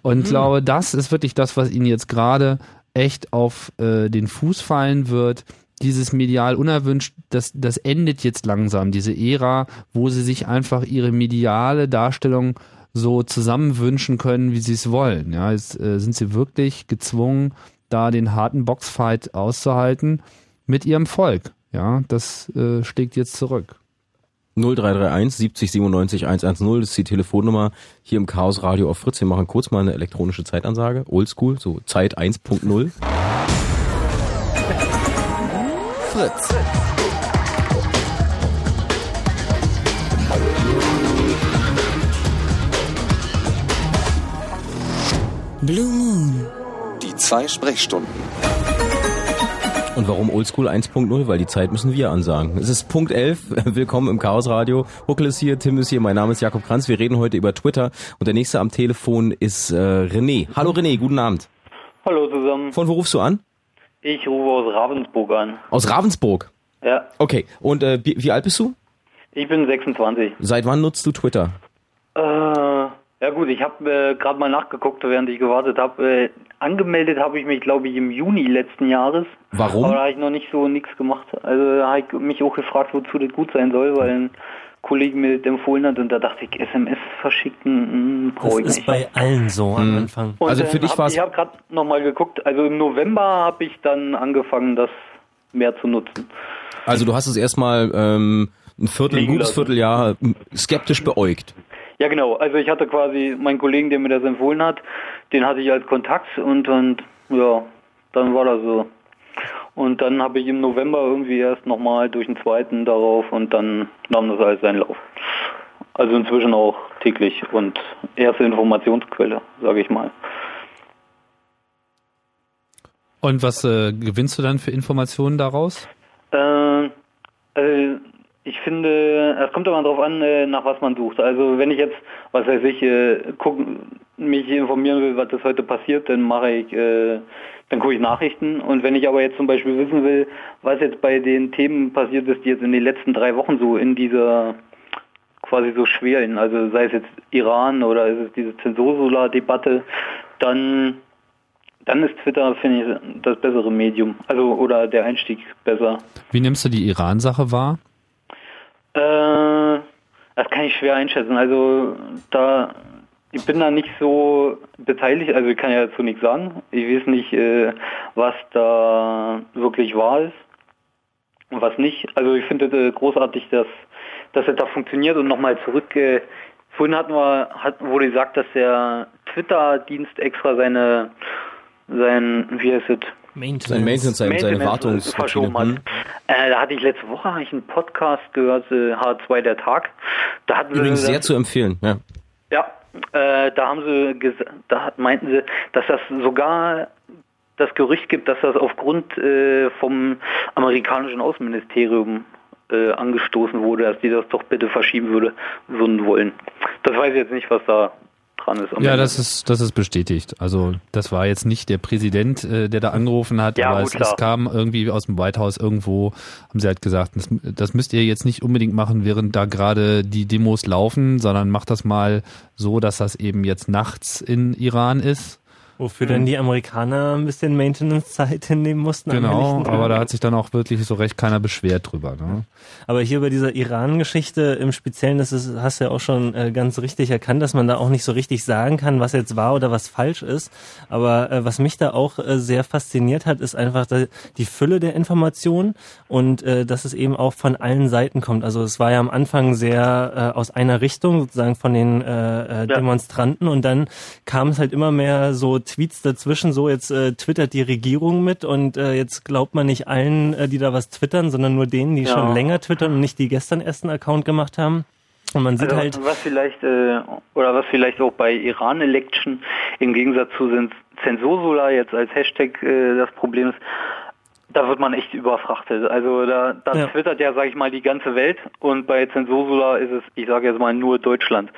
Und mhm. glaube, das ist wirklich das, was ihnen jetzt gerade echt auf äh, den Fuß fallen wird. Dieses medial unerwünscht, das, das endet jetzt langsam, diese Ära, wo sie sich einfach ihre mediale Darstellung so zusammenwünschen können, wie sie es wollen. Ja, jetzt äh, sind sie wirklich gezwungen, da den harten Boxfight auszuhalten mit ihrem Volk. Ja, das äh, schlägt jetzt zurück. 0331 70 97 110, das ist die Telefonnummer hier im Chaos Radio auf Fritz. Wir machen kurz mal eine elektronische Zeitansage, oldschool, so Zeit 1.0. Fritz. Blue Moon. Die zwei Sprechstunden. Und warum Oldschool 1.0? Weil die Zeit müssen wir ansagen. Es ist Punkt 11. Willkommen im Chaos Radio. Huckel ist hier, Tim ist hier, mein Name ist Jakob Kranz. Wir reden heute über Twitter und der nächste am Telefon ist äh, René. Hallo René, guten Abend. Hallo zusammen. Von wo rufst du an? Ich rufe aus Ravensburg an. Aus Ravensburg? Ja. Okay, und äh, wie, wie alt bist du? Ich bin 26. Seit wann nutzt du Twitter? Äh, ja gut, ich habe äh, gerade mal nachgeguckt, während ich gewartet habe. Äh, angemeldet habe ich mich, glaube ich, im Juni letzten Jahres. Warum? Aber da habe ich noch nicht so nichts gemacht. Also da habe ich mich auch gefragt, wozu das gut sein soll, weil ein Kollege mir das empfohlen hat und da dachte ich, SMS verschicken, Das brauche ich ist nicht. bei allen so am Anfang. Und, Also für dich hab, war's- Ich habe gerade nochmal geguckt, also im November habe ich dann angefangen, das mehr zu nutzen. Also du hast es erstmal ähm, ein Viertel, ein gutes. Vierteljahr m, skeptisch beäugt. Ja genau, also ich hatte quasi meinen Kollegen, der mir das empfohlen hat, den hatte ich als Kontakt und, und ja, dann war das so. Und dann habe ich im November irgendwie erst nochmal durch den zweiten darauf und dann nahm das alles seinen Lauf. Also inzwischen auch täglich und erste Informationsquelle, sage ich mal. Und was äh, gewinnst du dann für Informationen daraus? Äh, also ich finde, es kommt immer darauf an, äh, nach was man sucht. Also wenn ich jetzt, was weiß ich, äh, guck, mich informieren will, was das heute passiert, dann mache ich, äh, dann gucke ich Nachrichten. Und wenn ich aber jetzt zum Beispiel wissen will, was jetzt bei den Themen passiert ist, die jetzt in den letzten drei Wochen so in dieser quasi so schwelen, also sei es jetzt Iran oder ist es diese Zensursolar-Debatte, dann dann ist Twitter, finde ich, das bessere Medium. Also oder der Einstieg besser. Wie nimmst du die Iran-Sache wahr? Äh, das kann ich schwer einschätzen. Also da ich bin da nicht so beteiligt, also ich kann ja dazu nichts sagen. Ich weiß nicht, äh, was da wirklich wahr ist und was nicht. Also ich finde äh, großartig, dass, dass es da funktioniert und nochmal zurück. Äh, vorhin hatten wir, hat, wurde gesagt, dass der Twitter-Dienst extra seine sein, wie heißt es? Maintenance. Sein Maintenance, seine, seine Wartungsroutine. verschoben hat. Hm. Äh, da hatte ich letzte Woche ich einen Podcast gehört, äh, H2 der Tag. Da hatten Übrigens sie sehr zu empfehlen. Ja. ja, äh, da haben sie da meinten sie, dass das sogar das Gerücht gibt, dass das aufgrund äh, vom amerikanischen Außenministerium äh, angestoßen wurde, dass die das doch bitte verschieben würde, würden wollen. Das weiß ich jetzt nicht, was da dran ist. Ja, Ende. das ist, das ist bestätigt. Also das war jetzt nicht der Präsident, äh, der da angerufen hat, Ja, aber gut, es, es kam irgendwie aus dem White House irgendwo, haben sie halt gesagt, das, das müsst ihr jetzt nicht unbedingt machen, während da gerade die Demos laufen, sondern macht das mal so, dass das eben jetzt nachts in Iran ist. Wofür dann die Amerikaner ein bisschen Maintenance-Zeit hinnehmen mussten. Genau, aber da hat sich dann auch wirklich so recht keiner beschwert drüber. Ne? Aber hier bei dieser Iran-Geschichte im Speziellen, das ist, hast du ja auch schon äh, ganz richtig erkannt, dass man da auch nicht so richtig sagen kann, was jetzt wahr oder was falsch ist. Aber äh, was mich da auch äh, sehr fasziniert hat, ist einfach da, die Fülle der Informationen und äh, dass es eben auch von allen Seiten kommt. Also es war ja am Anfang sehr äh, aus einer Richtung, sozusagen von den äh, äh, Demonstranten und dann kam es halt immer mehr so Tweets dazwischen, so jetzt äh, twittert die Regierung mit und äh, jetzt glaubt man nicht allen, äh, die da was twittern, sondern nur denen, die Ja. schon länger twittern und nicht die gestern erst einen Account gemacht haben. Und man sieht also, halt, was vielleicht äh, oder was vielleicht auch bei Iran Election im Gegensatz zu Zensursolar jetzt als Hashtag äh, das Problem ist, da wird man echt überfrachtet. Also da, da Ja. twittert ja, sag ich mal, die ganze Welt und bei Zensursolar ist es, ich sage jetzt mal, nur Deutschland.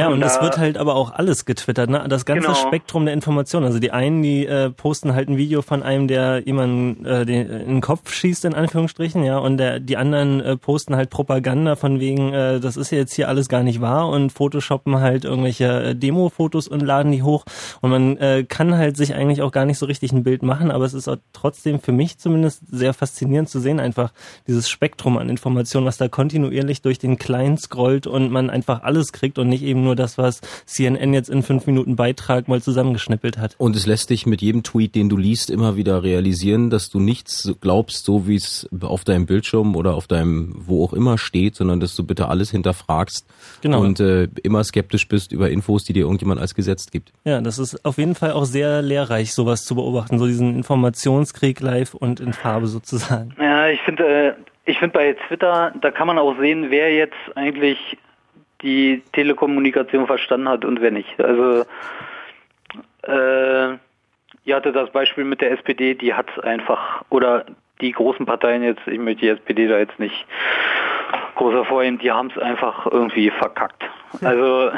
Ja, und es da- wird halt aber auch alles getwittert, ne? Das ganze Genau. Spektrum der Informationen. Also die einen, die äh, posten halt ein Video von einem, der jemanden äh, den, in den Kopf schießt, in Anführungsstrichen, ja, und der, die anderen äh, posten halt Propaganda von wegen, äh, das ist ja jetzt hier alles gar nicht wahr und photoshoppen halt irgendwelche äh, Demo-Fotos und laden die hoch. Und man äh, kann halt sich eigentlich auch gar nicht so richtig ein Bild machen, aber es ist auch trotzdem für mich zumindest sehr faszinierend zu sehen, einfach dieses Spektrum an Informationen, was da kontinuierlich durch den Client scrollt und man einfach alles kriegt und nicht eben nur das, was CNN jetzt in fünf Minuten Beitrag mal zusammengeschnippelt hat. Und es lässt dich mit jedem Tweet, den du liest, immer wieder realisieren, dass du nichts glaubst, so wie es auf deinem Bildschirm oder auf deinem wo auch immer steht, sondern dass du bitte alles hinterfragst Genau. und äh, immer skeptisch bist über Infos, die dir irgendjemand als gesetzt gibt. Ja, das ist auf jeden Fall auch sehr lehrreich, sowas zu beobachten, so diesen Informationskrieg live und in Farbe sozusagen. Ja, ich finde, äh, ich finde bei Twitter, da kann man auch sehen, wer jetzt eigentlich die Telekommunikation verstanden hat und wer nicht. Also äh, ihr hatte das Beispiel mit der SPD, die hat einfach oder die großen Parteien jetzt, ich möchte die SPD da jetzt nicht groß hervorheben, die haben es einfach irgendwie verkackt. Also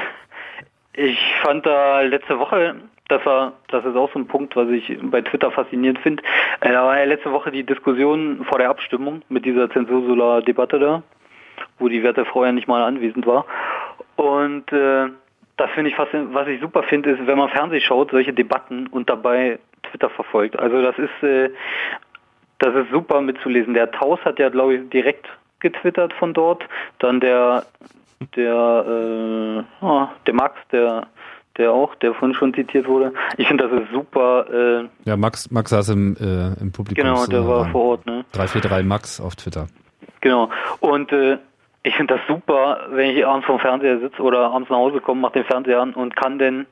ich fand da letzte Woche, das war, das ist auch so ein Punkt, was ich bei Twitter faszinierend finde. Äh, da war ja letzte Woche die Diskussion vor der Abstimmung mit dieser Zensursolar-Debatte da, wo die werte Frau ja nicht mal anwesend war. Und äh, das finde ich faszinierend. Was ich super finde, ist, wenn man Fernsehen schaut, solche Debatten und dabei Twitter verfolgt. Also das ist, äh, das ist super mitzulesen. Der Taus hat ja, glaube ich, direkt getwittert von dort. Dann der, der, äh, oh, der Max, der der auch, der vorhin schon zitiert wurde. Ich finde, das ist super. Äh, ja, Max, Max saß im, äh, im Publikum. Genau, der war vor Ort. Ne? 343 Max auf Twitter. Genau. Und äh, ich finde das super, wenn ich abends vom Fernseher sitze oder abends nach Hause komme, mache den Fernseher an und kann denn,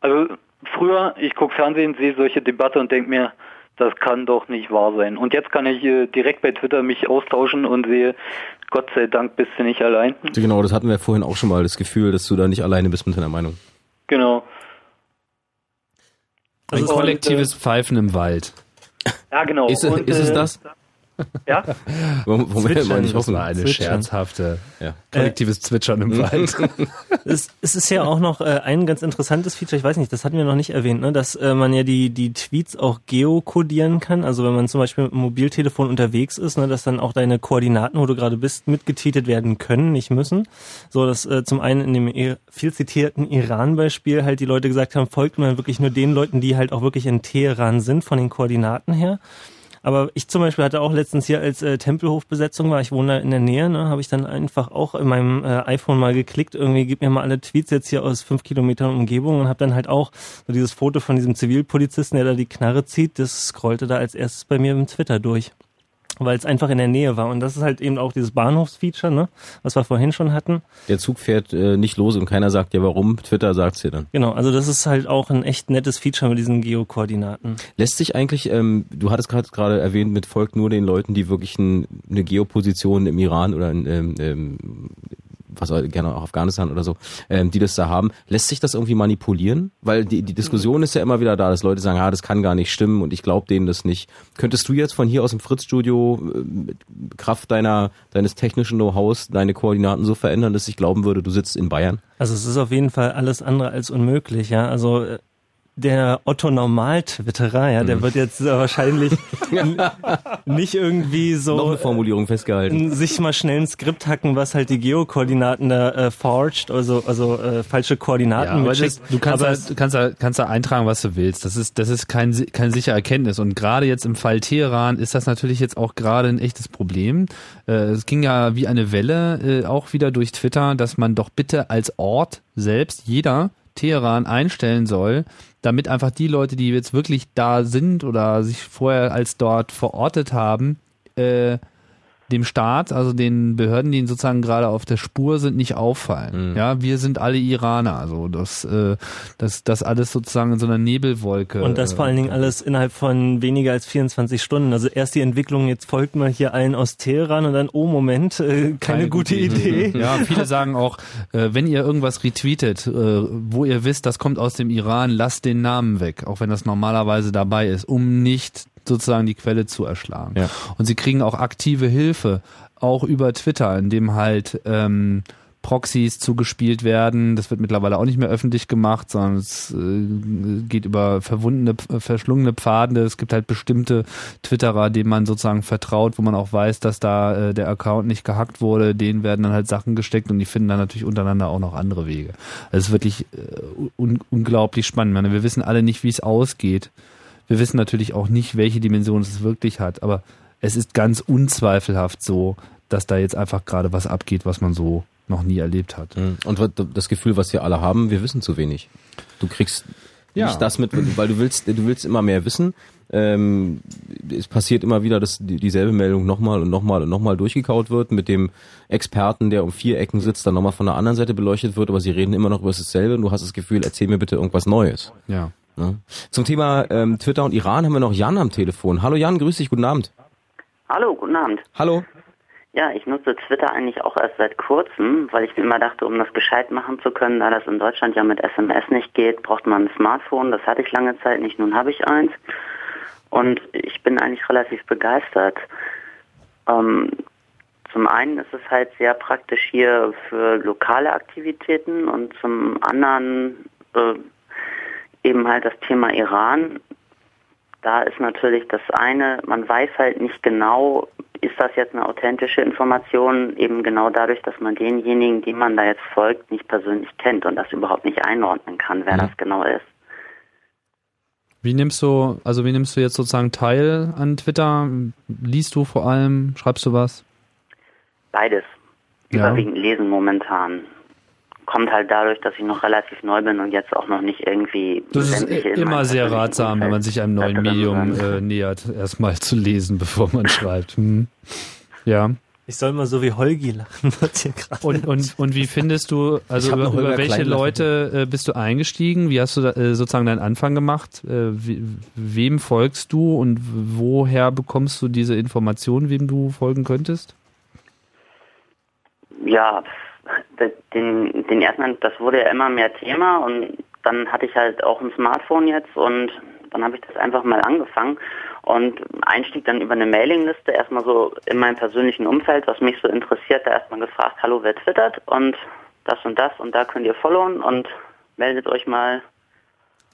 also früher, ich gucke Fernsehen, sehe solche Debatte und denke mir, das kann doch nicht wahr sein. Und jetzt kann ich äh, direkt bei Twitter mich austauschen und sehe, Gott sei Dank bist du nicht allein. Genau, das hatten wir vorhin auch schon mal, das Gefühl, dass du da nicht alleine bist mit deiner Meinung. Genau. Ein kollektives und, äh, Pfeifen im Wald. Ja, genau. Ist, und, ist es äh, das? Ja? Wir mal nicht hoffen. war eine Zwitschern. scherzhafte ja. kollektives Zwitschern im Wald. es, es ist ja auch noch äh, ein ganz interessantes Feature, ich weiß nicht, das hatten wir noch nicht erwähnt, ne, dass äh, man ja die, die Tweets auch geokodieren kann. Also wenn man zum Beispiel mit dem Mobiltelefon unterwegs ist, ne, dass dann auch deine Koordinaten, wo du gerade bist, mitgetweetet werden können, nicht müssen. So, dass äh, zum einen in dem viel zitierten Iran-Beispiel halt die Leute gesagt haben, folgt man wirklich nur den Leuten, die halt auch wirklich in Teheran sind, von den Koordinaten her. Aber ich zum Beispiel hatte auch letztens hier, als äh, Tempelhofbesetzung war, ich wohne da in der Nähe, ne, habe ich dann einfach auch in meinem äh, iPhone mal geklickt, irgendwie gib mir mal alle Tweets jetzt hier aus fünf Kilometern Umgebung und habe dann halt auch so dieses Foto von diesem Zivilpolizisten, der da die Knarre zieht, das scrollte da als erstes bei mir im Twitter durch weil es einfach in der Nähe war. Und das ist halt eben auch dieses Bahnhofsfeature, ne, was wir vorhin schon hatten. Der Zug fährt äh, nicht los und keiner sagt ja warum. Twitter sagt's dir dann. Genau, also das ist halt auch ein echt nettes Feature mit diesen Geokoordinaten. Lässt sich eigentlich, ähm, du hattest gerade erwähnt, mit folgt nur den Leuten, die wirklich ein, eine Geoposition im Iran oder in, ähm, ähm, was gerne auch Afghanistan oder so, ähm, die das da haben. Lässt sich das irgendwie manipulieren? Weil die, die Diskussion ist ja immer wieder da, dass Leute sagen, ah, das kann gar nicht stimmen und ich glaube denen das nicht. Könntest du jetzt von hier aus dem Fritz-Studio äh, Kraft deiner, deines technischen Know-hows deine Koordinaten so verändern, dass ich glauben würde, du sitzt in Bayern? Also es ist auf jeden Fall alles andere als unmöglich, ja. Also äh, der Otto Normal-Twitterer, ja, der mhm. wird jetzt wahrscheinlich nicht irgendwie so noch eine Formulierung festgehalten, sich mal schnell ein Skript hacken, was halt die Geokoordinaten da äh, forged, also also äh, falsche Koordinaten ja, mitschickt. Das, du kannst da, du kannst da, kannst da eintragen, was du willst. Das ist das ist kein kein sicher Erkenntnis und gerade jetzt im Fall Teheran ist das natürlich jetzt auch gerade ein echtes Problem. Äh, es ging ja wie eine Welle äh, auch wieder durch Twitter, dass man doch bitte als Ort selbst jeder Teheran einstellen soll, damit einfach die Leute, die jetzt wirklich da sind oder sich vorher als dort verortet haben, äh, dem Staat, also den Behörden, die sozusagen gerade auf der Spur sind, nicht auffallen. Mhm. Ja, wir sind alle Iraner, also das, äh, das, das alles sozusagen in so einer Nebelwolke. Und das vor allen Dingen äh, alles innerhalb von weniger als 24 Stunden. Also erst die Entwicklung, jetzt folgt man hier allen aus Teheran und dann, oh Moment, äh, keine, keine gute, gute Idee. Idee. Ja, viele sagen auch, äh, wenn ihr irgendwas retweetet, äh, wo ihr wisst, das kommt aus dem Iran, lasst den Namen weg, auch wenn das normalerweise dabei ist, um nicht sozusagen die Quelle zu erschlagen. Ja. Und sie kriegen auch aktive Hilfe, auch über Twitter, indem halt ähm, Proxys zugespielt werden. Das wird mittlerweile auch nicht mehr öffentlich gemacht, sondern es äh, geht über verwundene, verschlungene Pfade. Es gibt halt bestimmte Twitterer, denen man sozusagen vertraut, wo man auch weiß, dass da äh, der Account nicht gehackt wurde. Denen werden dann halt Sachen gesteckt und die finden dann natürlich untereinander auch noch andere Wege. Also es ist wirklich äh, un unglaublich spannend. Ich meine, wir wissen alle nicht, wie es ausgeht. Wir wissen natürlich auch nicht, welche Dimension es wirklich hat, aber es ist ganz unzweifelhaft so, dass da jetzt einfach gerade was abgeht, was man so noch nie erlebt hat. Mhm. Und das Gefühl, was wir alle haben, wir wissen zu wenig. Du kriegst ja. nicht das mit, weil du willst, du willst immer mehr wissen. Ähm, es passiert immer wieder, dass dieselbe Meldung nochmal und nochmal und nochmal durchgekaut wird mit dem Experten, der um vier Ecken sitzt, dann nochmal von der anderen Seite beleuchtet wird, aber sie reden immer noch über dasselbe und du hast das Gefühl, erzähl mir bitte irgendwas Neues. Ja. Ne? Zum Thema ähm, Twitter und Iran haben wir noch Jan am Telefon. Hallo Jan, grüß dich, guten Abend. Hallo, guten Abend. Hallo. Ja, ich nutze Twitter eigentlich auch erst seit kurzem, weil ich mir immer dachte, um das gescheit machen zu können, da das in Deutschland ja mit SMS nicht geht, braucht man ein Smartphone. Das hatte ich lange Zeit nicht, nun habe ich eins. Und ich bin eigentlich relativ begeistert. Ähm, zum einen ist es halt sehr praktisch hier für lokale Aktivitäten und zum anderen äh, eben halt das Thema Iran. Da ist natürlich das eine, man weiß halt nicht genau, ist das jetzt eine authentische Information, eben genau dadurch, dass man denjenigen, die man da jetzt folgt, nicht persönlich kennt und das überhaupt nicht einordnen kann, wer Mhm. das genau ist. Wie nimmst du, also wie nimmst du jetzt sozusagen teil an Twitter? Liest du vor allem? Schreibst du was? Beides. Ja. Überwiegend lesen momentan. Kommt halt dadurch, dass ich noch relativ neu bin und jetzt auch noch nicht irgendwie. Das ist immer sehr ratsam, wenn man sich einem neuen Medium äh, nähert, erstmal zu lesen, bevor man schreibt. Hm. Ja. Ich soll mal so wie Holgi lachen, wird hier gerade. Und, und, und wie findest du, also über, über welche. Leute äh, bist du eingestiegen? Wie hast du da, äh, sozusagen deinen Anfang gemacht? Äh, wie, wem folgst du und woher bekommst du diese Informationen, wem du folgen könntest? Ja, den, den ersten, das wurde ja immer mehr Thema und dann hatte ich halt auch ein Smartphone jetzt und dann habe ich das einfach mal angefangen und Einstieg dann über eine Mailingliste, erstmal so in meinem persönlichen Umfeld, was mich so interessiert, da erstmal gefragt, hallo, wer twittert und das und das und da könnt ihr followen und meldet euch mal.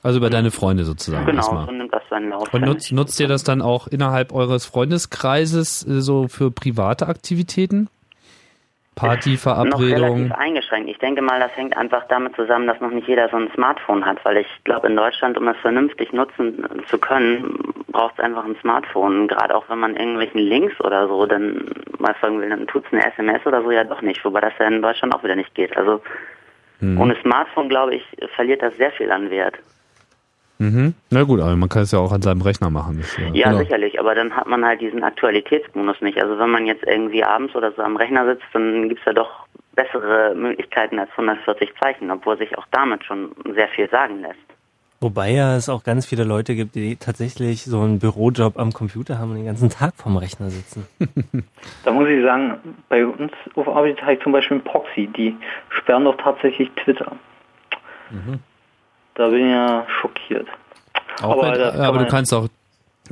Also über deine Freunde sozusagen genau, erstmal. so nimmt das seinen Lauf. Und nutzt, nutzt ihr das dann auch innerhalb eures Freundeskreises äh, so für private Aktivitäten? Noch relativ eingeschränkt. Ich denke mal, das hängt einfach damit zusammen, dass noch nicht jeder so ein Smartphone hat, weil ich glaube, in Deutschland, um das vernünftig nutzen zu können, braucht es einfach ein Smartphone. Gerade auch wenn man irgendwelchen Links oder so dann mal folgen will, dann tut es eine SMS oder so ja doch nicht, wobei das ja in Deutschland auch wieder nicht geht. Also Mhm. ohne Smartphone, glaube ich, verliert das sehr viel an Wert. Mhm. Na gut, aber man kann es ja auch an seinem Rechner machen. Das, äh, Ja, sicherlich, aber dann hat man halt diesen Aktualitätsbonus nicht. Also wenn man jetzt irgendwie abends oder so am Rechner sitzt, dann gibt's ja doch bessere Möglichkeiten als 140 Zeichen, obwohl sich auch damit schon sehr viel sagen lässt. Wobei ja es auch ganz viele Leute gibt, die tatsächlich so einen Bürojob am Computer haben und den ganzen Tag vorm Rechner sitzen. Da muss ich sagen, bei uns auf Arbeit habe ich zum Beispiel einen Proxy, die sperren doch tatsächlich Twitter. Da bin ich ja schockiert. Auch aber das kann aber du kannst auch,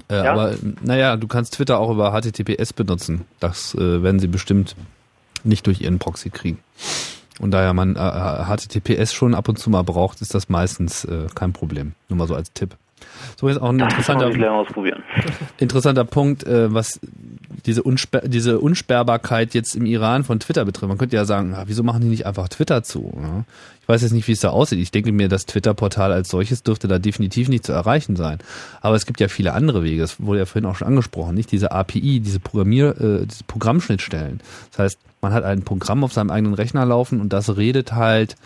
äh, Ja? aber naja, du kannst Twitter auch über HTTPS benutzen. Das äh, werden sie bestimmt nicht durch ihren Proxy kriegen. Und daher man äh, HTTPS schon ab und zu mal braucht, ist das meistens äh, kein Problem. Nur mal so als Tipp. So jetzt auch ein interessanter, interessanter Punkt, äh, was diese, Unsper diese Unsperrbarkeit jetzt im Iran von Twitter betrifft. Man könnte ja sagen, ah, wieso machen die nicht einfach Twitter zu? Ja? Ich weiß jetzt nicht, wie es da aussieht. Ich denke mir, das Twitter-Portal als solches dürfte da definitiv nicht zu erreichen sein. Aber es gibt ja viele andere Wege. Das wurde ja vorhin auch schon angesprochen, nicht? Diese API, diese Programmier, äh, diese Programmschnittstellen. Das heißt, man hat ein Programm auf seinem eigenen Rechner laufen und das redet halt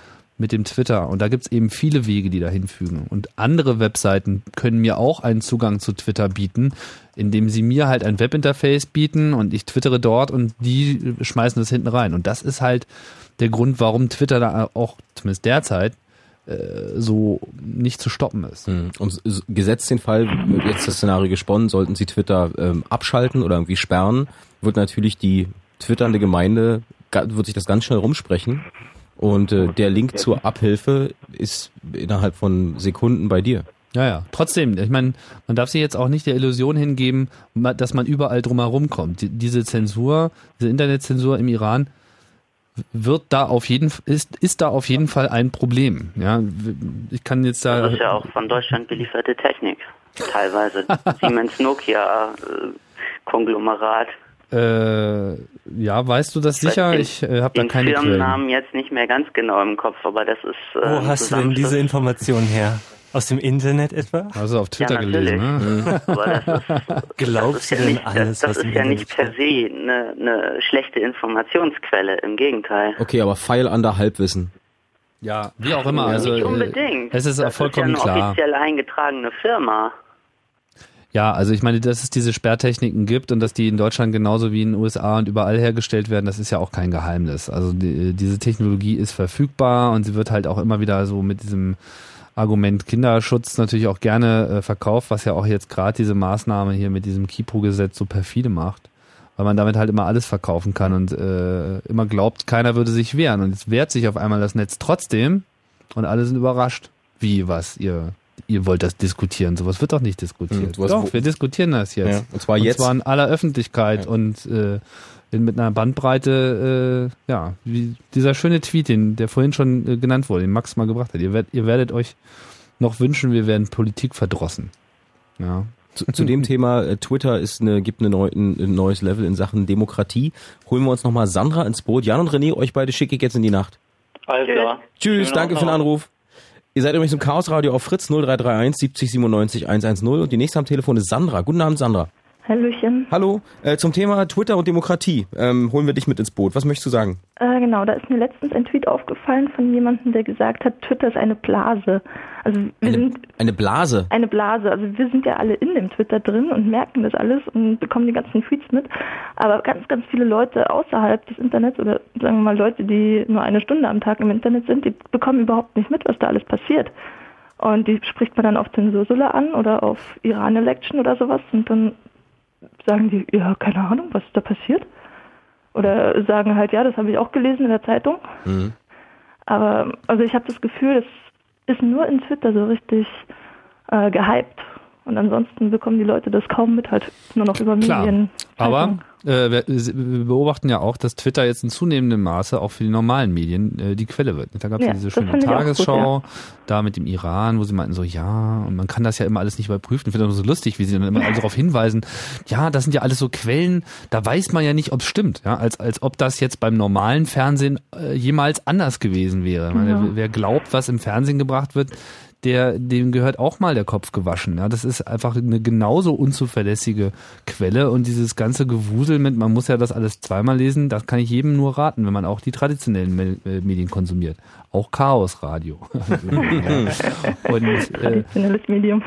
mit dem Twitter. Und da gibt's eben viele Wege, die dahin fügen. Und andere Webseiten können mir auch einen Zugang zu Twitter bieten, indem sie mir halt ein Webinterface bieten und ich twittere dort und die schmeißen das hinten rein. Und das ist halt der Grund, warum Twitter da auch, zumindest derzeit, äh, so nicht zu stoppen ist. Hm. Und gesetzt den Fall, jetzt das Szenario gesponnen, sollten sie Twitter ähm, abschalten oder irgendwie sperren, wird natürlich die twitternde Gemeinde, wird sich das ganz schnell rumsprechen. Und äh, der Link zur Abhilfe ist innerhalb von Sekunden bei dir. Ja, ja. Trotzdem, ich meine, man darf sich jetzt auch nicht der Illusion hingeben, dass man überall drumherum kommt. Die- Diese Zensur, diese Internetzensur im Iran wird da auf jeden ist ist da auf jeden Fall ein Problem. Ja, ich kann jetzt da Das ist ja auch von Deutschland gelieferte Technik. Teilweise Siemens Nokia äh, Konglomerat. Äh, ja, weißt du das sicher? Den- Ich äh, habe da Den keine Quellen. Firmennamen jetzt nicht mehr ganz genau im Kopf, aber das ist. Äh, Wo hast du denn diese Zusammenschluss. Information her? Aus dem Internet etwa? Also auf Twitter Ja, gelesen, ne? Aber das ist, Glaubst das du ja denn nicht, alles, das was ist ja Internet nicht per se eine, eine schlechte Informationsquelle, im Gegenteil. Okay, aber Pfeil an der Halbwissen. Ja, wie auch immer. Ja, Also nicht äh, unbedingt. es ist das vollkommen ist ja eine klar. offiziell eingetragene Firma. Ja, also ich meine, dass es diese Sperrtechniken gibt und dass die in Deutschland genauso wie in den USA und überall hergestellt werden, das ist ja auch kein Geheimnis. Also die, diese Technologie ist verfügbar und sie wird halt auch immer wieder so mit diesem Argument Kinderschutz natürlich auch gerne äh, verkauft, was ja auch jetzt gerade diese Maßnahme hier mit diesem Kipo-Gesetz so perfide macht, weil man damit halt immer alles verkaufen kann und äh, immer glaubt, keiner würde sich wehren und jetzt wehrt sich auf einmal das Netz trotzdem und alle sind überrascht. Wie, was, ihr ihr wollt das diskutieren. Sowas wird doch nicht diskutiert. Hm, doch, wir diskutieren das jetzt. Ja, und zwar jetzt. Und zwar in aller Öffentlichkeit und äh, in, mit einer Bandbreite, äh, ja, wie dieser schöne Tweet, den, der vorhin schon äh, genannt wurde, den Max mal gebracht hat. Ihr, werdet, ihr werdet euch noch wünschen, wir wären Politik verdrossen. Ja. Zu, zu dem Thema äh, Twitter ist eine, gibt eine neu, ein, ein neues Level in Sachen Demokratie. Holen wir uns nochmal Sandra ins Boot. Jan und René, euch beide schicke ich jetzt in die Nacht. Alles klar. Tschüss, Schönen danke für den. Anruf. Ihr seid übrigens im Chaos Radio auf Fritz 0331 70 97 110 und die nächste am Telefon ist Sandra. Guten Abend, Sandra. Hallöchen. Hallo. Äh, zum Thema Twitter und Demokratie ähm, holen wir dich mit ins Boot. Was möchtest du sagen? Äh, genau, da ist mir letztens ein Tweet aufgefallen von jemandem, der gesagt hat, Twitter ist eine Blase. Also wir sind Eine Blase. eine Blase. Also wir sind ja alle in dem Twitter drin und merken das alles und bekommen die ganzen Tweets mit. Aber ganz, ganz viele Leute außerhalb des Internets oder sagen wir mal Leute, die nur eine Stunde am Tag im Internet sind, die bekommen überhaupt nicht mit, was da alles passiert. Und die spricht man dann auf Zensursula an oder auf Iran-Election oder sowas und dann sagen die, ja, keine Ahnung, was ist da passiert. Oder sagen halt, ja, das habe ich auch gelesen in der Zeitung. Mhm. Aber also ich habe das Gefühl, es ist nur in Twitter so richtig äh, gehypt. Und ansonsten bekommen die Leute das kaum mit, halt nur noch über Klar, Medien. aber äh, wir, wir beobachten ja auch, dass Twitter jetzt in zunehmendem Maße auch für die normalen Medien äh, die Quelle wird. Da gab es Ja, ja diese schöne auch gut, Tagesschau, ja. da mit dem Iran, wo sie meinten so, ja, und man kann das ja immer alles nicht überprüfen. Ich finde das so lustig, wie sie dann immer darauf hinweisen, ja, das sind ja alles so Quellen, da weiß man ja nicht, ob es stimmt, ja, als, als ob das jetzt beim normalen Fernsehen äh, jemals anders gewesen wäre. Meine, Ja. Wer glaubt, was im Fernsehen gebracht wird, der, dem gehört auch mal der Kopf gewaschen. Ja, das ist einfach eine genauso unzuverlässige Quelle und dieses ganze Gewusel mit, man muss ja das alles zweimal lesen, das kann ich jedem nur raten, wenn man auch die traditionellen Me äh, Medien konsumiert. Auch Chaosradio. und, äh,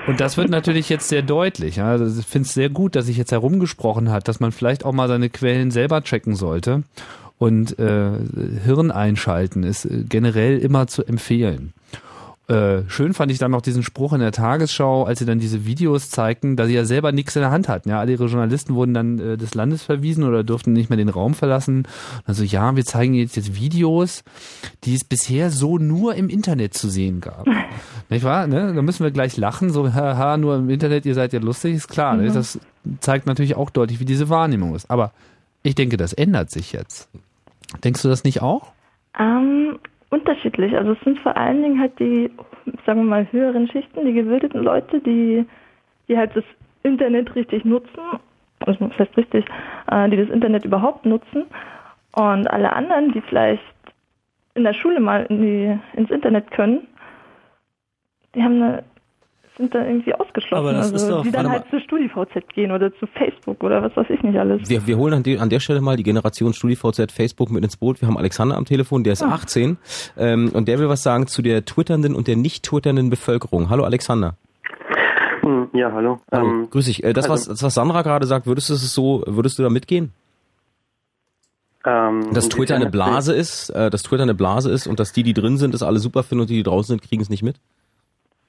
und das wird natürlich jetzt sehr deutlich. Ja. Also ich finde es sehr gut, dass sich jetzt herumgesprochen hat, dass man vielleicht auch mal seine Quellen selber checken sollte. Und äh, Hirn einschalten ist äh, generell immer zu empfehlen. Äh, schön fand ich dann noch diesen Spruch in der Tagesschau, als sie dann diese Videos zeigten, da sie ja selber nichts in der Hand hatten. Ja, alle ihre Journalisten wurden dann äh, des Landes verwiesen oder durften nicht mehr den Raum verlassen. Also ja, wir zeigen jetzt jetzt Videos, die es bisher so nur im Internet zu sehen gab. nicht wahr? Ne? Da müssen wir gleich lachen, so haha, nur im Internet, ihr seid ja lustig, ist klar. Ne? Mhm. Das zeigt natürlich auch deutlich, wie diese Wahrnehmung ist. Aber ich denke, das ändert sich jetzt. Denkst du das nicht auch? Ähm, unterschiedlich. Also es sind vor allen Dingen halt die, sagen wir mal, höheren Schichten, die gebildeten Leute, die, die halt das Internet richtig nutzen, also das heißt richtig, äh, die das Internet überhaupt nutzen. Und alle anderen, die vielleicht in der Schule mal in die, ins Internet können, die haben eine, sind da irgendwie ausgeschlossen. Aber das also ist doch- die dann halt zu StudiVZ gehen oder zu Facebook oder was weiß ich nicht alles. Wir, wir holen an, de, an der Stelle mal die Generation StudiVZ Facebook mit ins Boot. Wir haben Alexander am Telefon, der ist Ah. 18 ähm, und der will was sagen zu der twitternden und der nicht twitternden Bevölkerung. Hallo Alexander. Hm, Ja, hallo. Hallo, Ähm, grüß dich. Äh, das, was, also- das, was Sandra gerade sagt, würdest du es so, würdest du da mitgehen? ähm, Dass Twitter eine Blase ist, äh, dass Twitter eine Blase ist und dass die, die drin sind, das alle super finden und die, die draußen sind, kriegen es nicht mit?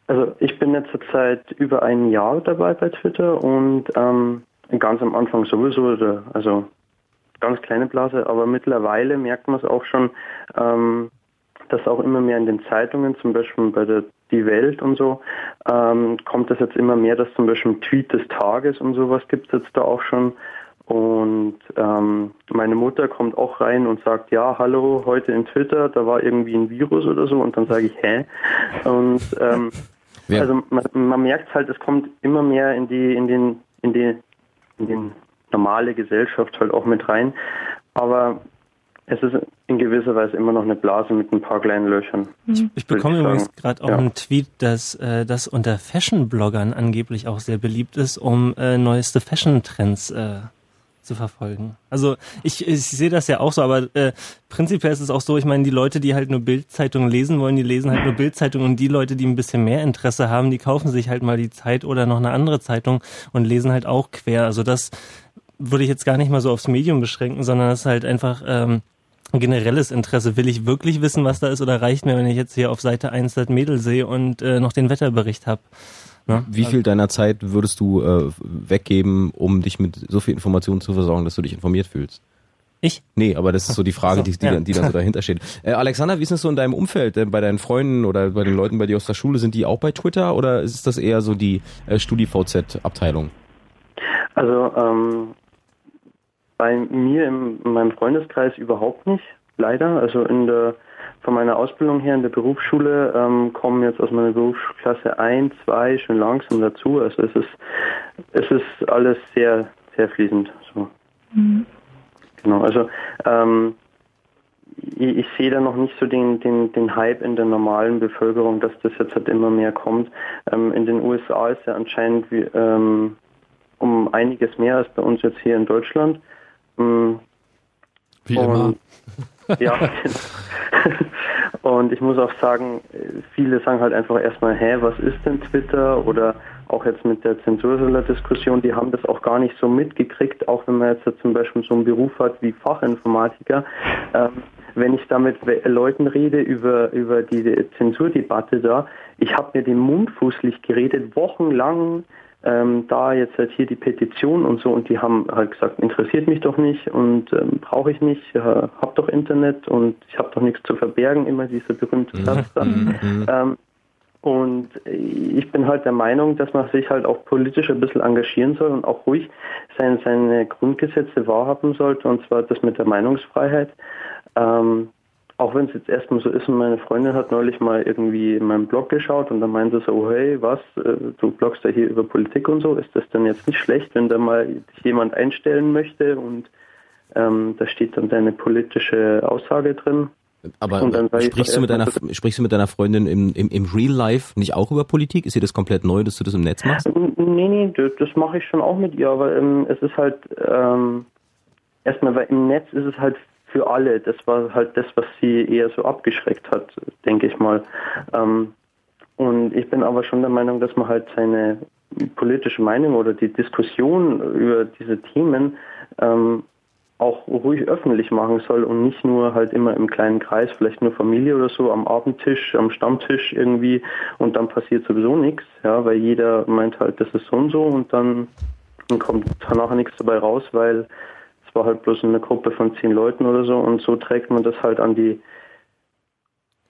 Also ich bin jetzt seit über ein Jahr dabei bei Twitter und ähm, ganz am Anfang sowieso, also ganz kleine Blase, aber mittlerweile merkt man es auch schon, ähm, dass auch immer mehr in den Zeitungen, zum Beispiel bei der Die Welt und so, ähm, kommt es jetzt immer mehr, dass zum Beispiel Tweet des Tages und sowas gibt es jetzt da auch schon. Und ähm, meine Mutter kommt auch rein und sagt, ja, hallo, heute in Twitter, da war irgendwie ein Virus oder so. Und dann sage ich, hä? Und ähm, Wer- also man, man merkt halt, es kommt immer mehr in die, in den, in die, in die normale Gesellschaft halt auch mit rein. Aber es ist in gewisser Weise immer noch eine Blase mit ein paar kleinen Löchern. Ich bekomme Würde ich übrigens gerade auch Ja. einen Tweet, dass äh, das unter Fashion-Bloggern angeblich auch sehr beliebt ist, um äh, neueste Fashion-Trends äh, zu verfolgen. Also ich, ich sehe das ja auch so, aber äh, prinzipiell ist es auch so, ich meine, die Leute, die halt nur Bildzeitungen lesen wollen, die lesen halt nur Bildzeitungen und die Leute, die ein bisschen mehr Interesse haben, die kaufen sich halt mal die Zeit oder noch eine andere Zeitung und lesen halt auch quer. Also das würde ich jetzt gar nicht mal so aufs Medium beschränken, sondern das ist halt einfach ähm, ein generelles Interesse. Will ich wirklich wissen, was da ist, oder reicht mir, wenn ich jetzt hier auf Seite 1 das Mädel sehe und äh, noch den Wetterbericht habe? Ne? Wie viel deiner Zeit würdest du äh, weggeben, um dich mit so viel Informationen zu versorgen, dass du dich informiert fühlst? Ich? Nee, aber das ist so die Frage, die, die, ja. dann, die dann so dahinter steht. Äh, Alexander, wie ist es so in deinem Umfeld, äh, bei deinen Freunden oder bei den Leuten bei dir aus der Schule? Sind die auch bei Twitter oder ist das eher so die äh, StudiVZ-Abteilung? Also ähm, bei mir im, in meinem Freundeskreis überhaupt nicht, leider. Also in der von meiner Ausbildung her in der Berufsschule ähm, kommen jetzt aus meiner Berufsklasse ein, zwei schon langsam dazu. Also es ist es ist alles sehr sehr fließend. So. Mhm. Genau. Also ähm, ich, ich sehe da noch nicht so den, den, den Hype in der normalen Bevölkerung, dass das jetzt halt immer mehr kommt. Ähm, in den USA ist ja anscheinend wie, ähm, um einiges mehr als bei uns jetzt hier in Deutschland. Ähm, wie immer. Ja. und ich muss auch sagen, viele sagen halt einfach erstmal, hä, was ist denn Twitter? Oder auch jetzt mit der Zensursula-Diskussion, die haben das auch gar nicht so mitgekriegt, auch wenn man jetzt zum Beispiel so einen Beruf hat wie Fachinformatiker. Ähm, wenn ich da mit Leuten rede über, über diese Zensurdebatte da, ich habe mir den Mund fußlich geredet, wochenlang ähm, da jetzt halt hier die Petition und so und die haben halt gesagt, interessiert mich doch nicht und ähm, brauche ich nicht, äh, hab doch Internet und ich habe doch nichts zu verbergen, immer dieser berühmte mhm. Satz da. Mhm. Mhm. Ähm, und ich bin halt der Meinung, dass man sich halt auch politisch ein bisschen engagieren soll und auch ruhig seine, seine Grundgesetze wahrhaben sollte, und zwar das mit der Meinungsfreiheit. Ähm, auch wenn es jetzt erstmal so ist und meine Freundin hat neulich mal irgendwie in meinem Blog geschaut und dann meinte sie so, oh, hey, was, äh, du bloggst ja hier über Politik und so, ist das denn jetzt nicht schlecht, wenn da mal jemand einstellen möchte und ähm, da steht dann deine politische Aussage drin. Aber sprichst du, mit deiner, sprichst du mit deiner Freundin im, im, im Real Life nicht auch über Politik? Ist dir das komplett neu, dass du das im Netz machst? Nee, nee, das, das mache ich schon auch mit ihr, aber ähm, es ist halt ähm, erstmal, weil im Netz ist es halt für alle. Das war halt das, was sie eher so abgeschreckt hat, denke ich mal. Ähm, und ich bin aber schon der Meinung, dass man halt seine politische Meinung oder die Diskussion über diese Themen ähm, auch ruhig öffentlich machen soll und nicht nur halt immer im kleinen Kreis, vielleicht nur Familie oder so, am Abendtisch, am Stammtisch irgendwie und dann passiert sowieso nichts, ja, weil jeder meint halt, das ist so und so und dann kommt danach nichts dabei raus, weil war halt bloß eine Gruppe von zehn Leuten oder so und so trägt man das halt an die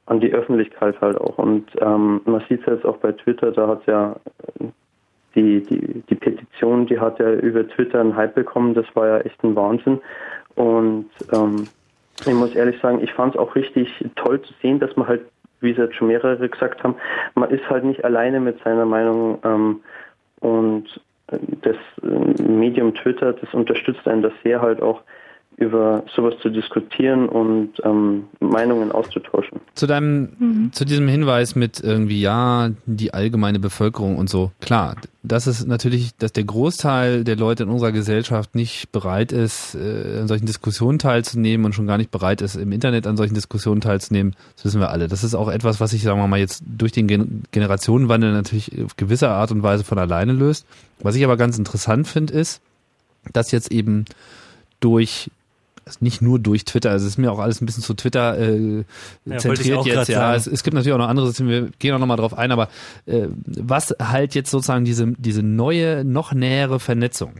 an die Öffentlichkeit halt auch. Und ähm, man sieht es jetzt auch bei Twitter, da hat ja die, die, die Petition, die hat ja über Twitter einen Hype bekommen, das war ja echt ein Wahnsinn. Und ähm, ich muss ehrlich sagen, ich fand es auch richtig toll zu sehen, dass man halt, wie es jetzt schon mehrere gesagt haben, man ist halt nicht alleine mit seiner Meinung ähm, und das äh, Medium Twitter, das unterstützt einen das sehr halt auch über sowas zu diskutieren und ähm, Meinungen auszutauschen. Zu deinem, mhm. zu diesem Hinweis mit irgendwie, ja, die allgemeine Bevölkerung und so. Klar, das ist natürlich, dass der Großteil der Leute in unserer Gesellschaft nicht bereit ist, äh, an solchen Diskussionen teilzunehmen und schon gar nicht bereit ist, im Internet an solchen Diskussionen teilzunehmen. Das wissen wir alle. Das ist auch etwas, was sich, sagen wir mal, jetzt durch den Gen Generationenwandel natürlich auf gewisse Art und Weise von alleine löst. Was ich aber ganz interessant finde, ist, dass jetzt eben durch nicht nur durch Twitter, also es ist mir auch alles ein bisschen zu Twitter äh, ja, zentriert jetzt. Ja, es, es, gibt natürlich auch noch andere Systeme, wir gehen auch nochmal drauf ein, aber äh, was halt jetzt sozusagen diese, diese neue, noch nähere Vernetzung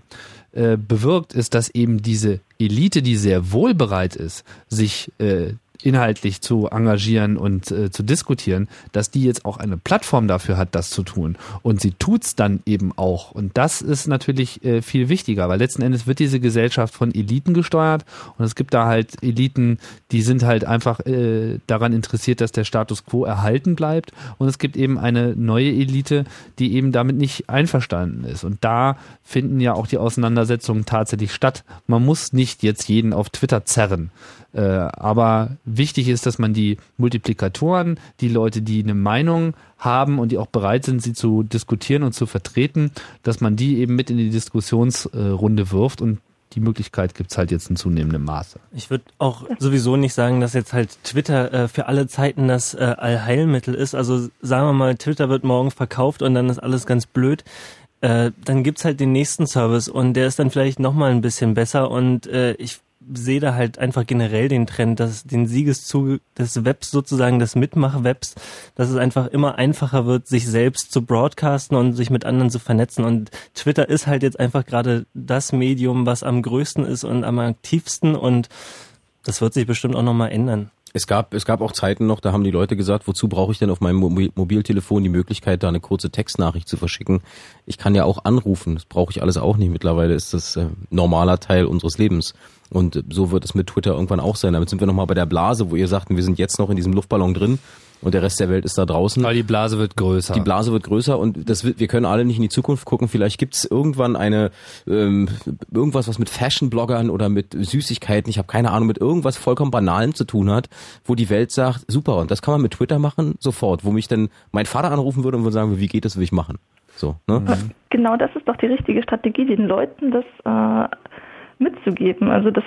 äh, bewirkt, ist, dass eben diese Elite, die sehr wohl bereit ist, sich äh, inhaltlich zu engagieren und äh, zu diskutieren, dass die jetzt auch eine Plattform dafür hat, das zu tun. Und sie tut's dann eben auch. Und das ist natürlich äh, viel wichtiger, weil letzten Endes wird diese Gesellschaft von Eliten gesteuert und es gibt da halt Eliten, die sind halt einfach äh, daran interessiert, dass der Status quo erhalten bleibt. Und es gibt eben eine neue Elite, die eben damit nicht einverstanden ist. Und da finden ja auch die Auseinandersetzungen tatsächlich statt. Man muss nicht jetzt jeden auf Twitter zerren. Äh, aber wichtig ist, dass man die Multiplikatoren, die Leute, die eine Meinung haben und die auch bereit sind, sie zu diskutieren und zu vertreten, dass man die eben mit in die Diskussionsrunde wirft und die Möglichkeit gibt's halt jetzt in zunehmendem Maße. Ich würde auch sowieso nicht sagen, dass jetzt halt Twitter äh, für alle Zeiten das äh, Allheilmittel ist. Also sagen wir mal, Twitter wird morgen verkauft und dann ist alles ganz blöd. Äh, dann gibt's halt den nächsten Service und der ist dann vielleicht nochmal ein bisschen besser und äh, ich sehe da halt einfach generell den Trend, dass den Siegeszug des Webs sozusagen, des Mitmach-Webs, dass es einfach immer einfacher wird, sich selbst zu broadcasten und sich mit anderen zu vernetzen. Und Twitter ist halt jetzt einfach gerade das Medium, was am größten ist und am aktivsten und das wird sich bestimmt auch nochmal ändern. Es gab, es gab auch Zeiten noch, da haben die Leute gesagt, wozu brauche ich denn auf meinem Mobiltelefon die Möglichkeit, da eine kurze Textnachricht zu verschicken? Ich kann ja auch anrufen, das brauche ich alles auch nicht. Mittlerweile ist das äh, normaler Teil unseres Lebens. Und so wird es mit Twitter irgendwann auch sein. Damit sind wir nochmal bei der Blase, wo ihr sagten, wir sind jetzt noch in diesem Luftballon drin und der Rest der Welt ist da draußen. Aber die Blase wird größer. Die Blase wird größer und das wird, wir können alle nicht in die Zukunft gucken. Vielleicht gibt es irgendwann eine ähm, irgendwas, was mit Fashion-Bloggern oder mit Süßigkeiten, ich habe keine Ahnung, mit irgendwas vollkommen Banalem zu tun hat, wo die Welt sagt, super, und das kann man mit Twitter machen, sofort, wo mich dann mein Vater anrufen würde und würde sagen, wie geht das, will ich machen. So, ne? Mhm. Genau das ist doch die richtige Strategie, den Leuten das äh, mitzugeben. Also das,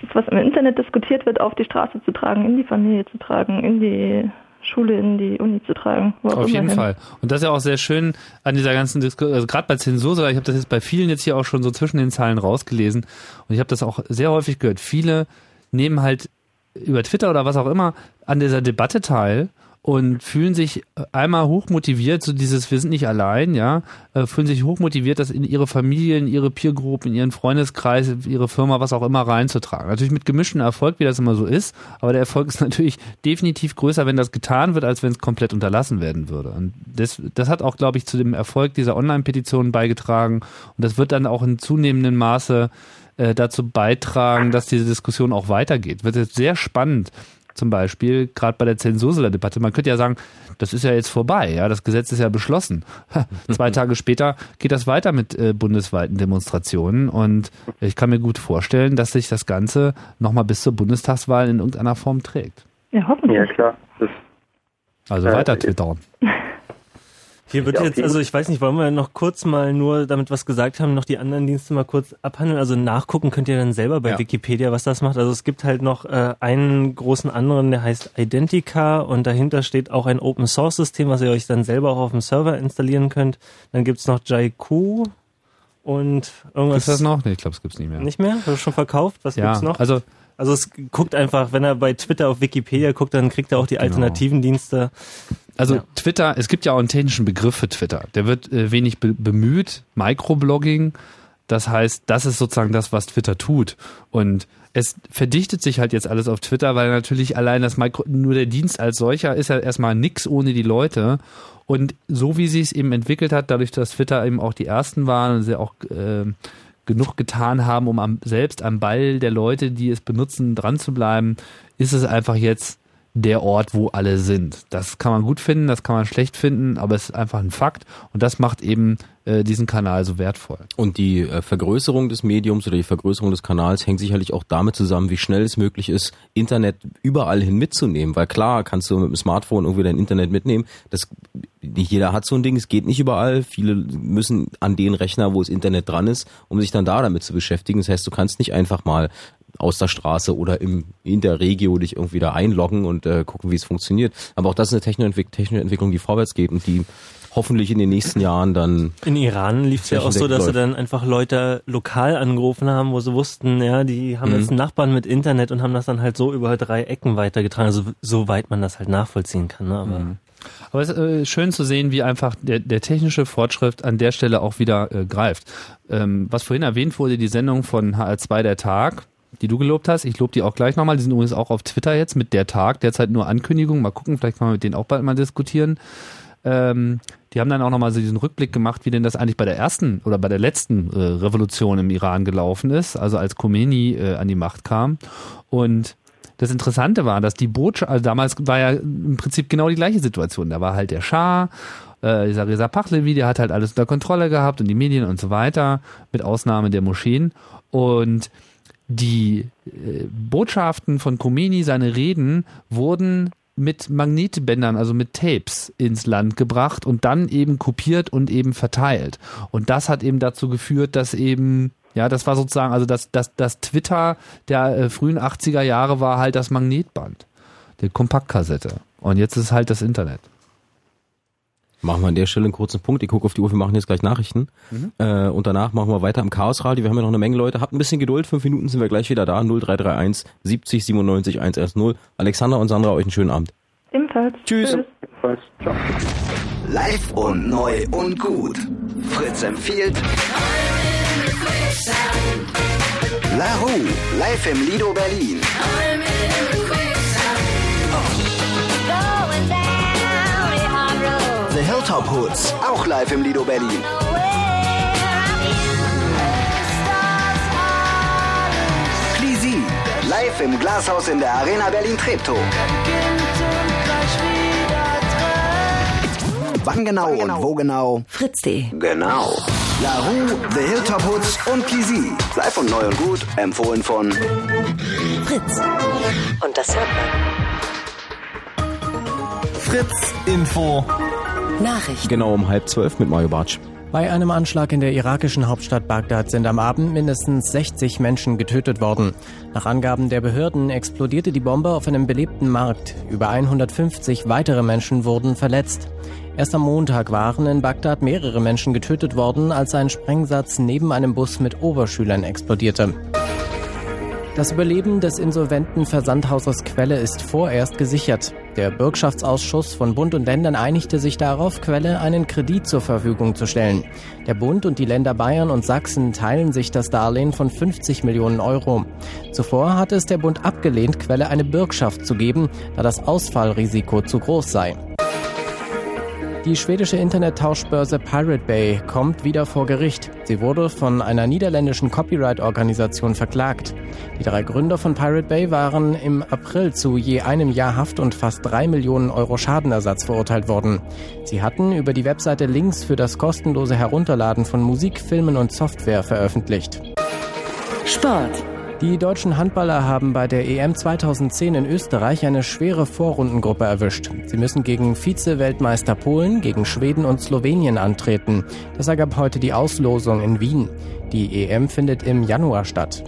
das, was im Internet diskutiert wird, auf die Straße zu tragen, in die Familie zu tragen, in die Schule in die Uni zu tragen. Auf jeden hin. Fall. Und das ist ja auch sehr schön an dieser ganzen Diskussion, also gerade bei Zensur, ich habe das jetzt bei vielen jetzt hier auch schon so zwischen den Zeilen rausgelesen und ich habe das auch sehr häufig gehört. Viele nehmen halt über Twitter oder was auch immer an dieser Debatte teil und fühlen sich einmal hochmotiviert, so dieses, wir sind nicht allein, ja, äh, fühlen sich hochmotiviert, das in ihre Familien, ihre Peergruppen, in ihren Freundeskreis, ihre Firma, was auch immer reinzutragen. Natürlich mit gemischtem Erfolg, wie das immer so ist, aber der Erfolg ist natürlich definitiv größer, wenn das getan wird, als wenn es komplett unterlassen werden würde. Und das, das hat auch, glaube ich, zu dem Erfolg dieser Online-Petitionen beigetragen und das wird dann auch in zunehmendem Maße äh, dazu beitragen, dass diese Diskussion auch weitergeht. Wird jetzt sehr spannend, zum Beispiel, gerade bei der Zensurdebatte. Man könnte ja sagen, das ist ja jetzt vorbei, ja, das Gesetz ist ja beschlossen. Zwei Tage später geht das weiter mit äh, bundesweiten Demonstrationen und ich kann mir gut vorstellen, dass sich das Ganze nochmal bis zur Bundestagswahl in irgendeiner Form trägt. Ja, hoffentlich. Ja, klar. Das, also äh, weiter twittern. Hier wird jetzt, also ich weiß nicht, wollen wir noch kurz mal nur, damit was gesagt haben, noch die anderen Dienste mal kurz abhandeln. Also nachgucken könnt ihr dann selber bei ja. Wikipedia, was das macht. Also es gibt halt noch äh, einen großen anderen, der heißt Identica und dahinter steht auch ein Open Source System, was ihr euch dann selber auch auf dem Server installieren könnt. Dann gibt's noch Jaiku und irgendwas. Gibt's das noch? Nee, ich glaube, es gibt's nicht mehr. Nicht mehr? Hast du schon verkauft? Was ja, gibt's noch? Also also es guckt einfach, wenn er bei Twitter auf Wikipedia guckt, dann kriegt er auch die Genau. alternativen Dienste. Also Ja. Twitter, es gibt ja auch einen technischen Begriff für Twitter. Der wird äh, wenig be bemüht. Microblogging. Das heißt, das ist sozusagen das, was Twitter tut. Und es verdichtet sich halt jetzt alles auf Twitter, weil natürlich allein das Micro, nur der Dienst als solcher ist ja erstmal nix ohne die Leute. Und so wie sie es eben entwickelt hat, dadurch, dass Twitter eben auch die ersten waren und sie auch äh, genug getan haben, um am, selbst am Ball der Leute, die es benutzen, dran zu bleiben, ist es einfach jetzt der Ort, wo alle sind. Das kann man gut finden, das kann man schlecht finden, aber es ist einfach ein Fakt und das macht eben äh, diesen Kanal so wertvoll. Und die äh, Vergrößerung des Mediums oder die Vergrößerung des Kanals hängt sicherlich auch damit zusammen, wie schnell es möglich ist, Internet überall hin mitzunehmen. Weil klar, kannst du mit dem Smartphone irgendwie dein Internet mitnehmen. Das, nicht jeder hat so ein Ding, es geht nicht überall. Viele müssen an den Rechner, wo das Internet dran ist, um sich dann da damit zu beschäftigen. Das heißt, du kannst nicht einfach mal aus der Straße oder im, in der Regio dich irgendwie da einloggen und äh, gucken, wie es funktioniert. Aber auch das ist eine technische technische Entwicklung, die vorwärts geht und die hoffentlich in den nächsten Jahren dann In Iran lief es ja auch so, dass sie läuft. dann einfach Leute lokal angerufen haben, wo sie wussten, ja, die haben Mhm. jetzt einen Nachbarn mit Internet und haben das dann halt so über drei Ecken weitergetragen, also soweit man das halt nachvollziehen kann. Ne? Aber Aber es ist äh, schön zu sehen, wie einfach der, der technische Fortschritt an der Stelle auch wieder äh, greift. Ähm, was vorhin erwähnt wurde, die Sendung von HR2 Der Tag, die du gelobt hast, ich lobe die auch gleich nochmal, die sind übrigens auch auf Twitter jetzt mit Der Tag, derzeit nur Ankündigung, mal gucken, vielleicht kann man mit denen auch bald mal diskutieren. Ähm, die haben dann auch nochmal so diesen Rückblick gemacht, wie denn das eigentlich bei der ersten oder bei der letzten äh, Revolution im Iran gelaufen ist, also als Khomeini äh, an die Macht kam. Und das Interessante war, dass die Botschaft, also damals war ja im Prinzip genau die gleiche Situation. Da war halt der Schah, äh, dieser Reza Pahlavi, der hat halt alles unter Kontrolle gehabt und die Medien und so weiter, mit Ausnahme der Moscheen. Und die äh, Botschaften von Khomeini, seine Reden, wurden mit Magnetbändern, also mit Tapes ins Land gebracht und dann eben kopiert und eben verteilt. Und das hat eben dazu geführt, dass eben, ja, das war sozusagen, also das, das, das Twitter der äh, frühen 80er Jahre war halt das Magnetband, die Kompaktkassette. Und jetzt ist halt das Internet. Machen wir an der Stelle einen kurzen Punkt. Ich gucke auf die Uhr, wir machen jetzt gleich Nachrichten. Mhm. Äh, und danach machen wir weiter im Chaosradio. Wir haben ja noch eine Menge Leute. Habt ein bisschen Geduld. Fünf Minuten sind wir gleich wieder da. 0331 70 97 110. Alexander und Sandra, euch einen schönen Abend. Ebenfalls. Tschüss. Live und neu und gut. Fritz empfiehlt La Rue, live im Lido Berlin. The Hilltop Hoods, auch live im Lido Berlin. Clisi Live im Glashaus in der Arena Berlin-Treptow. Wann genau, und wo genau? Fritz.de. Genau. La Rue, The Hilltop Hoods und Kisi. Live und neu und gut. Empfohlen von Fritz. Und das hört man. Fritz Info. Nachrichten. Genau um halb zwölf mit Mario Bartsch. Bei einem Anschlag in der irakischen Hauptstadt Bagdad sind am Abend mindestens 60 Menschen getötet worden. Nach Angaben der Behörden explodierte die Bombe auf einem belebten Markt. Über 150 weitere Menschen wurden verletzt. Erst am Montag waren in Bagdad mehrere Menschen getötet worden, als ein Sprengsatz neben einem Bus mit Oberschülern explodierte. Das Überleben des insolventen Versandhauses Quelle ist vorerst gesichert. Der Bürgschaftsausschuss von Bund und Ländern einigte sich darauf, Quelle einen Kredit zur Verfügung zu stellen. Der Bund und die Länder Bayern und Sachsen teilen sich das Darlehen von 50 Millionen Euro. Zuvor hatte es der Bund abgelehnt, Quelle eine Bürgschaft zu geben, da das Ausfallrisiko zu groß sei. Die schwedische Internettauschbörse Pirate Bay kommt wieder vor Gericht. Sie wurde von einer niederländischen Copyright-Organisation verklagt. Die drei Gründer von Pirate Bay waren im April zu je einem Jahr Haft und fast drei Millionen Euro Schadenersatz verurteilt worden. Sie hatten über die Webseite Links für das kostenlose Herunterladen von Musik, Filmen und Software veröffentlicht. Sport. Die deutschen Handballer haben bei der EM 2010 in Österreich eine schwere Vorrundengruppe erwischt. Sie müssen gegen Vize-Weltmeister Polen, gegen Schweden und Slowenien antreten. Das ergab heute die Auslosung in Wien. Die EM findet im Januar statt.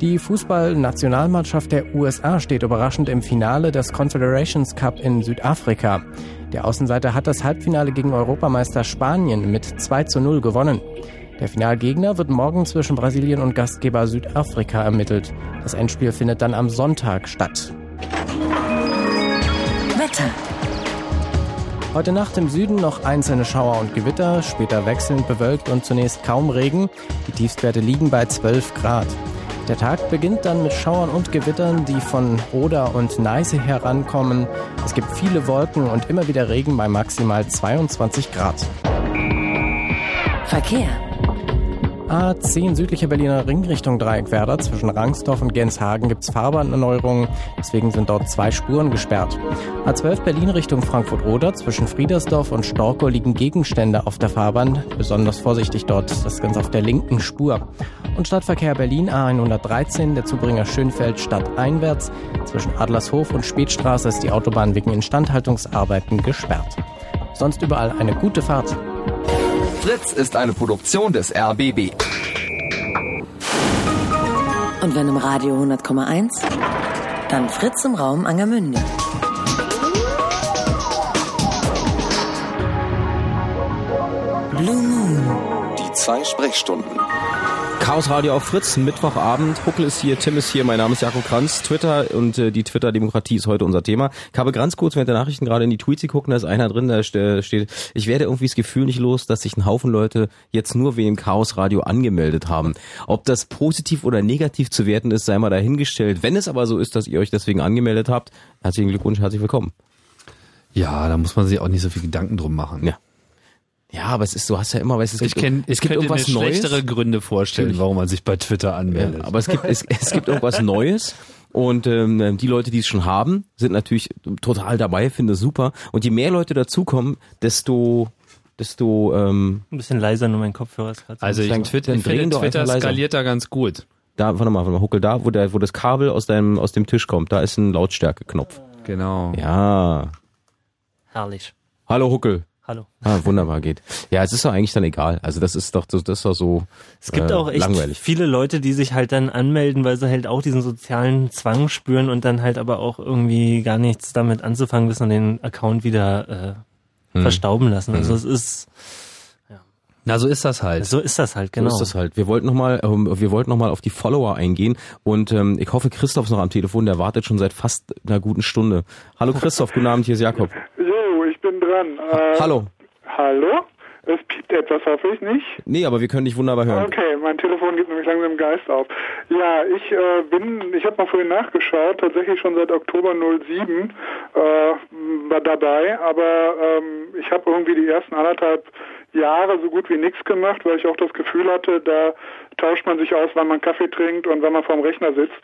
Die Fußballnationalmannschaft der USA steht überraschend im Finale des Confederations Cup in Südafrika. Der Außenseiter hat das Halbfinale gegen Europameister Spanien mit 2 zu 0 gewonnen. Der Finalgegner wird morgen zwischen Brasilien und Gastgeber Südafrika ermittelt. Das Endspiel findet dann am Sonntag statt. Wetter. Heute Nacht im Süden noch einzelne Schauer und Gewitter, später wechselnd bewölkt und zunächst kaum Regen. Die Tiefstwerte liegen bei 12 Grad. Der Tag beginnt dann mit Schauern und Gewittern, die von Oder und Neiße herankommen. Es gibt viele Wolken und immer wieder Regen bei maximal 22 Grad. Verkehr. A10 südlicher Berliner Ring Richtung Dreieckwerder. Zwischen Rangsdorf und Genshagen gibt's Fahrbahnerneuerungen. Deswegen sind dort zwei Spuren gesperrt. A12 Berlin Richtung Frankfurt-Oder. Zwischen Friedersdorf und Storkow liegen Gegenstände auf der Fahrbahn. Besonders vorsichtig dort. Das Ganze auf der linken Spur. Und Stadtverkehr Berlin A113. Der Zubringer Schönfeld stadteinwärts. Zwischen Adlershof und Spätstraße ist die Autobahn wegen Instandhaltungsarbeiten gesperrt. Sonst überall eine gute Fahrt. Fritz ist eine Produktion des RBB. Und wenn im Radio 100,1, dann Fritz im Raum Angermünde. Blue Moon. Die zwei Sprechstunden. Chaos Radio auf Fritz, Mittwochabend. Huckel ist hier, Tim ist hier, mein Name ist Jakob Kranz. Twitter und äh, die Twitter-Demokratie ist heute unser Thema. Ich habe ganz kurz während der Nachrichten gerade in die Tweets geguckt, da ist einer drin, da steht, ich werde irgendwie das Gefühl nicht los, dass sich ein Haufen Leute jetzt nur wegen Chaos Radio angemeldet haben. Ob das positiv oder negativ zu werten ist, sei mal dahingestellt. Wenn es aber so ist, dass ihr euch deswegen angemeldet habt, herzlichen Glückwunsch, herzlich willkommen. Ja, da muss man sich auch nicht so viel Gedanken drum machen. Ja. Ja, aber es ist, du hast ja immer, weißt du, es ich gibt, kenn, es ich gibt irgendwas mir Neues. schlechtere Gründe vorstellen, warum man sich bei Twitter anmeldet. Ja, aber es gibt, es, es gibt irgendwas Neues. Und ähm, die Leute, die es schon haben, sind natürlich total dabei, finde es super. Und je mehr Leute dazukommen, desto desto ähm, Ein bisschen leiser, nur mein Kopfhörer ist gerade so Also ich, lang. Twitter, ich finde, Twitter skaliert da ganz gut. da, warte mal, warte mal, Huckel, da, wo der, wo das Kabel aus deinem, aus dem Tisch kommt, da ist ein Lautstärkeknopf. Genau. Ja. Herrlich. Hallo Huckel. Hallo. Ah, wunderbar geht. Ja, es ist doch eigentlich dann egal. Also das ist doch, das ist doch so Es gibt äh, auch echt langweilig. viele Leute, die sich halt dann anmelden, weil sie halt auch diesen sozialen Zwang spüren und dann halt aber auch irgendwie gar nichts damit anzufangen wissen und den Account wieder äh, Hm. verstauben lassen. Also Hm. es ist Na, so ist das halt. so ist das halt, genau. So ist das halt. Wir wollten nochmal, ähm, wir wollten noch mal auf die Follower eingehen und ähm, ich hoffe, Christoph ist noch am Telefon, der wartet schon seit fast einer guten Stunde. Hallo Christoph, guten Abend, hier ist Jakob. Dran. Äh, Hallo. Hallo? Es piept etwas, hoffe ich nicht. Nee, aber wir können dich wunderbar hören. Okay, mein Telefon gibt nämlich langsam Geist auf. Ja, ich äh, bin, ich habe mal vorhin nachgeschaut, tatsächlich schon seit Oktober 07 äh, war dabei, aber ähm, ich habe irgendwie die ersten anderthalb Jahre so gut wie nichts gemacht, weil ich auch das Gefühl hatte, da tauscht man sich aus, wann man Kaffee trinkt und wann man vorm Rechner sitzt.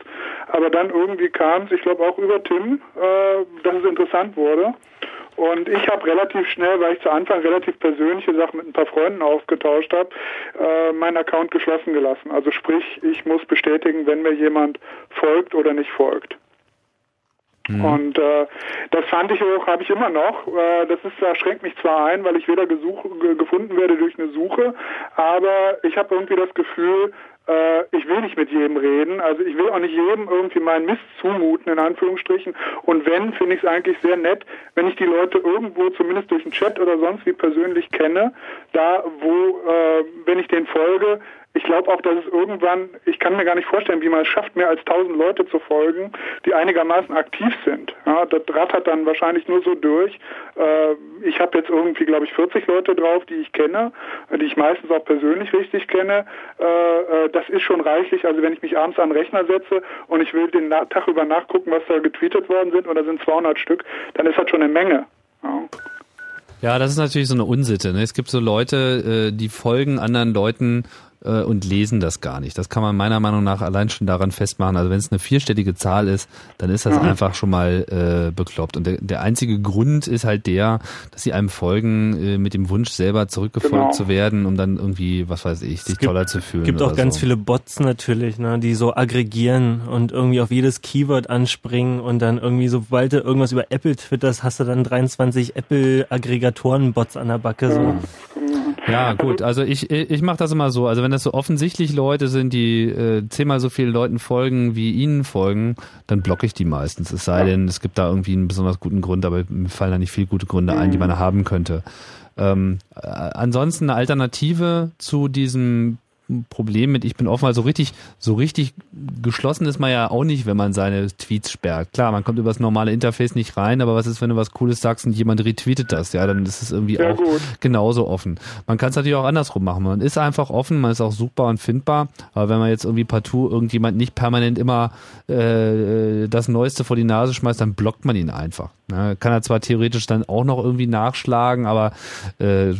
Aber dann irgendwie kam es, ich glaube auch über Tim, äh, dass es interessant wurde. Und ich habe relativ schnell, weil ich zu Anfang relativ persönliche Sachen mit ein paar Freunden ausgetauscht habe, äh, meinen Account geschlossen gelassen. Also sprich, ich muss bestätigen, wenn mir jemand folgt oder nicht folgt. Mhm. Und äh, das fand ich auch, habe ich immer noch. Äh, das ist, das schränkt mich zwar ein, weil ich weder gesuch, ge gefunden werde durch eine Suche, aber ich habe irgendwie das Gefühl, ich will nicht mit jedem reden. Also ich will auch nicht jedem irgendwie meinen Mist zumuten, in Anführungsstrichen. Und wenn, finde ich es eigentlich sehr nett, wenn ich die Leute irgendwo, zumindest durch den Chat oder sonst wie persönlich kenne, da wo, äh, wenn ich denen folge, ich glaube auch, dass es irgendwann, ich kann mir gar nicht vorstellen, wie man es schafft, mehr als tausend Leute zu folgen, die einigermaßen aktiv sind. Ja, das rattert dann wahrscheinlich nur so durch. Äh, ich habe jetzt irgendwie, glaube ich, 40 Leute drauf, die ich kenne, die ich meistens auch persönlich richtig kenne. Äh, äh, das ist schon reichlich. Also wenn ich mich abends an den Rechner setze und ich will den Tag über nachgucken, was da getweetet worden sind, und da sind 200 Stück, dann ist das schon eine Menge. Ja. Ja, das ist natürlich so eine Unsitte. Ne? Es gibt so Leute, äh, die folgen anderen Leuten äh, und lesen das gar nicht. Das kann man meiner Meinung nach allein schon daran festmachen. Also wenn es eine vierstellige Zahl ist, dann ist das Mhm. einfach schon mal äh, bekloppt. Und der, der einzige Grund ist halt der, dass sie einem folgen äh, mit dem Wunsch, selber zurückgefolgt Genau. zu werden, um dann irgendwie, was weiß ich, sich toller zu fühlen. Es gibt oder auch ganz so. viele Bots natürlich, ne, die so aggregieren und irgendwie auf jedes Keyword anspringen und dann irgendwie, sobald du irgendwas über Apple twitterst, hast du dann 23 Apple-Aggregatoren-Bots an der Backe. So. Ja, gut. Also ich, ich mache das immer so. Also wenn das so offensichtlich Leute sind, die äh, zehnmal so vielen Leuten folgen, wie ihnen folgen, dann blocke ich die meistens. Es sei denn, es gibt da irgendwie einen besonders guten Grund, aber mir fallen da nicht viele gute Gründe ein, die man haben könnte. Ähm, äh, ansonsten eine Alternative zu diesem Problem mit, ich bin offen, also richtig, so richtig geschlossen ist man ja auch nicht, wenn man seine Tweets sperrt. Klar, man kommt über das normale Interface nicht rein, aber was ist, wenn du was Cooles sagst und jemand retweetet das? Ja, dann ist es irgendwie Ja, auch gut. genauso offen. Man kann es natürlich auch andersrum machen. Man ist einfach offen, man ist auch suchbar und findbar, aber wenn man jetzt irgendwie partout irgendjemand nicht permanent immer äh, das Neueste vor die Nase schmeißt, dann blockt man ihn einfach. Ne? Kann er zwar theoretisch dann auch noch irgendwie nachschlagen, aber äh,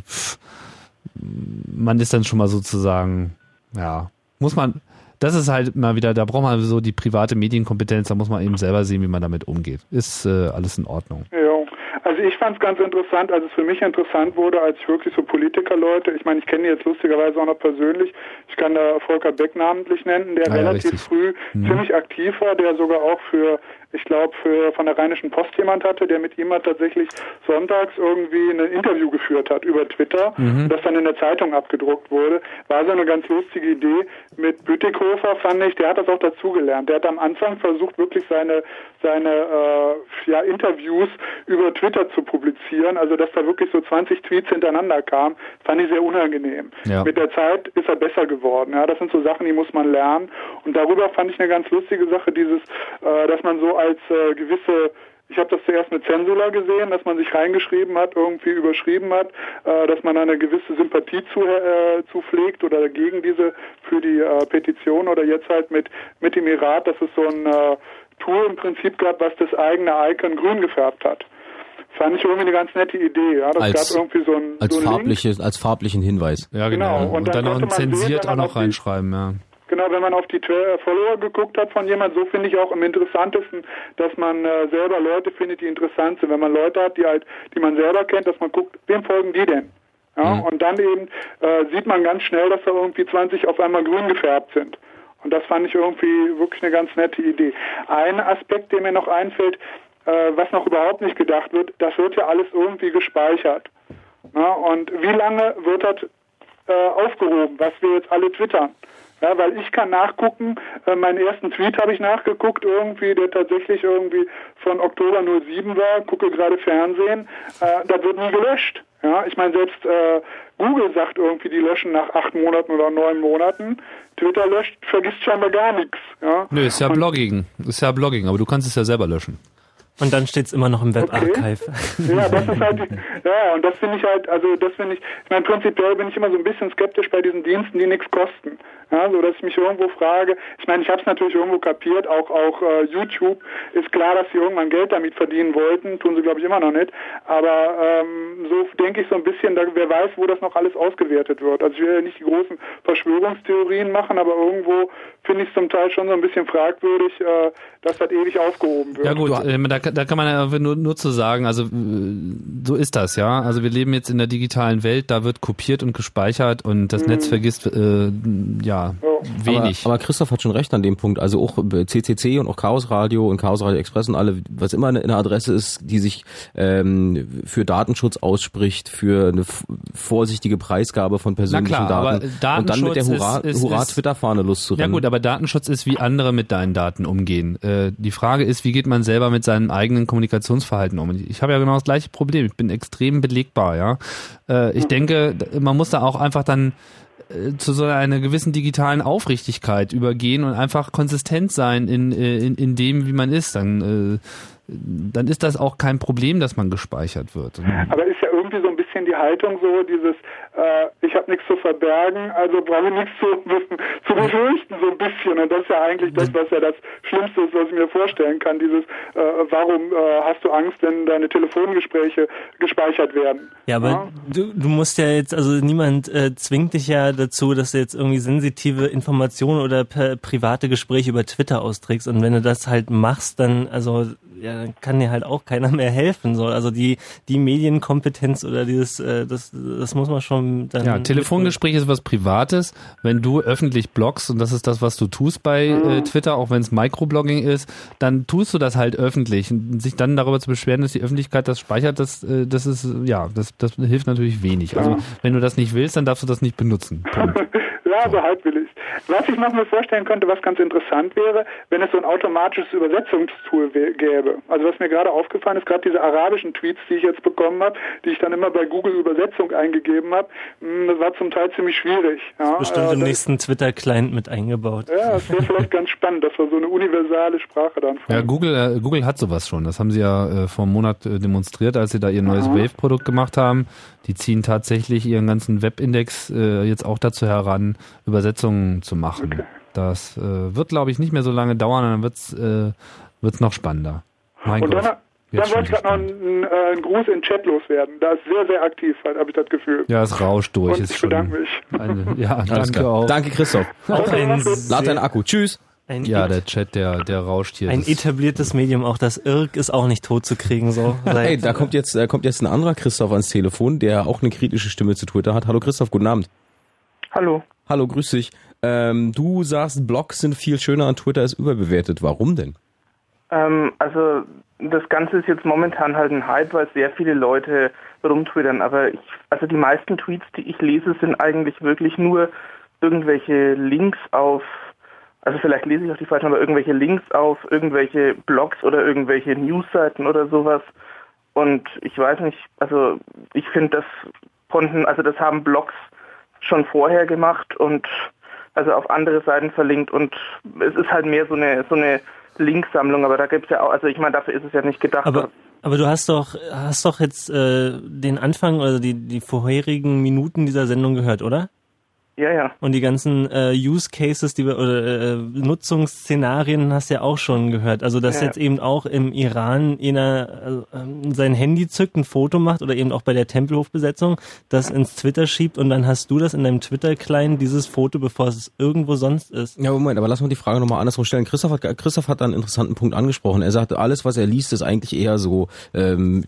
man ist dann schon mal sozusagen, ja, muss man, das ist halt mal wieder, da braucht man so die private Medienkompetenz, da muss man eben selber sehen, wie man damit umgeht. Ist äh, alles in Ordnung. Ja, also ich fand es ganz interessant, als es für mich interessant wurde, als ich wirklich so Politikerleute, ich meine, ich kenne die jetzt lustigerweise auch noch persönlich, ich kann da Volker Beck namentlich nennen, der Ah ja, relativ richtig. früh Mhm. ziemlich aktiv war, der sogar auch für, ich glaube, für von der Rheinischen Post jemand hatte, der mit ihm halt tatsächlich sonntags irgendwie ein Interview geführt hat über Twitter, Mhm. das dann in der Zeitung abgedruckt wurde. War so eine ganz lustige Idee. Mit Bütikofer fand ich, der hat das auch dazugelernt. Der hat am Anfang versucht, wirklich seine, seine äh, ja, Interviews über Twitter zu publizieren, also dass da wirklich so 20 Tweets hintereinander kamen, fand ich sehr unangenehm. Ja. Mit der Zeit ist er besser geworden. Ja, das sind so Sachen, die muss man lernen. Und darüber fand ich eine ganz lustige Sache, dieses, äh, dass man so als äh, gewisse ich habe das zuerst mit Censula gesehen, dass man sich reingeschrieben hat, irgendwie überschrieben hat, äh, dass man eine gewisse Sympathie zu, äh, zupflegt oder gegen diese für die äh, Petition oder jetzt halt mit mit dem Irat, dass es so ein äh, Tool im Prinzip gab, was das eigene Icon grün gefärbt hat. Fand ich irgendwie eine ganz nette Idee. Ja, das Als- gab irgendwie so ein, Als, so ein farbliche, als farblichen Hinweis. Ja, Genau, genau. und Und, dann dann noch ein man sehen, zensiert wenn auch noch reinschreiben, ja. Genau, wenn man auf die Tw- Follower geguckt hat von jemand, so finde ich auch am interessantesten, dass man äh, selber Leute findet, die interessant sind. Wenn man Leute hat, die halt, die man selber kennt, dass man guckt, wem folgen die denn? Ja, Mhm. und dann eben äh, sieht man ganz schnell, dass da irgendwie 20 auf einmal grün gefärbt sind. Und das fand ich irgendwie wirklich eine ganz nette Idee. Ein Aspekt, der mir noch einfällt, äh, was noch überhaupt nicht gedacht wird, das wird ja alles irgendwie gespeichert. Ja, und wie lange wird das äh, aufgehoben, was wir jetzt alle twittern? Ja, weil ich kann nachgucken, äh, meinen ersten Tweet habe ich nachgeguckt, irgendwie, der tatsächlich irgendwie von Oktober 07 war, gucke gerade Fernsehen, äh, das wird nie gelöscht. Ja, ich meine, selbst äh, Google sagt irgendwie, die löschen nach acht Monaten oder neun Monaten. Twitter löscht, vergisst scheinbar gar nichts. Ja. Nö, ist ja Blogging. Ist ja Blogging, aber du kannst es ja selber löschen. Und dann steht's immer noch im Webarchive. Ja, das ist halt, ja, und das finde ich halt, also das finde ich, ich meine, prinzipiell bin ich immer so ein bisschen skeptisch bei diesen Diensten, die nichts kosten. Ja, so dass ich mich irgendwo frage, ich meine, ich habe es natürlich irgendwo kapiert, auch auch äh, YouTube ist klar, dass sie irgendwann Geld damit verdienen wollten, tun sie glaube ich immer noch nicht, aber ähm, so denke ich so ein bisschen, da, wer weiß, wo das noch alles ausgewertet wird. Also ich will ja nicht die großen Verschwörungstheorien machen, aber irgendwo finde ich es zum Teil schon so ein bisschen fragwürdig, äh, dass das ewig aufgehoben wird. Ja gut, äh, da, da kann man ja nur, nur zu sagen, also äh, so ist das, ja. Also wir leben jetzt in der digitalen Welt, da wird kopiert und gespeichert und das Netz vergisst äh, ja wenig. Aber, aber Christoph hat schon recht an dem Punkt. Also auch CCC und auch Chaos Radio und Chaos Radio Express und alle, was immer eine, eine Adresse ist, die sich ähm, für Datenschutz ausspricht, für eine vorsichtige Preisgabe von persönlichen Na klar, Daten. aber und dann mit der Datenschutz Hurra, ist- ist- Hurra ist- Twitter-Fahne loszurennen. Ja gut, aber Datenschutz ist, wie andere mit deinen Daten umgehen. Äh, die Frage ist, wie geht man selber mit seinem eigenen Kommunikationsverhalten um? Ich habe ja genau das gleiche Problem. Ich bin extrem belegbar, ja. Äh, ich denke, man muss da auch einfach dann äh, zu so einer gewissen digitalen Aufrichtigkeit übergehen und einfach konsistent sein in, äh, in, in dem, wie man ist. Dann, äh, dann ist das auch kein Problem, dass man gespeichert wird. Aber ist ja irgendwie so ein bisschen die Haltung so, dieses, äh, ich habe nichts zu verbergen, also brauche ich nichts zu, zu befürchten, so ein bisschen. Und das ist ja eigentlich das, was ja das Schlimmste ist, was ich mir vorstellen kann. Dieses, äh, warum äh, hast du Angst, wenn deine Telefongespräche gespeichert werden? Ja, aber Du, du musst ja jetzt, also niemand äh, zwingt dich ja dazu, dass du jetzt irgendwie sensitive Informationen oder per, private Gespräche über Twitter austrägst. Und wenn du das halt machst, dann, also, ja, dann kann dir halt auch keiner mehr helfen. So. Also die, die Medienkompetenz oder dieses, äh, das, das muss man schon dann. Ja, Telefongespräch ist was Privates. Wenn du öffentlich bloggst, und das ist das, was du tust bei äh, Twitter, auch wenn es Microblogging ist, dann tust du das halt öffentlich. Und sich dann darüber zu beschweren, dass die Öffentlichkeit das speichert, das, äh, das ist, ja, das, das hilft natürlich wenig. Also, wenn du das nicht willst, dann darfst du das nicht benutzen. Ja, so halbwillig. Was ich noch mir vorstellen könnte, was ganz interessant wäre, wenn es so ein automatisches Übersetzungstool wä- gäbe. Also was mir gerade aufgefallen ist, gerade diese arabischen Tweets, die ich jetzt bekommen habe, die ich dann immer bei Google Übersetzung eingegeben habe, mh, das war zum Teil ziemlich schwierig. Ja, Bestimmt äh, im nächsten Twitter-Client mit eingebaut. Ja, das wäre vielleicht ganz spannend, dass wir so eine universale Sprache dann Ja, Google, äh, Google hat sowas schon. Das haben sie ja äh, vor einem Monat äh, demonstriert, als sie da ihr neues Aha. Wave-Produkt gemacht haben. Die ziehen tatsächlich ihren ganzen Webindex äh, jetzt auch dazu heran, Übersetzungen zu machen. Das äh, wird, glaube ich, nicht mehr so lange dauern, dann wird's äh, wird's noch spannender. Mein Und Gott. dann, Jetzt dann wollte ich gerade noch einen, äh, einen Gruß in den Chat loswerden. Da ist sehr, sehr aktiv, habe ich das Gefühl. Ja, es rauscht durch. Und ist ich bedanke mich. Eine, ja, Alles danke klar. auch. Danke, Christoph. Auch ein Lad deinen Akku. Tschüss. Ein Ja, der Chat, der, der rauscht hier. Ein etabliertes Medium, auch das Irk ist auch nicht tot zu kriegen, so. Hey, da kommt jetzt, da kommt jetzt ein anderer Christoph ans Telefon, der auch eine kritische Stimme zu Twitter hat. Hallo Christoph, guten Abend. Hallo. Hallo, grüß dich. Ähm, du sagst, Blogs sind viel schöner und Twitter ist überbewertet. Warum denn? Ähm, also das Ganze ist jetzt momentan halt ein Hype, weil sehr viele Leute rumtwittern. Aber ich, also die meisten Tweets, die ich lese, sind eigentlich wirklich nur irgendwelche Links auf, also vielleicht lese ich auch die falschen, aber irgendwelche Links auf irgendwelche Blogs oder irgendwelche Newsseiten oder sowas. Und ich weiß nicht, also ich finde, das konnten, also das haben Blogs schon vorher gemacht und also auf andere Seiten verlinkt und es ist halt mehr so eine so eine Linksammlung, aber da gibt's ja auch, also ich meine, dafür ist es ja nicht gedacht. Aber, aber du hast doch, hast doch jetzt äh, den Anfang oder die, die vorherigen Minuten dieser Sendung gehört, oder? Ja, ja. Und die ganzen äh, Use Cases, die wir, oder äh, Nutzungsszenarien hast du ja auch schon gehört. Also dass Ja. jetzt eben auch im Iran einer äh, sein Handy zückt, ein Foto macht oder eben auch bei der Tempelhofbesetzung, das ins Twitter schiebt und dann hast du das in deinem Twitter-Client, dieses Foto, bevor es irgendwo sonst ist. Ja, Moment, aber lass mal die Frage nochmal andersrum stellen. Christoph hat, Christoph hat da einen interessanten Punkt angesprochen. Er sagte, alles, was er liest, ist eigentlich eher so, ähm,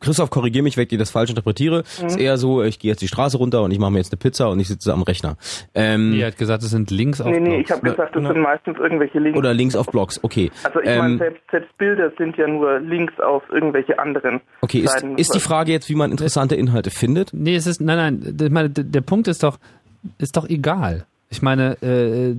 Christoph, korrigier mich, wenn ich dir das falsch interpretiere, Mhm. ist eher so, ich gehe jetzt die Straße runter und ich mache mir jetzt eine Pizza und ich sitze am Rechner. Ähm, Nee, er hat gesagt, es sind Links auf Nee, nee, Blogs. ich habe gesagt, das sind meistens irgendwelche Links. Oder Links auf Blogs, okay. Also ich meine, Ähm, selbst, selbst Bilder sind ja nur Links auf irgendwelche anderen Okay, ist, Seiten. ist die Frage jetzt, wie man interessante Inhalte findet? Nee, es ist, nein, nein, ich meine, der der Punkt ist doch, ist doch egal. Ich meine, äh,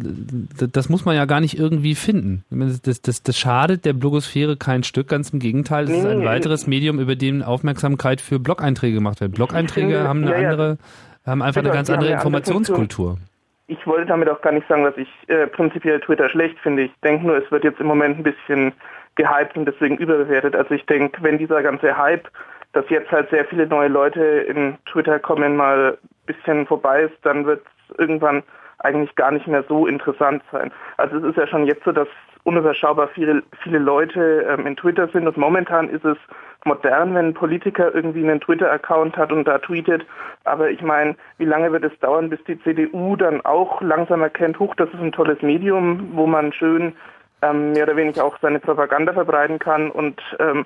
das muss man ja gar nicht irgendwie finden. Meine, Das, das, das schadet der Blogosphäre kein Stück, ganz im Gegenteil. Es ist ein Nee, weiteres Medium, über dem Aufmerksamkeit für Blog-Einträge gemacht wird. Blog-Einträge finde, haben eine ja, andere, haben einfach eine Genau, ganz andere Informationskultur. Ich wollte damit auch gar nicht sagen, dass ich äh, prinzipiell Twitter schlecht finde. Ich denke nur, es wird jetzt im Moment ein bisschen gehypt und deswegen überbewertet. Also ich denke, wenn dieser ganze Hype, dass jetzt halt sehr viele neue Leute in Twitter kommen, mal ein bisschen vorbei ist, dann wird es irgendwann eigentlich gar nicht mehr so interessant sein. Also es ist ja schon jetzt so, dass unüberschaubar viele, viele Leute ähm, in Twitter sind und momentan ist es modern, wenn ein Politiker irgendwie einen Twitter-Account hat und da tweetet. Aber ich meine, wie lange wird es dauern, bis die CDU dann auch langsam erkennt, huch, das ist ein tolles Medium, wo man schön ähm, mehr oder weniger auch seine Propaganda verbreiten kann und ähm,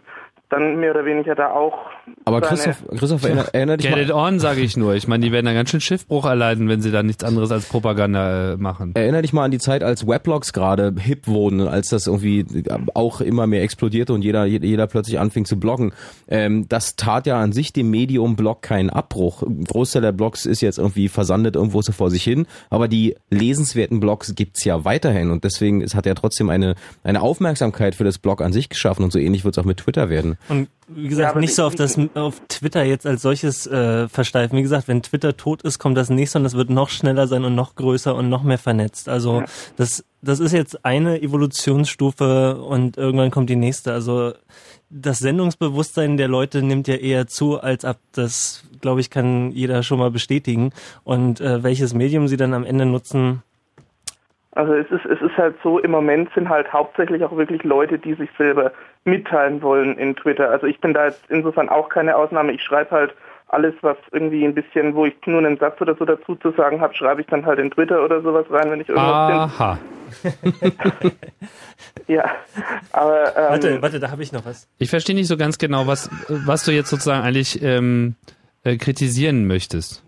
dann mehr oder weniger da auch. Aber Christoph, Christoph erinner, erinnert dich Get mal. it on, sage ich nur. Ich meine, die werden da ganz schön Schiffbruch erleiden, wenn sie da nichts anderes als Propaganda äh, machen. Erinner dich mal an die Zeit, als Weblogs gerade hip wurden, als das irgendwie auch immer mehr explodierte und jeder, jeder plötzlich anfing zu bloggen. Ähm, das tat ja an sich dem Medium Blog keinen Abbruch. Ein Großteil der Blogs ist jetzt irgendwie versandet irgendwo so vor sich hin, aber die lesenswerten Blogs gibt's ja weiterhin und deswegen es hat er trotzdem eine, eine Aufmerksamkeit für das Blog an sich geschaffen und so ähnlich wird's auch mit Twitter werden. Und wie gesagt, Ja, nicht so auf das auf Twitter jetzt als solches äh, versteifen. Wie gesagt, wenn Twitter tot ist, kommt das nächste und das wird noch schneller sein und noch größer und noch mehr vernetzt. Also das das ist jetzt eine Evolutionsstufe und irgendwann kommt die nächste. Also das Sendungsbewusstsein der Leute nimmt ja eher zu als ab. Das glaube ich kann jeder schon mal bestätigen. Und äh, welches Medium sie dann am Ende nutzen, Also es ist, es ist halt so, im Moment sind halt hauptsächlich auch wirklich Leute, die sich selber mitteilen wollen in Twitter. Also ich bin da jetzt insofern auch keine Ausnahme. Ich schreibe halt alles, was irgendwie ein bisschen, wo ich nur einen Satz oder so dazu zu sagen habe, schreibe ich dann halt in Twitter oder sowas rein, wenn ich irgendwas Aha. Ja, aber ähm, Warte, warte, da habe ich noch was. Ich verstehe nicht so ganz genau, was, was du jetzt sozusagen eigentlich ähm, äh, kritisieren möchtest.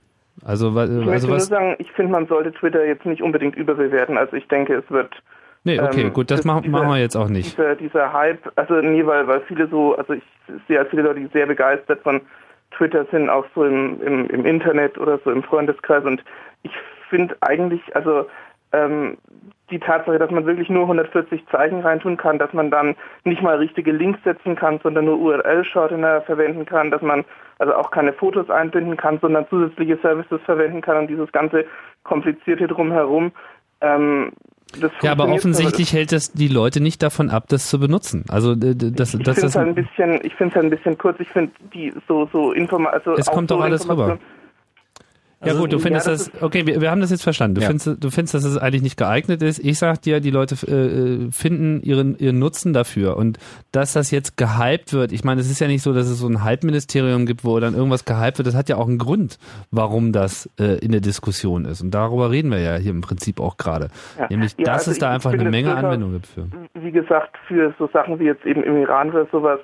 Also, wa- ich also möchte nur was. sagen, ich finde, man sollte Twitter jetzt nicht unbedingt überbewerten. Also ich denke, es wird Nee, okay, ähm, gut, das das- machen, dieser- machen wir jetzt auch nicht. Dieser, dieser Hype, also nee, weil, weil viele so, also ich sehe halt viele Leute, die sehr begeistert von Twitter sind, auch so im, im, im Internet oder so im Freundeskreis und ich finde eigentlich, also ähm, die Tatsache, dass man wirklich nur 140 Zeichen reintun kann, dass man dann nicht mal richtige Links setzen kann, sondern nur URL-Shortener verwenden kann, dass man also auch keine Fotos einbinden kann, sondern zusätzliche Services verwenden kann und dieses ganze komplizierte drumherum. Ähm, Ja, aber offensichtlich hält das die Leute nicht davon ab, das zu benutzen. Also d- d- das, ich das, finde es das, halt ein bisschen, ich finde es halt ein bisschen kurz. Ich finde die so so Informa also es kommt so doch alles rüber. Informationen- Ja Also, gut, du findest ja, das, das okay, wir, wir haben das jetzt verstanden. Du Ja. findest, du findest, dass es eigentlich nicht geeignet ist. Ich sag dir, die Leute äh, finden ihren ihren Nutzen dafür und dass das jetzt gehypt wird. Ich meine, es ist ja nicht so, dass es so ein Hype-Ministerium gibt, wo dann irgendwas gehypt wird. Das hat ja auch einen Grund, warum das äh, in der Diskussion ist. Und darüber reden wir ja hier im Prinzip auch gerade. Ja. Nämlich, Ja, dass also es da einfach eine Menge durchaus- Anwendung gibt für. wie gesagt, für so Sachen wie jetzt eben im Iran oder sowas,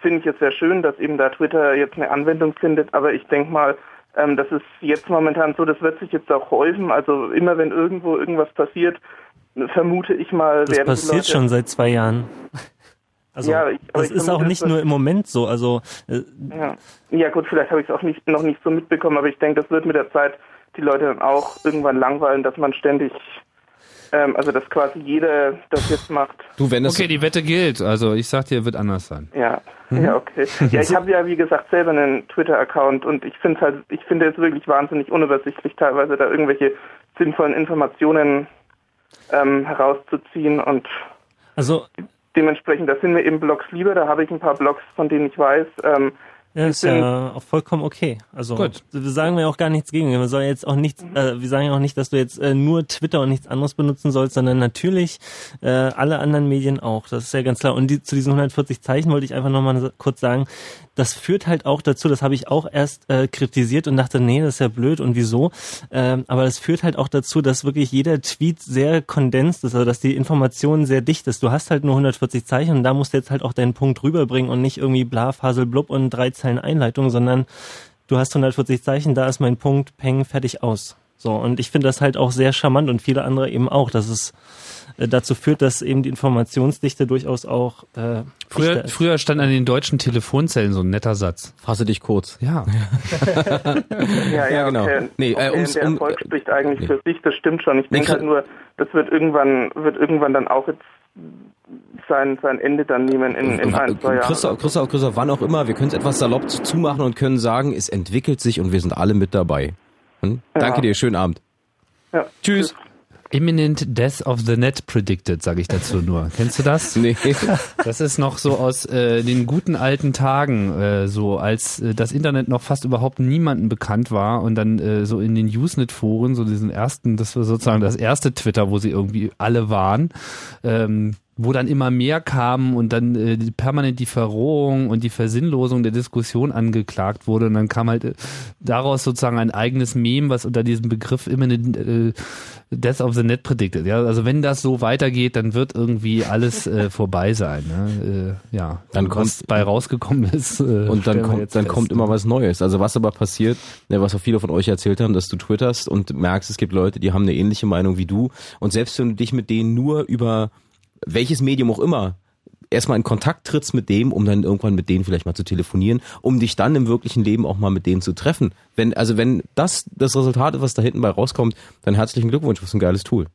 finde ich es sehr schön, dass eben da Twitter jetzt eine Anwendung findet. Aber ich denke mal, ähm, das ist jetzt momentan so, das wird sich jetzt auch häufen. Also immer wenn irgendwo irgendwas passiert, vermute ich mal, Das werden passiert Leute, schon seit zwei Jahren. Also Ja, ich- das ist auch nicht nur im Moment so. Also äh, Ja. ja gut, vielleicht habe ich es auch nicht, noch nicht so mitbekommen, aber ich denke, das wird mit der Zeit die Leute dann auch irgendwann langweilen, dass man ständig, ähm, also dass quasi jeder das jetzt macht. Du, wenn es Okay, die Wette gilt. Also ich sag dir, wird anders sein. Ja, Mhm. ja, okay. Ja, ich habe ja, wie gesagt, selber einen Twitter-Account und ich finde halt, ich finde es wirklich wahnsinnig unübersichtlich, teilweise da irgendwelche sinnvollen Informationen ähm, herauszuziehen und also dementsprechend, da sind mir eben Blogs lieber, da habe ich ein paar Blogs, von denen ich weiß, ähm, Ja, ist ja auch vollkommen okay. Also Gut. wir sagen ja auch gar nichts gegen. Wir sollen jetzt auch nichts, äh, wir sagen ja auch nicht, dass du jetzt äh, nur Twitter und nichts anderes benutzen sollst, sondern natürlich äh, alle anderen Medien auch. Das ist ja ganz klar. Und die, zu diesen 140 Zeichen wollte ich einfach nochmal kurz sagen, das führt halt auch dazu, das habe ich auch erst äh, kritisiert und dachte, nee, das ist ja blöd und wieso. Ähm, aber das führt halt auch dazu, dass wirklich jeder Tweet sehr kondensiert ist, also dass die Information sehr dicht ist. Du hast halt nur 140 Zeichen und da musst du jetzt halt auch deinen Punkt rüberbringen und nicht irgendwie bla, Fasel, blub und drei Zeilen Einleitung, sondern du hast 140 Zeichen, da ist mein Punkt, peng, fertig aus. So, und ich finde das halt auch sehr charmant und viele andere eben auch, dass es äh, dazu führt, dass eben die Informationsdichte durchaus auch äh, Früher, früher stand an den deutschen Telefonzellen so ein netter Satz. Fasse dich kurz. Ja. Ja, ja, genau. okay. Nee, äh, okay, ums- der um- Erfolg spricht eigentlich nee. für sich, das stimmt schon. Ich Nee, denke halt nur, das wird irgendwann, wird irgendwann dann auch jetzt sein, sein Ende dann nehmen in, in ein, zwei Jahren. Christoph, Christoph, Christoph, wann auch immer, wir können es etwas salopp zu- zumachen und können sagen, es entwickelt sich und wir sind alle mit dabei. Hm? Ja. Danke dir, schönen Abend. Ja. Tschüss. Imminent Death of the Net predicted, sage ich dazu nur. Kennst du das? Nee. Das ist noch so aus äh, den guten alten Tagen, äh, so als äh, das Internet noch fast überhaupt niemandem bekannt war und dann äh, so in den Usenet-Foren, so diesen ersten, das war sozusagen das erste Twitter, wo sie irgendwie alle waren. Ähm, wo dann immer mehr kamen und dann äh, permanent die Verrohung und die Versinnlosung der Diskussion angeklagt wurde und dann kam halt äh, daraus sozusagen ein eigenes Meme, was unter diesem Begriff imminent äh, Death of the Net predicted. Ja, also wenn das so weitergeht, dann wird irgendwie alles äh, vorbei sein. Ne? Äh, ja, Dann Und kommt- was bei rausgekommen ist. Äh, Und dann kommt, dann fest. kommt immer was Neues. Also was aber passiert, ne, was auch viele von euch erzählt haben, dass du twitterst und merkst, es gibt Leute, die haben eine ähnliche Meinung wie du. Und selbst wenn du dich mit denen nur über welches Medium auch immer erstmal in Kontakt trittst mit dem, um dann irgendwann mit denen vielleicht mal zu telefonieren, um dich dann im wirklichen Leben auch mal mit denen zu treffen. Wenn, also wenn das das Resultat ist, was da hinten bei rauskommt, dann herzlichen Glückwunsch, was ein geiles Tool.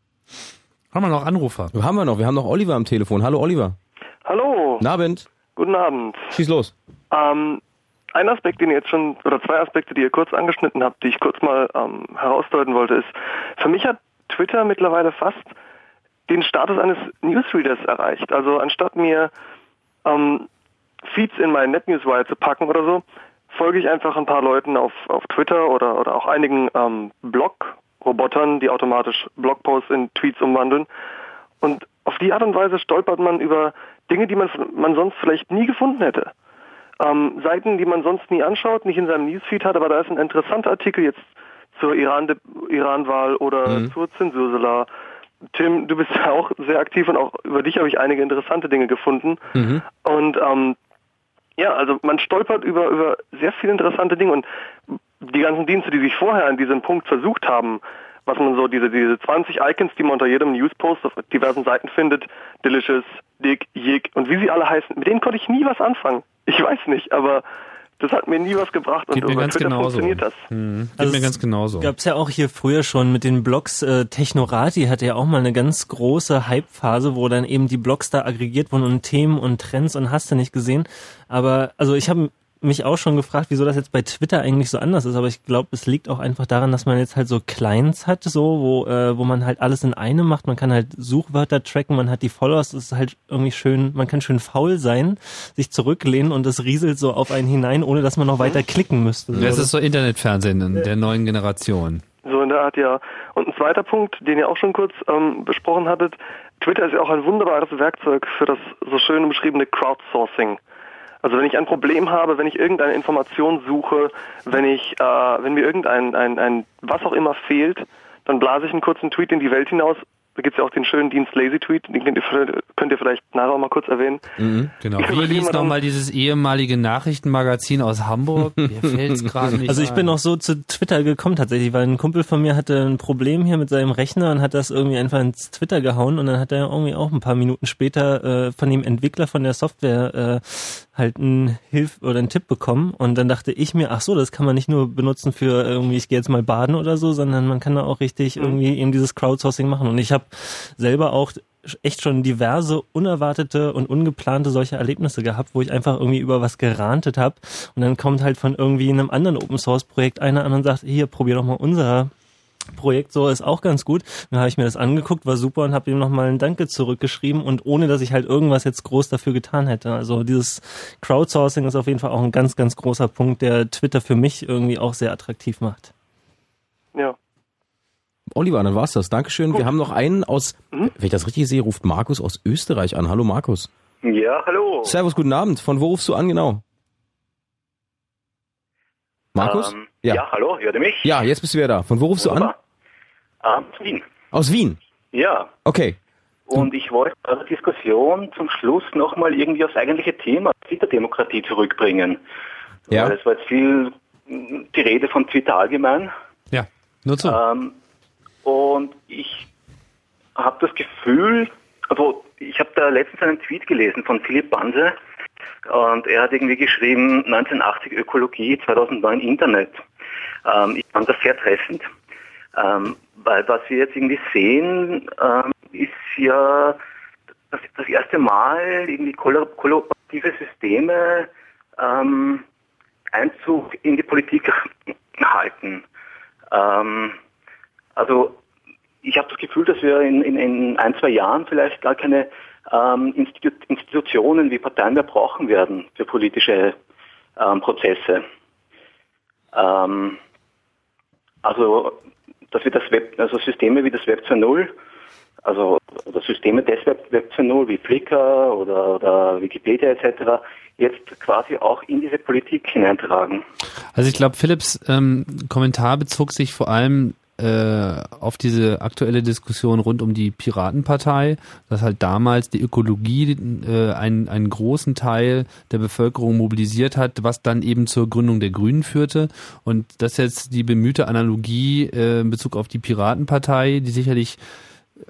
Haben wir noch Anrufer? Haben wir noch, wir haben noch Oliver am Telefon. Hallo Oliver. Hallo. Guten Abend. Guten Abend. Schieß los. Ähm, ein Aspekt, den ihr jetzt schon, oder zwei Aspekte, die ihr kurz angeschnitten habt, die ich kurz mal ähm, herausdeuten wollte, ist, für mich hat Twitter mittlerweile fast den Status eines Newsreaders erreicht. Also anstatt mir ähm, Feeds in meinen NetNewsWire zu packen oder so, folge ich einfach ein paar Leuten auf, auf Twitter oder, oder auch einigen ähm, Blog-Robotern, die automatisch Blogposts in Tweets umwandeln. Und auf die Art und Weise stolpert man über Dinge, die man, man sonst vielleicht nie gefunden hätte. Ähm, Seiten, die man sonst nie anschaut, nicht in seinem Newsfeed hat, aber da ist ein interessanter Artikel jetzt zur Iran- Iran-Wahl oder Mhm. zur Zensursolar. Tim, du bist ja auch sehr aktiv und auch über dich habe ich einige interessante Dinge gefunden. Mhm. Und ähm, ja, also man stolpert über, über sehr viele interessante Dinge und die ganzen Dienste, die sich vorher an diesem Punkt versucht haben, was man so, diese, diese 20 Icons, die man unter jedem Newspost auf diversen Seiten findet, Delicious, Dick, Jig und wie sie alle heißen, mit denen konnte ich nie was anfangen. Ich weiß nicht, aber das hat mir nie was gebracht und Geht mir über ganz Twitter genauso. funktioniert das. Hm, geht Also mir es ganz genauso. Gab's ja auch hier früher schon mit den Blogs. Äh, Technorati hatte ja auch mal eine ganz große Hype-Phase, wo dann eben die Blogs da aggregiert wurden und Themen und Trends und hast du nicht gesehen. Aber also ich habe mich auch schon gefragt, wieso das jetzt bei Twitter eigentlich so anders ist. Aber ich glaube, es liegt auch einfach daran, dass man jetzt halt so Clients hat, so wo äh, wo man halt alles in einem macht. Man kann halt Suchwörter tracken, man hat die Followers. Es ist halt irgendwie schön. Man kann schön faul sein, sich zurücklehnen und es rieselt so auf einen hinein, ohne dass man noch weiter klicken müsste. Das ist so Internetfernsehen in der neuen Generation. So in der Art, ja. Und ein zweiter Punkt, den ihr auch schon kurz ähm, besprochen hattet, Twitter ist ja auch ein wunderbares Werkzeug für das so schön beschriebene Crowdsourcing. Also wenn ich ein Problem habe, wenn ich irgendeine Information suche, wenn ich, äh, wenn mir irgendein ein, ein was auch immer fehlt, dann blase ich einen kurzen Tweet in die Welt hinaus. Da gibt's ja auch den schönen Dienst Lazy Tweet, den könnt ihr, könnt ihr vielleicht nachher auch mal kurz erwähnen. Genau. Überlege hieß mal dann- nochmal dieses ehemalige Nachrichtenmagazin aus Hamburg? Mir fällt's gerade nicht Also ich bin ein. auch so zu Twitter gekommen tatsächlich, weil ein Kumpel von mir hatte ein Problem hier mit seinem Rechner und hat das irgendwie einfach ins Twitter gehauen und dann hat er irgendwie auch ein paar Minuten später äh, von dem Entwickler von der Software äh, halt einen Hilf oder einen Tipp bekommen. Und dann dachte ich mir, ach so, das kann man nicht nur benutzen für irgendwie, ich gehe jetzt mal baden oder so, sondern man kann da auch richtig irgendwie eben dieses Crowdsourcing machen. Und ich habe selber auch echt schon diverse unerwartete und ungeplante solche Erlebnisse gehabt, wo ich einfach irgendwie über was gerantet habe und dann kommt halt von irgendwie einem anderen Open Source Projekt einer an und sagt, hier probier doch mal unser Projekt so ist auch ganz gut. Dann habe ich mir das angeguckt, war super und habe ihm nochmal ein Danke zurückgeschrieben und ohne dass ich halt irgendwas jetzt groß dafür getan hätte. Also dieses Crowdsourcing ist auf jeden Fall auch ein ganz, ganz großer Punkt, der Twitter für mich irgendwie auch sehr attraktiv macht. Ja. Oliver, dann war's das. Dankeschön. Wir haben noch einen aus, Mhm. wenn ich das richtig sehe, ruft Markus aus Österreich an. Hallo Markus. Ja, hallo. Servus, guten Abend. Von wo rufst du an genau? Markus? Ähm, ja. hallo, hört ihr mich? Ja, jetzt bist du wieder da. Von wo rufst du an? Wunderbar. Ähm, aus Wien. Aus Wien. Ja. Okay. Und ich wollte bei der Diskussion zum Schluss nochmal irgendwie aufs eigentliche Thema Twitter-Demokratie zurückbringen. Ja. Weil es war jetzt viel die Rede von Twitter allgemein. Ja, nur zu. Ähm, und ich habe das Gefühl, also ich habe da letztens einen Tweet gelesen von Philipp Banse und er hat irgendwie geschrieben 1980 Ökologie, 2009 Internet. Ähm, ich fand das sehr treffend, ähm, weil was wir jetzt irgendwie sehen, ähm, ist ja das, das erste Mal irgendwie kolla- kollaborative Systeme ähm, Einzug in die Politik halten. Ähm, also ich habe das Gefühl, dass wir in, in, in ein, zwei Jahren vielleicht gar keine ähm, Institu Institutionen wie Parteien mehr brauchen werden für politische ähm, Prozesse. Ähm, also, dass wir das Web, also Systeme wie das Web 2.0, also oder Systeme des Web, Web 2.0 wie Flickr oder, oder Wikipedia etc. jetzt quasi auch in diese Politik hineintragen. Also ich glaube, Philips ähm, Kommentar bezog sich vor allem äh, auf diese aktuelle Diskussion rund um die Piratenpartei, dass halt damals die Ökologie äh, einen, einen großen Teil der Bevölkerung mobilisiert hat, was dann eben zur Gründung der Grünen führte. Und das jetzt die bemühte Analogie äh, in Bezug auf die Piratenpartei, die sicherlich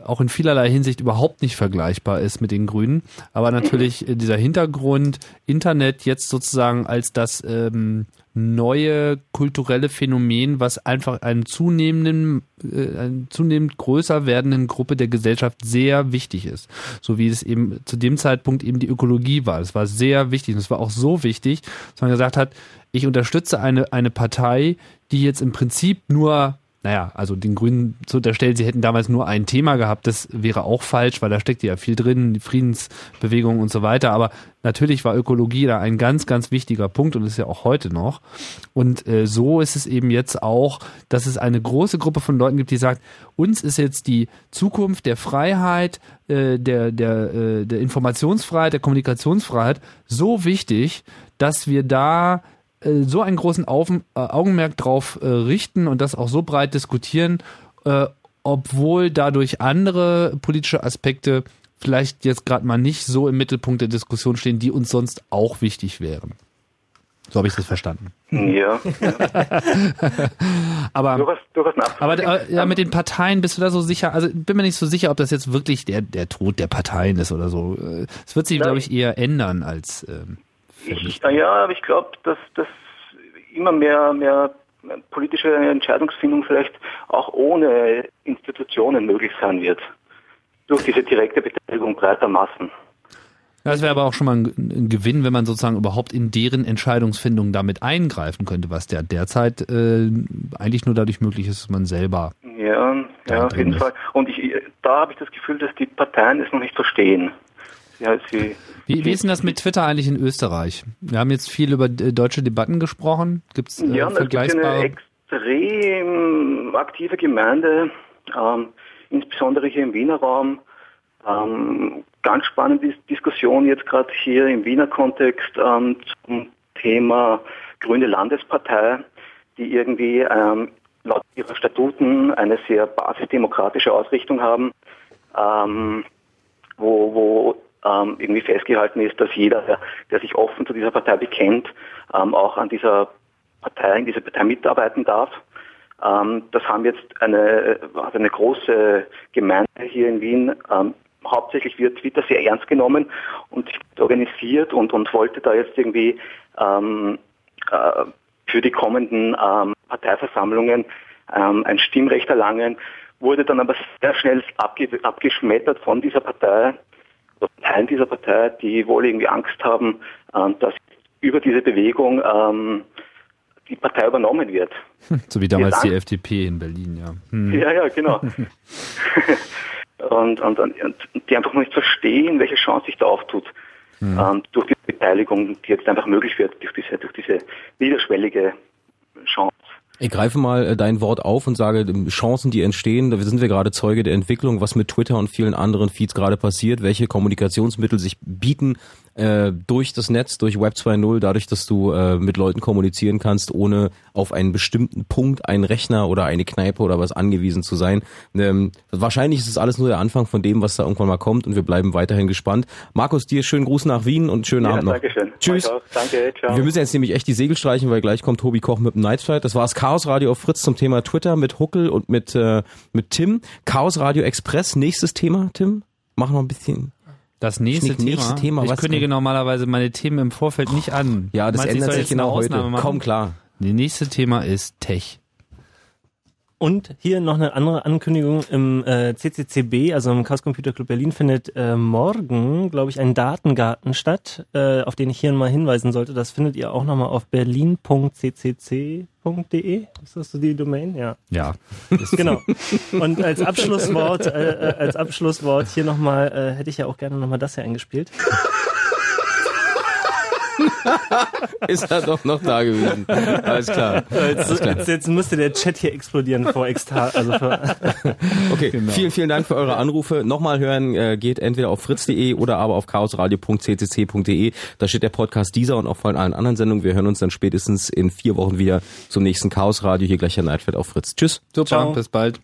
auch in vielerlei Hinsicht überhaupt nicht vergleichbar ist mit den Grünen. Aber natürlich äh, dieser Hintergrund, Internet jetzt sozusagen als das ähm, neue kulturelle Phänomen, was einfach einen zunehmenden, äh, einen zunehmend größer werdenden Gruppe der Gesellschaft sehr wichtig ist. So wie es eben zu dem Zeitpunkt eben die Ökologie war. Das war sehr wichtig. Und es war auch so wichtig, dass man gesagt hat, ich unterstütze eine, eine Partei, die jetzt im Prinzip nur naja, also den Grünen zu unterstellen, sie hätten damals nur ein Thema gehabt, das wäre auch falsch, weil da steckt ja viel drin, die Friedensbewegung und so weiter. Aber natürlich war Ökologie da ein ganz, ganz wichtiger Punkt und ist ja auch heute noch. Und äh, so ist es eben jetzt auch, dass es eine große Gruppe von Leuten gibt, die sagt, uns ist jetzt die Zukunft der Freiheit, äh, der, der, äh, der Informationsfreiheit, der Kommunikationsfreiheit so wichtig, dass wir da äh, so einen großen Auf, äh, Augenmerk drauf äh, richten und das auch so breit diskutieren, äh, obwohl dadurch andere politische Aspekte vielleicht jetzt gerade mal nicht so im Mittelpunkt der Diskussion stehen, die uns sonst auch wichtig wären. So habe ich das verstanden. Ja. aber durchaus, durchaus aber äh, ja, mit den Parteien bist du da so sicher? Also bin mir nicht so sicher, ob das jetzt wirklich der, der Tod der Parteien ist oder so. Es wird sich, glaube ich, eher ändern als. Ähm, ich, ja, aber ich glaube, dass, dass immer mehr, mehr politische Entscheidungsfindung vielleicht auch ohne Institutionen möglich sein wird. Durch diese direkte Beteiligung breiter Massen. Das wäre aber auch schon mal ein, Gewinn, wenn man sozusagen überhaupt in deren Entscheidungsfindung damit eingreifen könnte, was der derzeit äh, eigentlich nur dadurch möglich ist, dass man selber. Ja, ja auf jeden ist. Fall. Und ich, da habe ich das Gefühl, dass die Parteien es noch nicht verstehen. Ja, sie, wie, wie ist denn das mit Twitter eigentlich in Österreich? Wir haben jetzt viel über deutsche Debatten gesprochen. Gibt's äh, ja, vergleichbare? Es gibt eine extrem aktive Gemeinde, ähm, insbesondere hier im Wiener Raum. Ähm, ganz spannende Diskussion jetzt gerade hier im Wiener Kontext ähm, zum Thema Grüne Landespartei, die irgendwie ähm, laut ihrer Statuten eine sehr basisdemokratische Ausrichtung haben, ähm, wo, wo ähm, irgendwie festgehalten ist, dass jeder, der, der, sich offen zu dieser Partei bekennt, ähm, auch an dieser Partei, in dieser Partei mitarbeiten darf. Ähm, das haben jetzt eine, also eine große Gemeinde hier in Wien. Ähm, hauptsächlich wird Twitter sehr ernst genommen und organisiert und, und wollte da jetzt irgendwie ähm, äh, für die kommenden ähm, Parteiversammlungen ein Stimmrecht erlangen, wurde dann aber sehr schnell abge abgeschmettert von dieser Partei, Teilen dieser Partei, die wohl irgendwie Angst haben, ähm, dass über diese Bewegung ähm, die Partei übernommen wird. So wie damals die FDP in Berlin, ja. Hm. Ja, ja, genau. und, und, und, die einfach noch nicht verstehen, welche Chance sich da auftut. Hm. Ähm, durch die Beteiligung, die jetzt einfach möglich wird, durch diese, durch diese niederschwellige Chance. Ich greife mal äh, dein Wort auf und sage, Chancen, die entstehen, da sind wir gerade Zeuge der Entwicklung, was mit Twitter und vielen anderen Feeds gerade passiert, welche Kommunikationsmittel sich bieten, äh, durch das Netz, durch Web 2.0, dadurch, dass du äh, mit Leuten kommunizieren kannst, ohne auf einen bestimmten Punkt, einen Rechner oder eine Kneipe oder was angewiesen zu sein. Ähm, wahrscheinlich ist es alles nur der Anfang von dem, was da irgendwann mal kommt und wir bleiben weiterhin gespannt. Markus, dir schönen Gruß nach Wien und schönen ja, Abend noch. Dankeschön. Tschüss. Danke, ciao. Wir müssen jetzt nämlich echt die Segel streichen, weil gleich kommt Tobi Koch mit dem Nightflight. Das war das Chaos Radio auf Fritz zum Thema Twitter mit Huckel und mit, äh, mit Tim. Chaos Radio Express, nächstes Thema, Tim? Mach noch ein bisschen das nächste Thema. Nächste Thema. Ich kündige normalerweise meine Themen im Vorfeld nicht an. Ja, das Meinst, ändert sich genau heute. Kaum klar. Das nächste Thema ist Tech. Und hier noch eine andere Ankündigung im äh, CCCB, also im Chaos Computer Club Berlin, findet äh, morgen, glaube ich, ein Datengarten statt, äh, auf den ich hier mal hinweisen sollte. Das findet ihr auch nochmal auf berlin.ccc.de. Ist das so die Domain? Ja. Ja. genau. Und als Abschlusswort, äh, äh, als Abschlusswort hier nochmal, äh, hätte ich ja auch gerne nochmal das hier eingespielt. ist er doch noch da gewesen. Alles klar. Jetzt, Alles klar. jetzt, jetzt müsste der Chat hier explodieren vor Extra. Also Okay, vielen, vielen Dank für eure Anrufe. Nochmal hören äh, geht entweder auf fritz.de oder aber auf chaosradio.ccc.de. Da steht der Podcast dieser und auch von allen anderen Sendungen. Wir hören uns dann spätestens in vier Wochen wieder zum nächsten Chaos Radio. Hier gleich Herr Neidfeld auf Fritz. Tschüss. Super, bis bald.